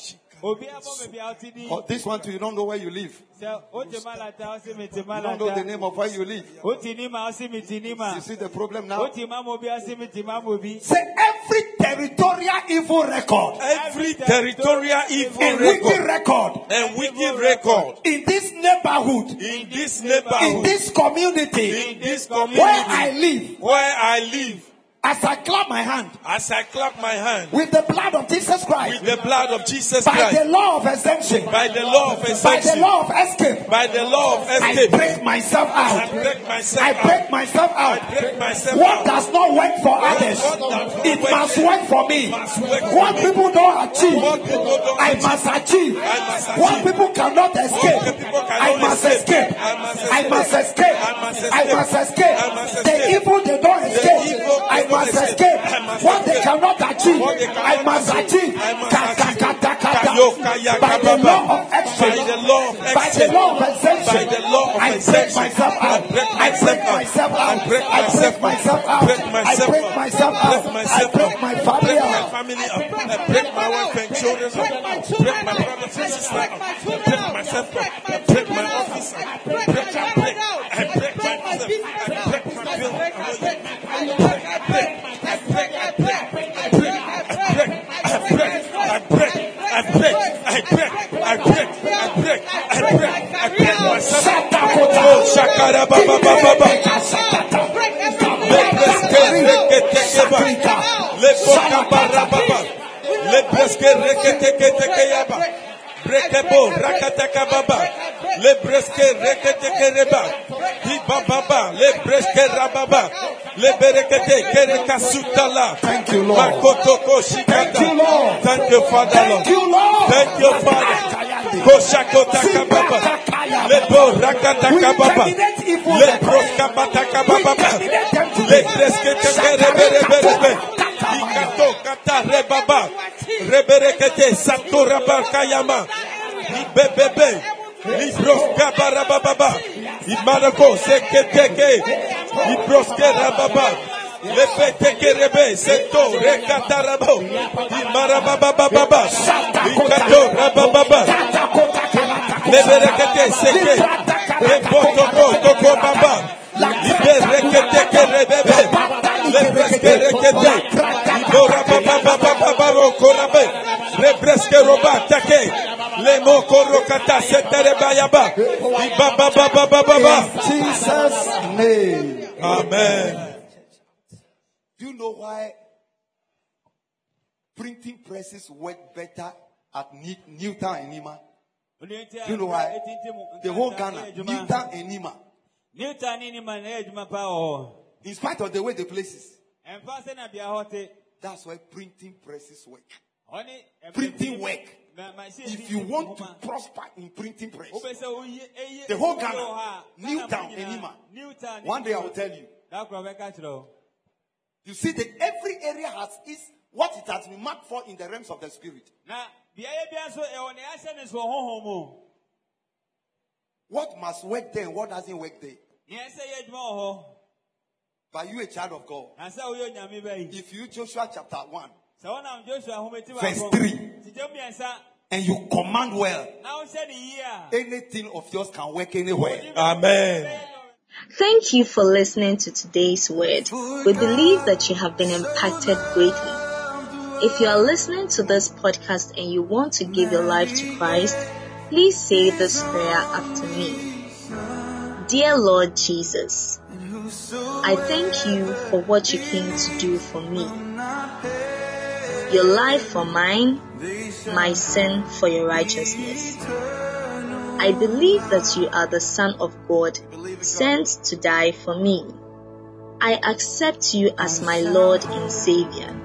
obi abɔ baabi a ɔte din Oh, this one too, you don't know where you live. sɛ wote malata ɔse mete You don't know the name of where you live. wote nima ɔse mete You see the problem now? wote mama obi ɔse mete mama obi Say every territorial evil record every territorial evil and wicked record record and wicked record in this neighborhood, in this neighborhood. in this community, in this community. where I live, where I live, as I clap my hand as I clap my hand with the blood of Jesus Christ, with the blood of Jesus Christ, by the law of exemption, by the law of exemption. by the law of escape, by the law of escape. I break myself out. I break myself out. I break myself I out. break myself What out. does not work for others, what not it must work for me. work for What me. people don't achieve, don't I must achieve. I must What achieve. people cannot escape, What people cannot I must escape. I must escape. I must escape. I must The escape. evil they don't evil they don't escape. escape. I must escape. What they cannot achieve, I must achieve. By the law of exchange, by the law of exemption, I break myself out. I break myself out. I break myself out. I break myself out. I break my family out. I break my wife and children. I break my brothers and sisters. I break myself out. I break my office. I break my brother I break Rekebo, rakataka baba, lebreske, reketekereba, Le rababa. Le berekete kereka sutala. Thank you, Lord. Makotoko shikata. Thank you, Lord. Thank you, Father, Lord. Thank you, Lord. Thank you, Father. Koshakota kababa. Le bo rakata kababa. Le broska bata kababa. Le breske tekere bere bere bere. Ikato kata rebaba. Reberekete satora barkayama. Libebebe. Libros kabarababa. Imarako seketeke. Ibroske rababa. Lepeteke rebe seto rekatarabo. Imarababa. Ikato rababa. Leberekete seke. Lepotoko toko baba. Liberekete kerebebe. Lebreske rekete. Roba take. Lemo korokata setere bayaba. Ibaba baba baba baba. In Jesus' name. Amen. Do you know why printing presses work better at Ni- Newtown and Nima? Do you know why? The whole Ghana, Newtown and Nima. Newton ni ma na pa wɔ In spite of the way the places, hɔ. Ɛmfa sɛ na bea that's why printing presses work printing work. If you want to prosper in printing press, the whole Ghana, Newtown, Enima, one day I will tell you. You see that every area has its what it has been marked for in the realms of the spirit. What must work there and what doesn't work there? But you a child of God. If you Joshua chapter 1. Sɛ wonam Joshua ahometi Verse three. and you command well, na wohyɛ ne yie a, anything of yours can work anywhere. Amen. Thank you for listening to today's word. We believe that you have been impacted greatly. If you are listening to this podcast and you want to give your life to Christ, please say this prayer after me. Dear Lord Jesus, I thank you for what you came to do for me. Your life for mine, my sin for your righteousness. I believe that you are the Son of God, sent to die for me. I accept you as my Lord and Savior.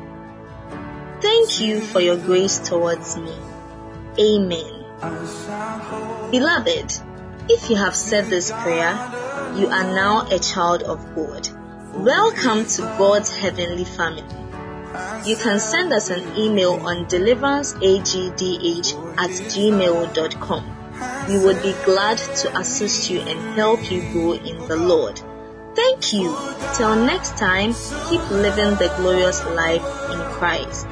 Thank you for your grace towards me. Amen. Beloved, if you have said this prayer, you are now a child of God. Welcome to God's heavenly family. You can send us an email on deliveranceagdh at gmail.com. We would be glad to assist you and help you grow in the Lord. Thank you. Till next time, keep living the glorious life in Christ.